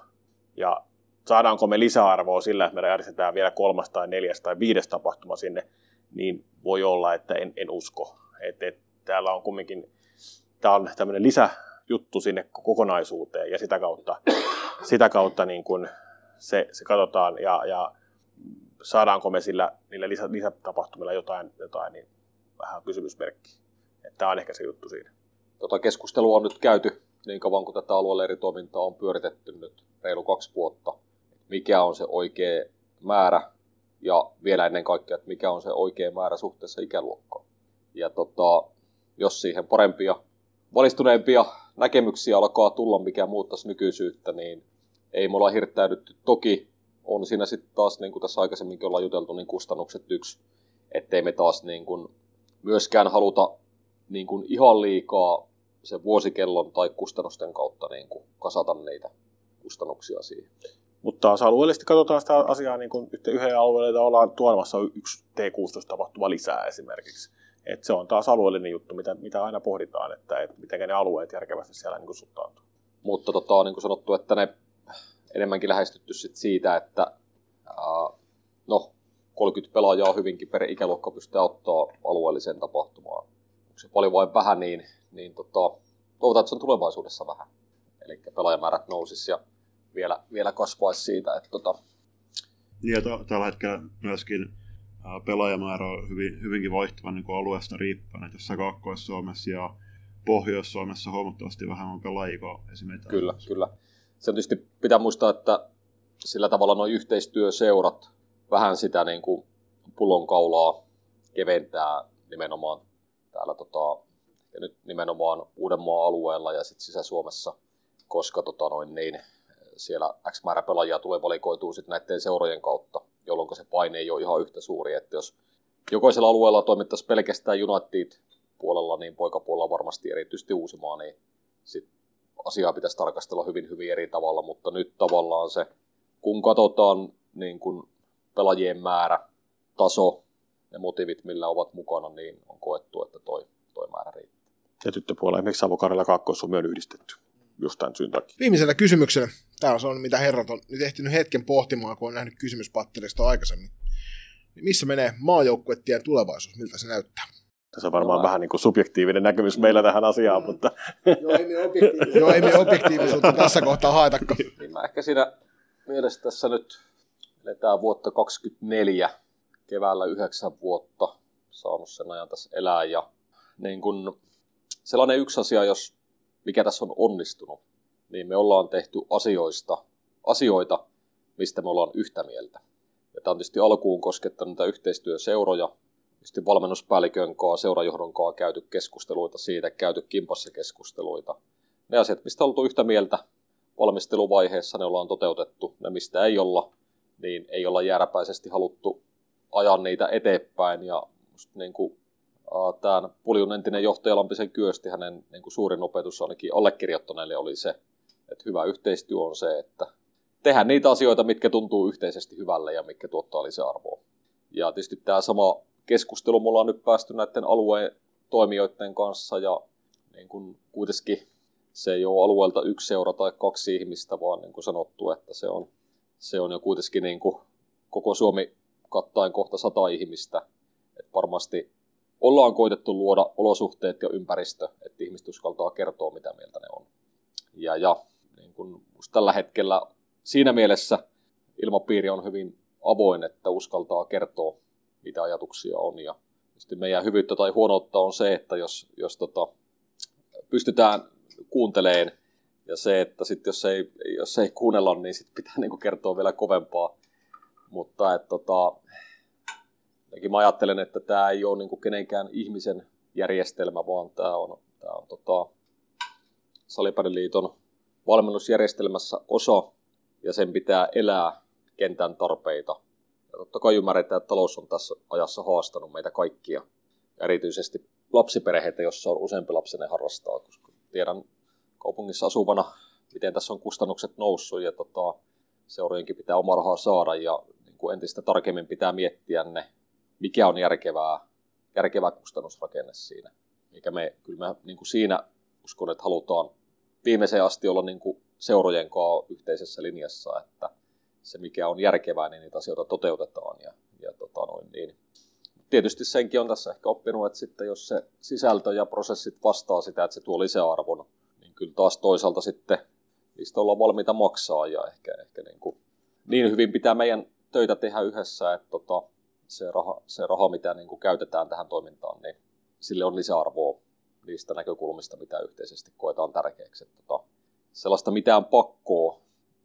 Ja saadaanko me lisäarvoa sillä, että me järjestetään vielä kolmas tai neljäs tai viides tapahtuma sinne, niin voi olla, että en, en usko. Et, et, täällä on kumminkin, tämä on tämmöinen lisä, juttu sinne kokonaisuuteen ja sitä kautta, sitä kautta niin kuin se, se katsotaan ja, ja saadaanko me sillä, niillä lisä, lisätapahtumilla jotain, jotain niin vähän kysymysmerkki. Tämä on ehkä se juttu siinä. Tota keskustelua on nyt käyty niin kauan kuin tätä alueelle eri toimintaa on pyöritetty nyt reilu kaksi vuotta. Mikä on se oikea määrä ja vielä ennen kaikkea, että mikä on se oikea määrä suhteessa ikäluokkaan. Ja tota, jos siihen parempia, valistuneempia näkemyksiä alkaa tulla, mikä muuttaisi nykyisyyttä, niin ei me olla hirttäydytty. Toki on siinä sitten taas, niin kuin tässä aikaisemminkin ollaan juteltu, niin kustannukset yksi, ettei me taas niin kuin myöskään haluta niin kuin ihan liikaa sen vuosikellon tai kustannusten kautta niin kuin kasata niitä kustannuksia siihen. Mutta taas alueellisesti katsotaan sitä asiaa niin kuin yhden alueelle, ollaan tuomassa yksi T16-tapahtuma lisää esimerkiksi. Et se on taas alueellinen juttu, mitä, mitä aina pohditaan, että, että miten ne alueet järkevästi siellä niin suhtautuu. Mutta tota, on niin kuin sanottu, että ne enemmänkin lähestytty sit siitä, että ää, no, 30 pelaajaa hyvinkin per ikäluokka pystyy ottaa alueelliseen tapahtumaan. Onko se paljon vai vähän, niin, niin tota, toivotaan, että se on tulevaisuudessa vähän. Eli pelaajamäärät nousis ja vielä, vielä kasvaisi siitä. Että tota... Niin ja t- tällä hetkellä myöskin pelaajamäärä on hyvin, hyvinkin vaihtuva niin alueesta riippuen, että jossain Kaakkois-Suomessa ja Pohjois-Suomessa huomattavasti vähemmän pelaajia kuin esimerkiksi. Kyllä, kyllä. Se tietysti pitää muistaa, että sillä tavalla nuo yhteistyöseurat vähän sitä niin kuin pullonkaulaa keventää nimenomaan täällä tota, ja nyt nimenomaan Uudenmaan alueella ja sitten Sisä-Suomessa, koska tota noin, niin, siellä X määrä pelaajia tulee valikoituu sitten näiden seurojen kautta, jolloin se paine ei ole ihan yhtä suuri, että jos jokaisella alueella toimittaisiin pelkästään United puolella, niin poikapuolella varmasti erityisesti Uusimaa, niin sit asiaa pitäisi tarkastella hyvin hyvin eri tavalla, mutta nyt tavallaan se, kun katsotaan niin kun pelaajien määrä, taso, ne motiivit, millä ovat mukana, niin on koettu, että toi, toi määrä riittää. Ja tyttöpuolella esimerkiksi Savokarilla kaakkois on yhdistetty jostain syyn takia. Viimeisenä kysymyksenä. Täällä on mitä herrat on nyt ehtinyt hetken pohtimaan, kun on nähnyt kysymyspatterista aikaisemmin. Niin missä menee maajoukkuettien tulevaisuus? Miltä se näyttää? Tässä on varmaan no. vähän niin kuin subjektiivinen näkemys meillä tähän asiaan, mm. mutta... Joo, ei me, objektiivisuutta, Joo, ei me objektiivisuutta tässä kohtaa haetako. Niin mä ehkä siinä mielessä tässä nyt eletään vuotta 2024, keväällä yhdeksän vuotta, saanut sen ajan tässä elää. Ja niin kun, sellainen yksi asia, jos mikä tässä on onnistunut, niin me ollaan tehty asioista, asioita, mistä me ollaan yhtä mieltä. Ja tämä on tietysti alkuun koskettanut näitä yhteistyöseuroja, tietysti valmennuspäällikön kanssa, seurajohdon kanssa käyty keskusteluita siitä, käyty kimpassa keskusteluita. Ne asiat, mistä on oltu yhtä mieltä valmisteluvaiheessa, ne ollaan toteutettu. Ne, mistä ei olla, niin ei olla jääräpäisesti haluttu ajaa niitä eteenpäin. Ja niin kuin, äh, tämän Puljun entinen johtaja Lampisen Kyösti, hänen niin kuin suurin opetus ainakin allekirjoittaneelle oli se, että hyvä yhteistyö on se, että tehdään niitä asioita, mitkä tuntuu yhteisesti hyvälle ja mitkä tuottaa lisäarvoa. Ja tietysti tämä sama keskustelu mulla on nyt päästy näiden alueen toimijoiden kanssa ja niin kuin kuitenkin se ei ole alueelta yksi seura tai kaksi ihmistä, vaan niin kuin sanottu, että se on, se on jo kuitenkin niin kuin koko Suomi kattaen kohta sata ihmistä. Että varmasti ollaan koitettu luoda olosuhteet ja ympäristö, että ihmiset uskaltaa kertoa, mitä mieltä ne on. Ja, ja niin kuin tällä hetkellä siinä mielessä ilmapiiri on hyvin avoin, että uskaltaa kertoa, mitä ajatuksia on. Ja meidän hyvyyttä tai huonoutta on se, että jos, jos tota, pystytään kuunteleen ja se, että sit jos, ei, jos ei kuunnella, niin sit pitää niinku kertoa vielä kovempaa. Mutta et, tota, mä ajattelen, että tämä ei ole niinku kenenkään ihmisen järjestelmä, vaan tämä on, tää on tota, Salipädiliiton valmennusjärjestelmässä osa, ja sen pitää elää kentän tarpeita. Ja totta kai ymmärretään, että talous on tässä ajassa haastanut meitä kaikkia, erityisesti lapsiperheitä, jossa on useampi lapsinen harrastaa, koska tiedän kaupungissa asuvana, miten tässä on kustannukset noussut ja tota, seurojenkin pitää oma rahaa saada ja kuin entistä tarkemmin pitää miettiä ne, mikä on järkevää, järkevä kustannusrakenne siinä. Mikä me, kyllä me niin kuin siinä uskon, että halutaan viimeiseen asti olla niin kuin seurojen kanssa yhteisessä linjassa, että se mikä on järkevää, niin niitä asioita toteutetaan. Ja, ja tota noin, niin. Tietysti senkin on tässä ehkä oppinut, että sitten jos se sisältö ja prosessit vastaa sitä, että se tuo lisäarvon, niin kyllä taas toisaalta sitten niistä ollaan valmiita maksaa ja ehkä, ehkä niin, kuin, niin hyvin pitää meidän töitä tehdä yhdessä, että tota, se, raha, se raha, mitä niin kuin käytetään tähän toimintaan, niin sille on lisäarvoa niistä näkökulmista, mitä yhteisesti koetaan tärkeäksi. Että, tota, sellaista mitään pakkoa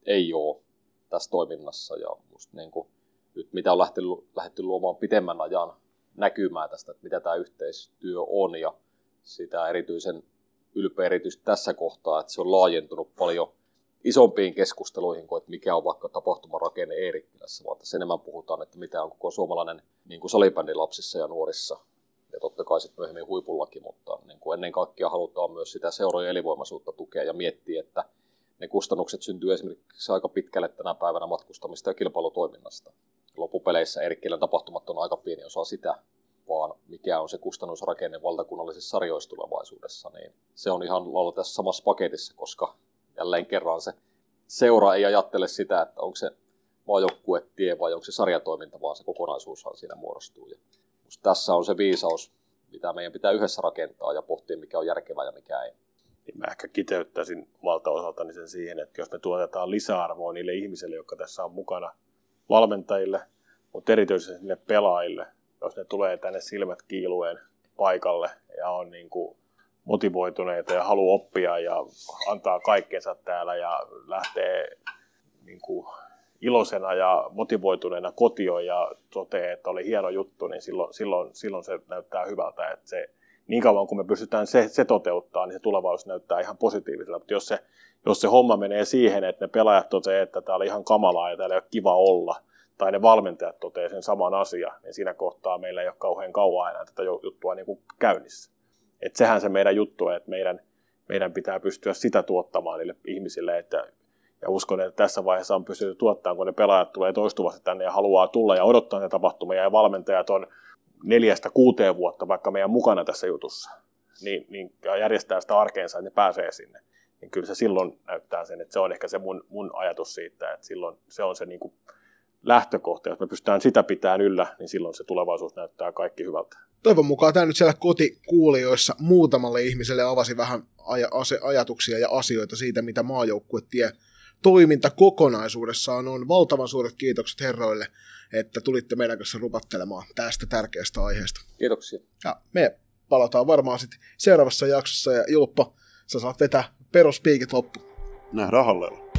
ei ole tässä toiminnassa ja just niin kuin, nyt mitä on lähdetty, luomaan pitemmän ajan näkymää tästä, että mitä tämä yhteistyö on ja sitä erityisen ylpeä erityisesti tässä kohtaa, että se on laajentunut paljon isompiin keskusteluihin kuin, että mikä on vaikka tapahtumarakenne Eerikkilässä, vaan tässä enemmän puhutaan, että mitä on koko suomalainen niin kuin salibändin lapsissa ja nuorissa ja totta kai sitten myöhemmin huipullakin, mutta niin kuin ennen kaikkea halutaan myös sitä seurojen elinvoimaisuutta tukea ja miettiä, että ne kustannukset syntyy esimerkiksi aika pitkälle tänä päivänä matkustamista ja kilpailutoiminnasta. Loppupeleissä Erikkilän tapahtumat on aika pieni osa sitä, vaan mikä on se kustannusrakenne valtakunnallisessa sarjoissa tulevaisuudessa, niin se on ihan olla tässä samassa paketissa, koska jälleen kerran se seura ei ajattele sitä, että onko se maajoukkuetie vai onko se sarjatoiminta, vaan se kokonaisuushan siinä muodostuu. Ja tässä on se viisaus, mitä meidän pitää yhdessä rakentaa ja pohtia, mikä on järkevää ja mikä ei. Niin mä ehkä kiteyttäisin omalta osaltani sen siihen, että jos me tuotetaan lisäarvoa niille ihmisille, jotka tässä on mukana, valmentajille, mutta erityisesti sinne pelaajille, jos ne tulee tänne silmät kiiluen paikalle ja on niin kuin motivoituneita ja haluaa oppia ja antaa kaikkensa täällä ja lähtee niin kuin iloisena ja motivoituneena kotioon ja toteaa, että oli hieno juttu, niin silloin, silloin, silloin se näyttää hyvältä. Että se, niin kauan kun me pystytään se, se toteuttaa, niin se tulevaisuus näyttää ihan positiiviselta. Mutta jos se, jos se homma menee siihen, että ne pelaajat toteavat, että tämä oli ihan kamalaa ja täällä ei ole kiva olla, tai ne valmentajat toteavat sen saman asian, niin siinä kohtaa meillä ei ole kauhean kauan enää tätä juttua niin kuin käynnissä. Et sehän se meidän juttu että meidän, meidän pitää pystyä sitä tuottamaan niille ihmisille, että ja uskon, että tässä vaiheessa on pystytty tuottamaan, kun ne pelaajat tulee toistuvasti tänne ja haluaa tulla ja odottaa ne tapahtumia, ja valmentajat on neljästä kuuteen vuotta vaikka meidän mukana tässä jutussa, niin, niin järjestää sitä arkeensa, että ne pääsee sinne, niin kyllä se silloin näyttää sen, että se on ehkä se mun, mun ajatus siitä, että silloin se on se niin kuin lähtökohta, jos me pystytään sitä pitämään yllä, niin silloin se tulevaisuus näyttää kaikki hyvältä. Toivon mukaan tämä nyt siellä kotikuulijoissa muutamalle ihmiselle avasi vähän aj- ajatuksia ja asioita siitä, mitä maajoukkuetie toiminta kokonaisuudessaan on. Valtavan suuret kiitokset herroille, että tulitte meidän kanssa rupattelemaan tästä tärkeästä aiheesta. Kiitoksia. Ja me palataan varmaan sitten seuraavassa jaksossa ja Julppa, sä saat vetää peruspiikit loppu. Nähdään Hallella.